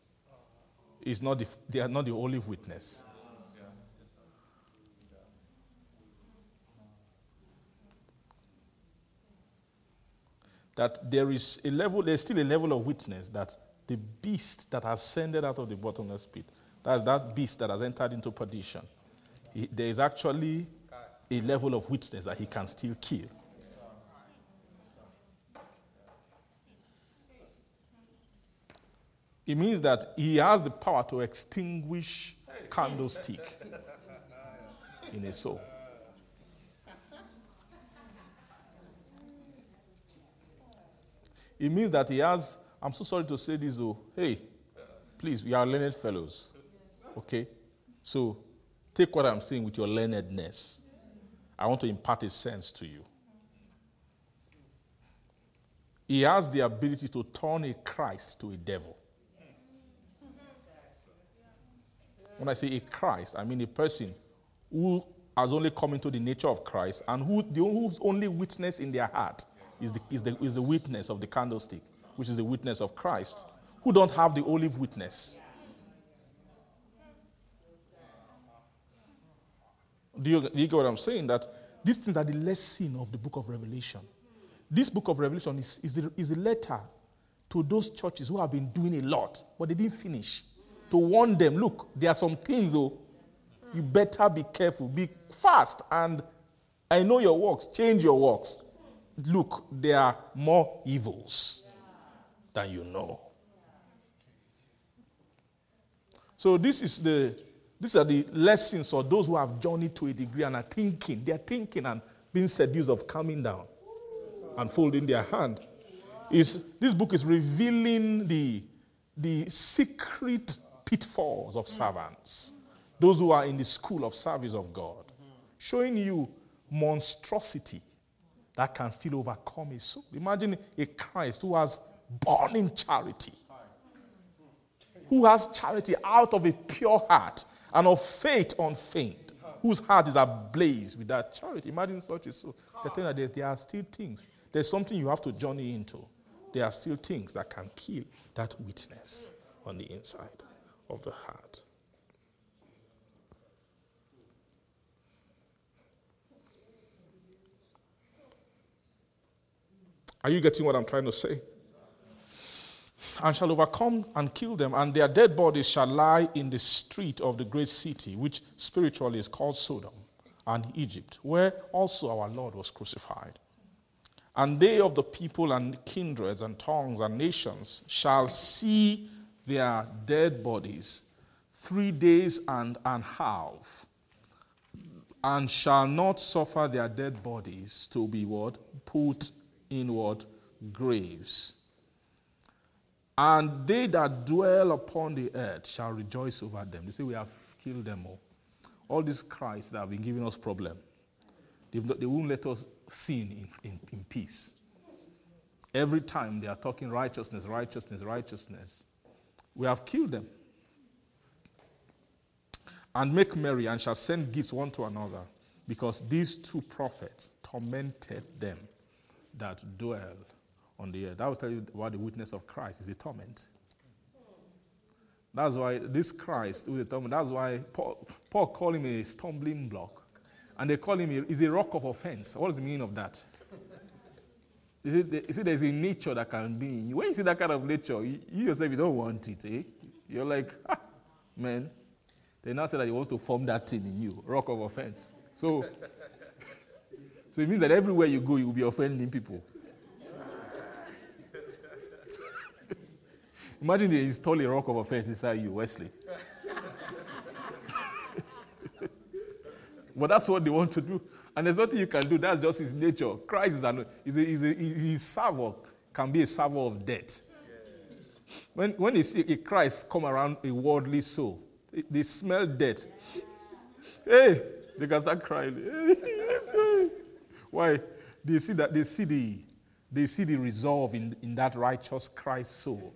A: is not the, they are not the only witness. That there is a level, there's still a level of witness that the beast that has ascended out of the bottomless pit, that's that beast that has entered into perdition he, there is actually a level of witness that he can still kill. It means that he has the power to extinguish candlestick in a soul. It means that he has, I'm so sorry to say this, though. Hey, please, we are learned fellows. Okay? So Take what I'm saying with your learnedness. I want to impart a sense to you. He has the ability to turn a Christ to a devil. When I say a Christ, I mean a person who has only come into the nature of Christ and who, the, whose only witness in their heart is the, is, the, is the witness of the candlestick, which is the witness of Christ, who don't have the olive witness. Do you, do you get what I'm saying? That these things are the lesson of the book of Revelation. This book of Revelation is, is, a, is a letter to those churches who have been doing a lot, but they didn't finish. to warn them look, there are some things, though, you better be careful. Be fast. And I know your works. Change your works. Look, there are more evils than you know. So this is the these are the lessons for those who have journeyed to a degree and are thinking. They're thinking and being seduced of coming down and folding their hand. Is this book is revealing the, the secret pitfalls of servants, those who are in the school of service of God, showing you monstrosity that can still overcome a soul. Imagine a Christ who has burning charity, who has charity out of a pure heart and of faith unfeigned, whose heart is ablaze with that charity. Imagine such a soul. They're telling that there are still things. There's something you have to journey into. There are still things that can kill that witness on the inside of the heart. Are you getting what I'm trying to say? And shall overcome and kill them, and their dead bodies shall lie in the street of the great city, which spiritually is called Sodom and Egypt, where also our Lord was crucified. And they of the people and kindreds and tongues and nations shall see their dead bodies three days and a half, and shall not suffer their dead bodies to be what? Put in what? Graves. And they that dwell upon the earth shall rejoice over them. They say, We have killed them all. All these Christ that have been giving us problem, they won't let us sin in, in, in peace. Every time they are talking righteousness, righteousness, righteousness, we have killed them. And make merry and shall send gifts one to another, because these two prophets tormented them that dwell on the earth. That will tell you what the witness of Christ is a torment. That's why this Christ is a torment. That's why Paul, Paul called him a stumbling block. And they call him he's a rock of offense. What is the meaning of that? You see, you see, there's a nature that can be in you. When you see that kind of nature, you, you yourself, you don't want it. Eh? You're like, ah, man. They now say that he wants to form that thing in you, rock of offense. So, so it means that everywhere you go, you will be offending people. Imagine they install a rock of offense inside you, Wesley. but that's what they want to do. And there's nothing you can do. That's just his nature. Christ is an, is a, is a, his server can be a server of death. When, when you see a Christ come around a worldly soul, they smell death. Hey, they can start crying. Why? They see that they see the they see the resolve in, in that righteous Christ soul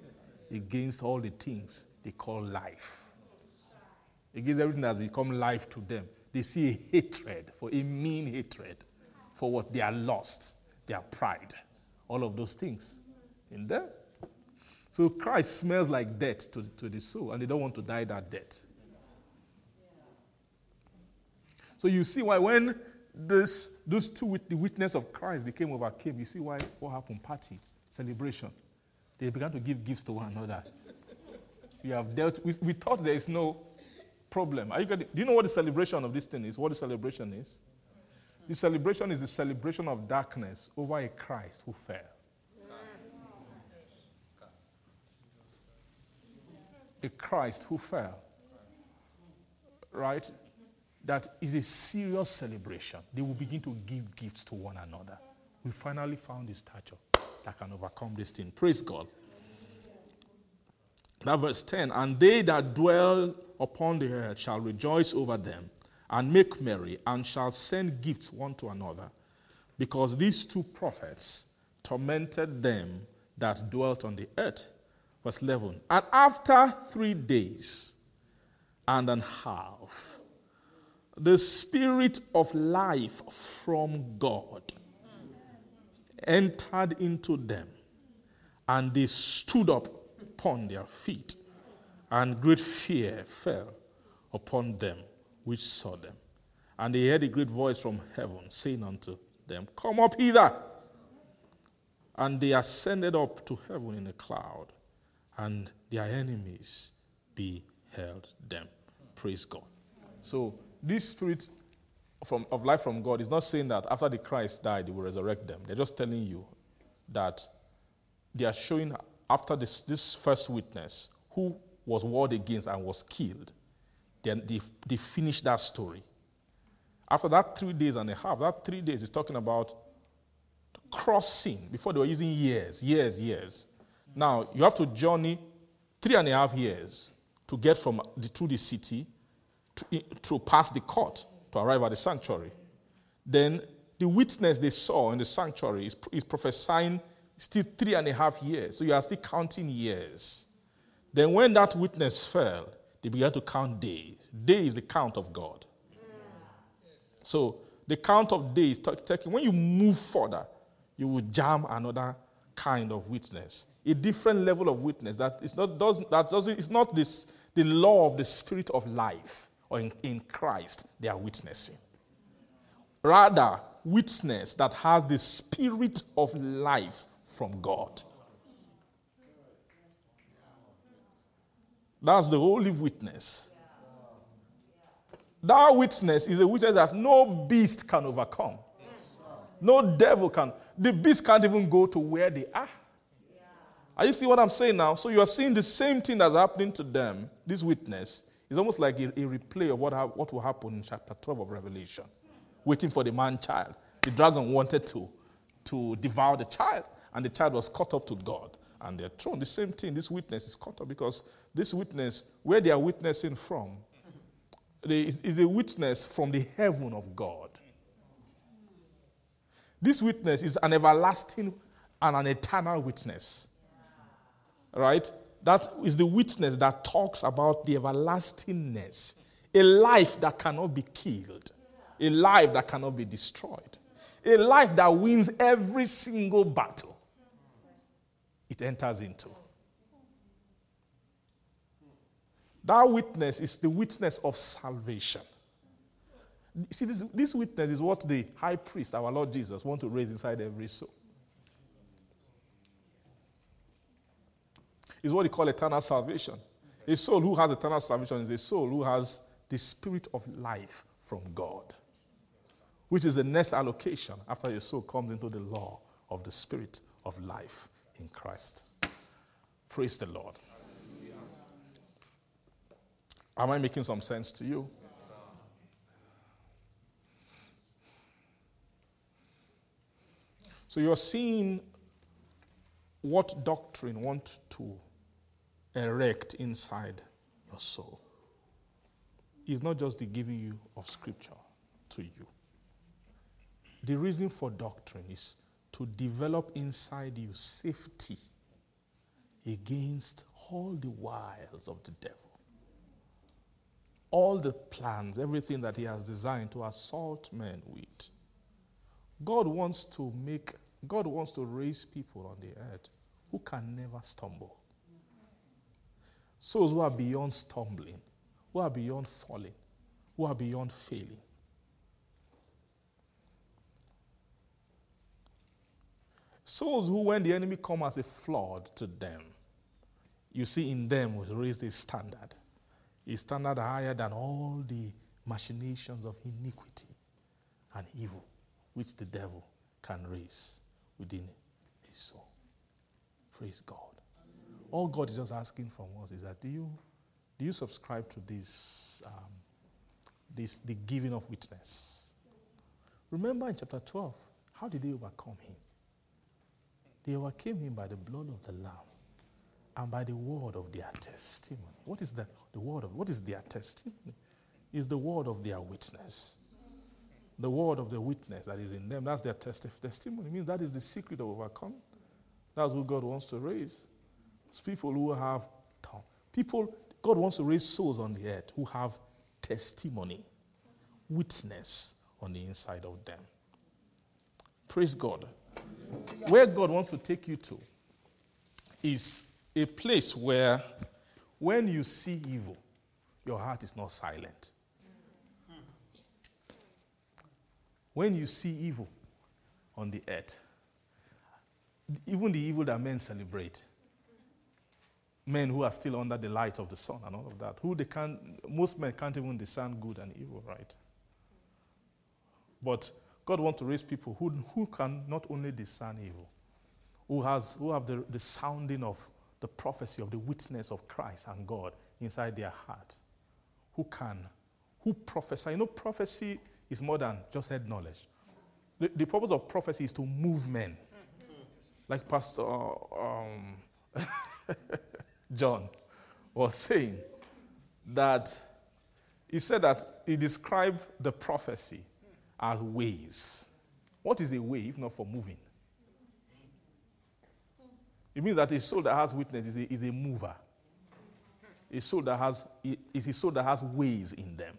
A: against all the things they call life. Against everything that has become life to them. They see a hatred, for a mean hatred, for what they are lost, their pride, all of those things in them. So Christ smells like death to, to the soul, and they don't want to die that death. So you see why when this, those two with the witness of Christ became overcame, you see why what happened? Party, celebration. They began to give gifts to one another. We have dealt with, we thought there is no problem. Are you getting, do you know what the celebration of this thing is? What the celebration is? The celebration is the celebration of darkness over a Christ who fell. A Christ who fell. Right? That is a serious celebration. They will begin to give gifts to one another. We finally found a stature that can overcome this thing. Praise God. Now, verse 10 And they that dwell upon the earth shall rejoice over them and make merry and shall send gifts one to another, because these two prophets tormented them that dwelt on the earth. Verse 11 And after three days and a half, the spirit of life from God entered into them, and they stood up upon their feet, and great fear fell upon them which saw them. And they heard a great voice from heaven saying unto them, Come up hither. And they ascended up to heaven in a cloud, and their enemies beheld them. Praise God. So, this spirit from, of life from God is not saying that after the Christ died, he will resurrect them. They're just telling you that they are showing after this, this first witness who was warred against and was killed. Then they, they that story. After that three days and a half, that three days is talking about crossing. Before they were using years, years, years. Now you have to journey three and a half years to get from the, to the city to, to pass the court to arrive at the sanctuary. Then the witness they saw in the sanctuary is, is prophesying still three and a half years. So you are still counting years. Then when that witness fell, they began to count days. Day is the count of God. So the count of days, taking when you move further, you will jam another kind of witness, a different level of witness that is not does that doesn't it's not this the law of the spirit of life or in, in Christ they are witnessing. Rather, witness that has the spirit of life from God. That's the holy witness. That witness is a witness that no beast can overcome. No devil can. The beast can't even go to where they are. Are you see what I'm saying now? So you are seeing the same thing that's happening to them. This witness is almost like a, a replay of what, ha- what will happen in chapter 12 of Revelation, waiting for the man child. The dragon wanted to, to devour the child, and the child was caught up to God and their throne. The same thing, this witness is caught up because this witness, where they are witnessing from, is a witness from the heaven of God. This witness is an everlasting and an eternal witness. Right? That is the witness that talks about the everlastingness, a life that cannot be killed, a life that cannot be destroyed, a life that wins every single battle it enters into. That witness is the witness of salvation. See, this, this witness is what the high priest, our Lord Jesus, want to raise inside every soul. Is what he call eternal salvation. A soul who has eternal salvation is a soul who has the spirit of life from God, which is the next allocation after your soul comes into the law of the spirit of life in Christ. Praise the Lord. Am I making some sense to you? So you're seeing what doctrine want to erect inside your soul. It's not just the giving you of scripture to you. The reason for doctrine is to develop inside you safety against all the wiles of the devil. All the plans, everything that he has designed to assault men with. God wants to make God wants to raise people on the earth who can never stumble. Souls who are beyond stumbling, who are beyond falling, who are beyond failing. Souls who, when the enemy comes as a flood to them, you see in them was raised a standard, a standard higher than all the machinations of iniquity and evil which the devil can raise within his soul. Praise God. All God is just asking from us is that do you, do you subscribe to this, um, this, the giving of witness? Remember in chapter 12, how did they overcome him? They overcame him by the blood of the Lamb and by the word of their testimony. What is the, the word of what is their testimony? Is the word of their witness the word of the witness that is in them. That's their testi- testimony. It means that is the secret of overcoming. That's what God wants to raise. It's people who have tongue. People, God wants to raise souls on the earth who have testimony, witness on the inside of them. Praise God. Where God wants to take you to is a place where when you see evil, your heart is not silent. When you see evil on the earth, even the evil that men celebrate, men who are still under the light of the sun and all of that. Who they can most men can't even discern good and evil, right? But God wants to raise people who, who can not only discern evil, who, has, who have the, the sounding of the prophecy of the witness of Christ and God inside their heart, who can, who prophesy. You know, prophecy is more than just head knowledge. The, the purpose of prophecy is to move men. Like Pastor um, John was saying, that he said that he described the prophecy as ways. What is a way if not for moving? It means that a soul that has witness is a, is a mover. A soul that has is a soul that has ways in them.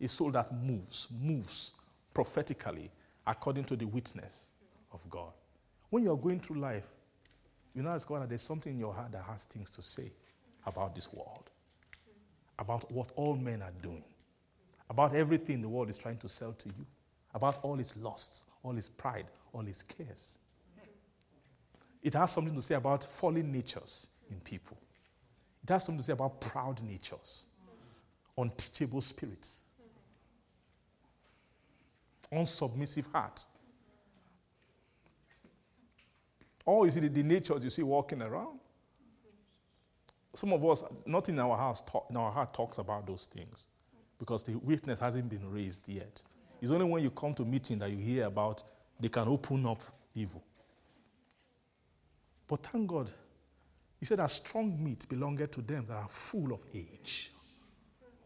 A: A soul that moves, moves prophetically according to the witness of God. When you're going through life, you know as God there's something in your heart that has things to say about this world, about what all men are doing, about everything the world is trying to sell to you, about all its lusts, all its pride, all its cares. It has something to say about fallen natures in people. It has something to say about proud natures, unteachable spirits, unsubmissive heart. Or is it the natures you see walking around? Some of us, not in our house, talk, in our heart talks about those things because the witness hasn't been raised yet. It's only when you come to meeting that you hear about they can open up evil. But thank God, he said that strong meat belongeth to them that are full of age,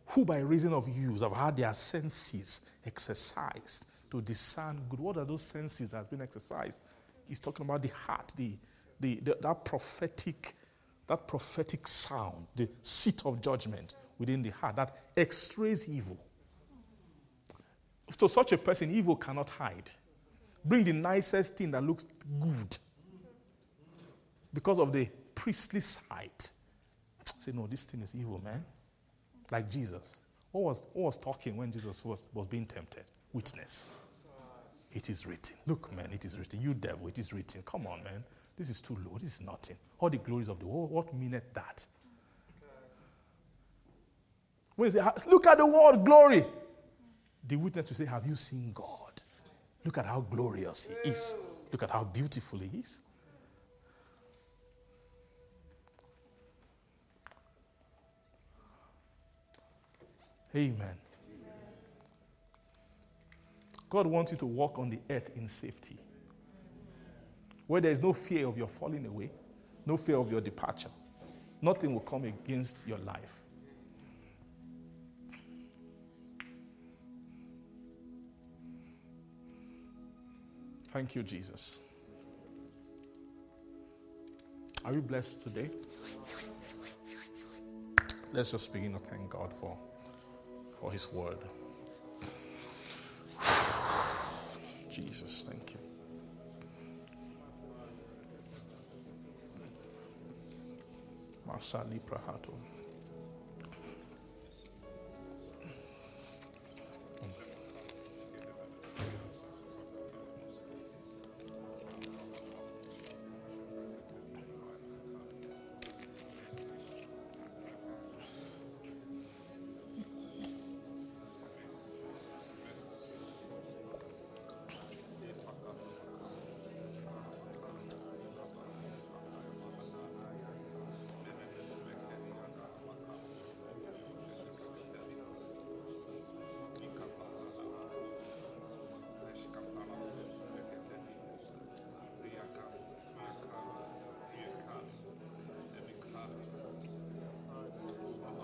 A: who by reason of use have had their senses exercised to discern good. What are those senses that has been exercised? He's talking about the heart, the, the, the, that prophetic, that prophetic sound, the seat of judgment within the heart that x-rays evil. To such a person, evil cannot hide. Bring the nicest thing that looks good because of the priestly sight. Say, no, this thing is evil, man. Like Jesus. What was, what was talking when Jesus was, was being tempted? Witness. It is written. Look, man, it is written. You devil, it is written. Come on, man. This is too low. This is nothing. All the glories of the world. What meaneth that? When you say, look at the word glory, the witness will say, Have you seen God? Look at how glorious He is. Look at how beautiful He is. Amen. God wants you to walk on the earth in safety. Where there is no fear of your falling away, no fear of your departure. Nothing will come against your life. Thank you, Jesus. Are you blessed today? Let's just begin to thank God for, for His word. Jesus, thank you. Masali Prahato.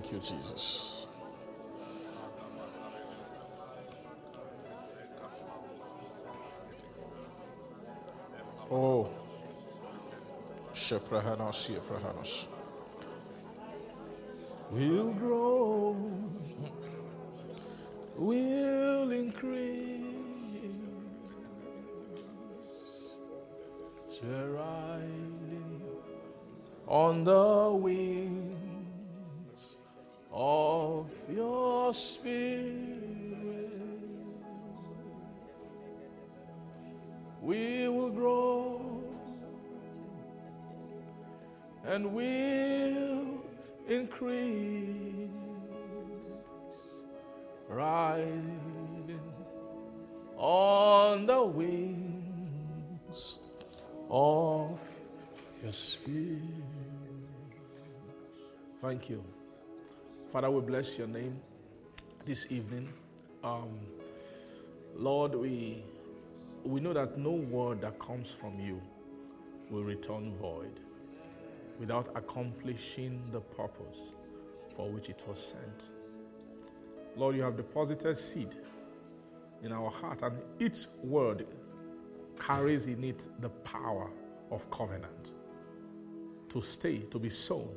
A: Thank you, Jesus. Oh, Sheprahanos, Sheprahanos. Will grow, will You. Father, we bless your name this evening. Um, Lord, we, we know that no word that comes from you will return void without accomplishing the purpose for which it was sent. Lord, you have deposited seed in our heart, and each word carries in it the power of covenant to stay, to be sown,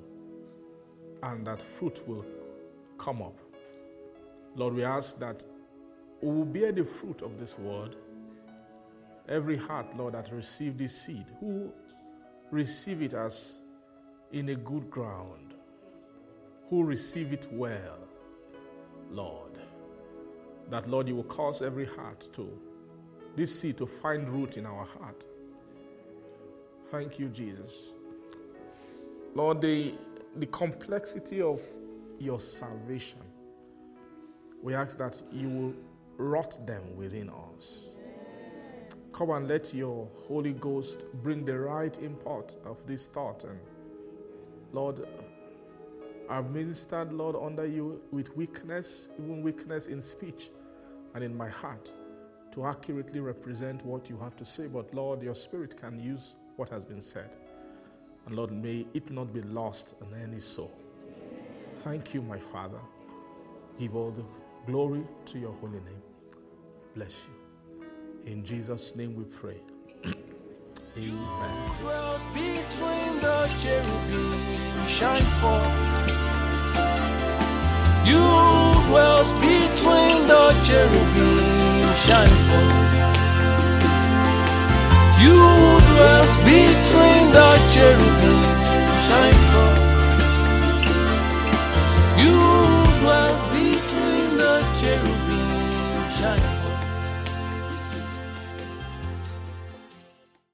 A: and that fruit will come up. Lord, we ask that we will bear the fruit of this word. Every heart, Lord, that received this seed, who receive it as in a good ground, who receive it well, Lord. That, Lord, you will cause every heart to, this seed to find root in our heart. Thank you, Jesus. Lord, the, the complexity of your salvation, we ask that you will rot them within us. Come and let your Holy Ghost bring the right import of this thought. And Lord, I've ministered, Lord, under you with weakness, even weakness in speech and in my heart to accurately represent what you have to say. But Lord, your spirit can use what has been said. And Lord, may it not be lost in any soul. Thank you, my Father. Give all the glory to your holy name. Bless you. In Jesus' name we pray. Amen.
G: dwells between the cherubim shine forth. You dwells between the cherubim shine forth. You dwell between the cherubim. Shine.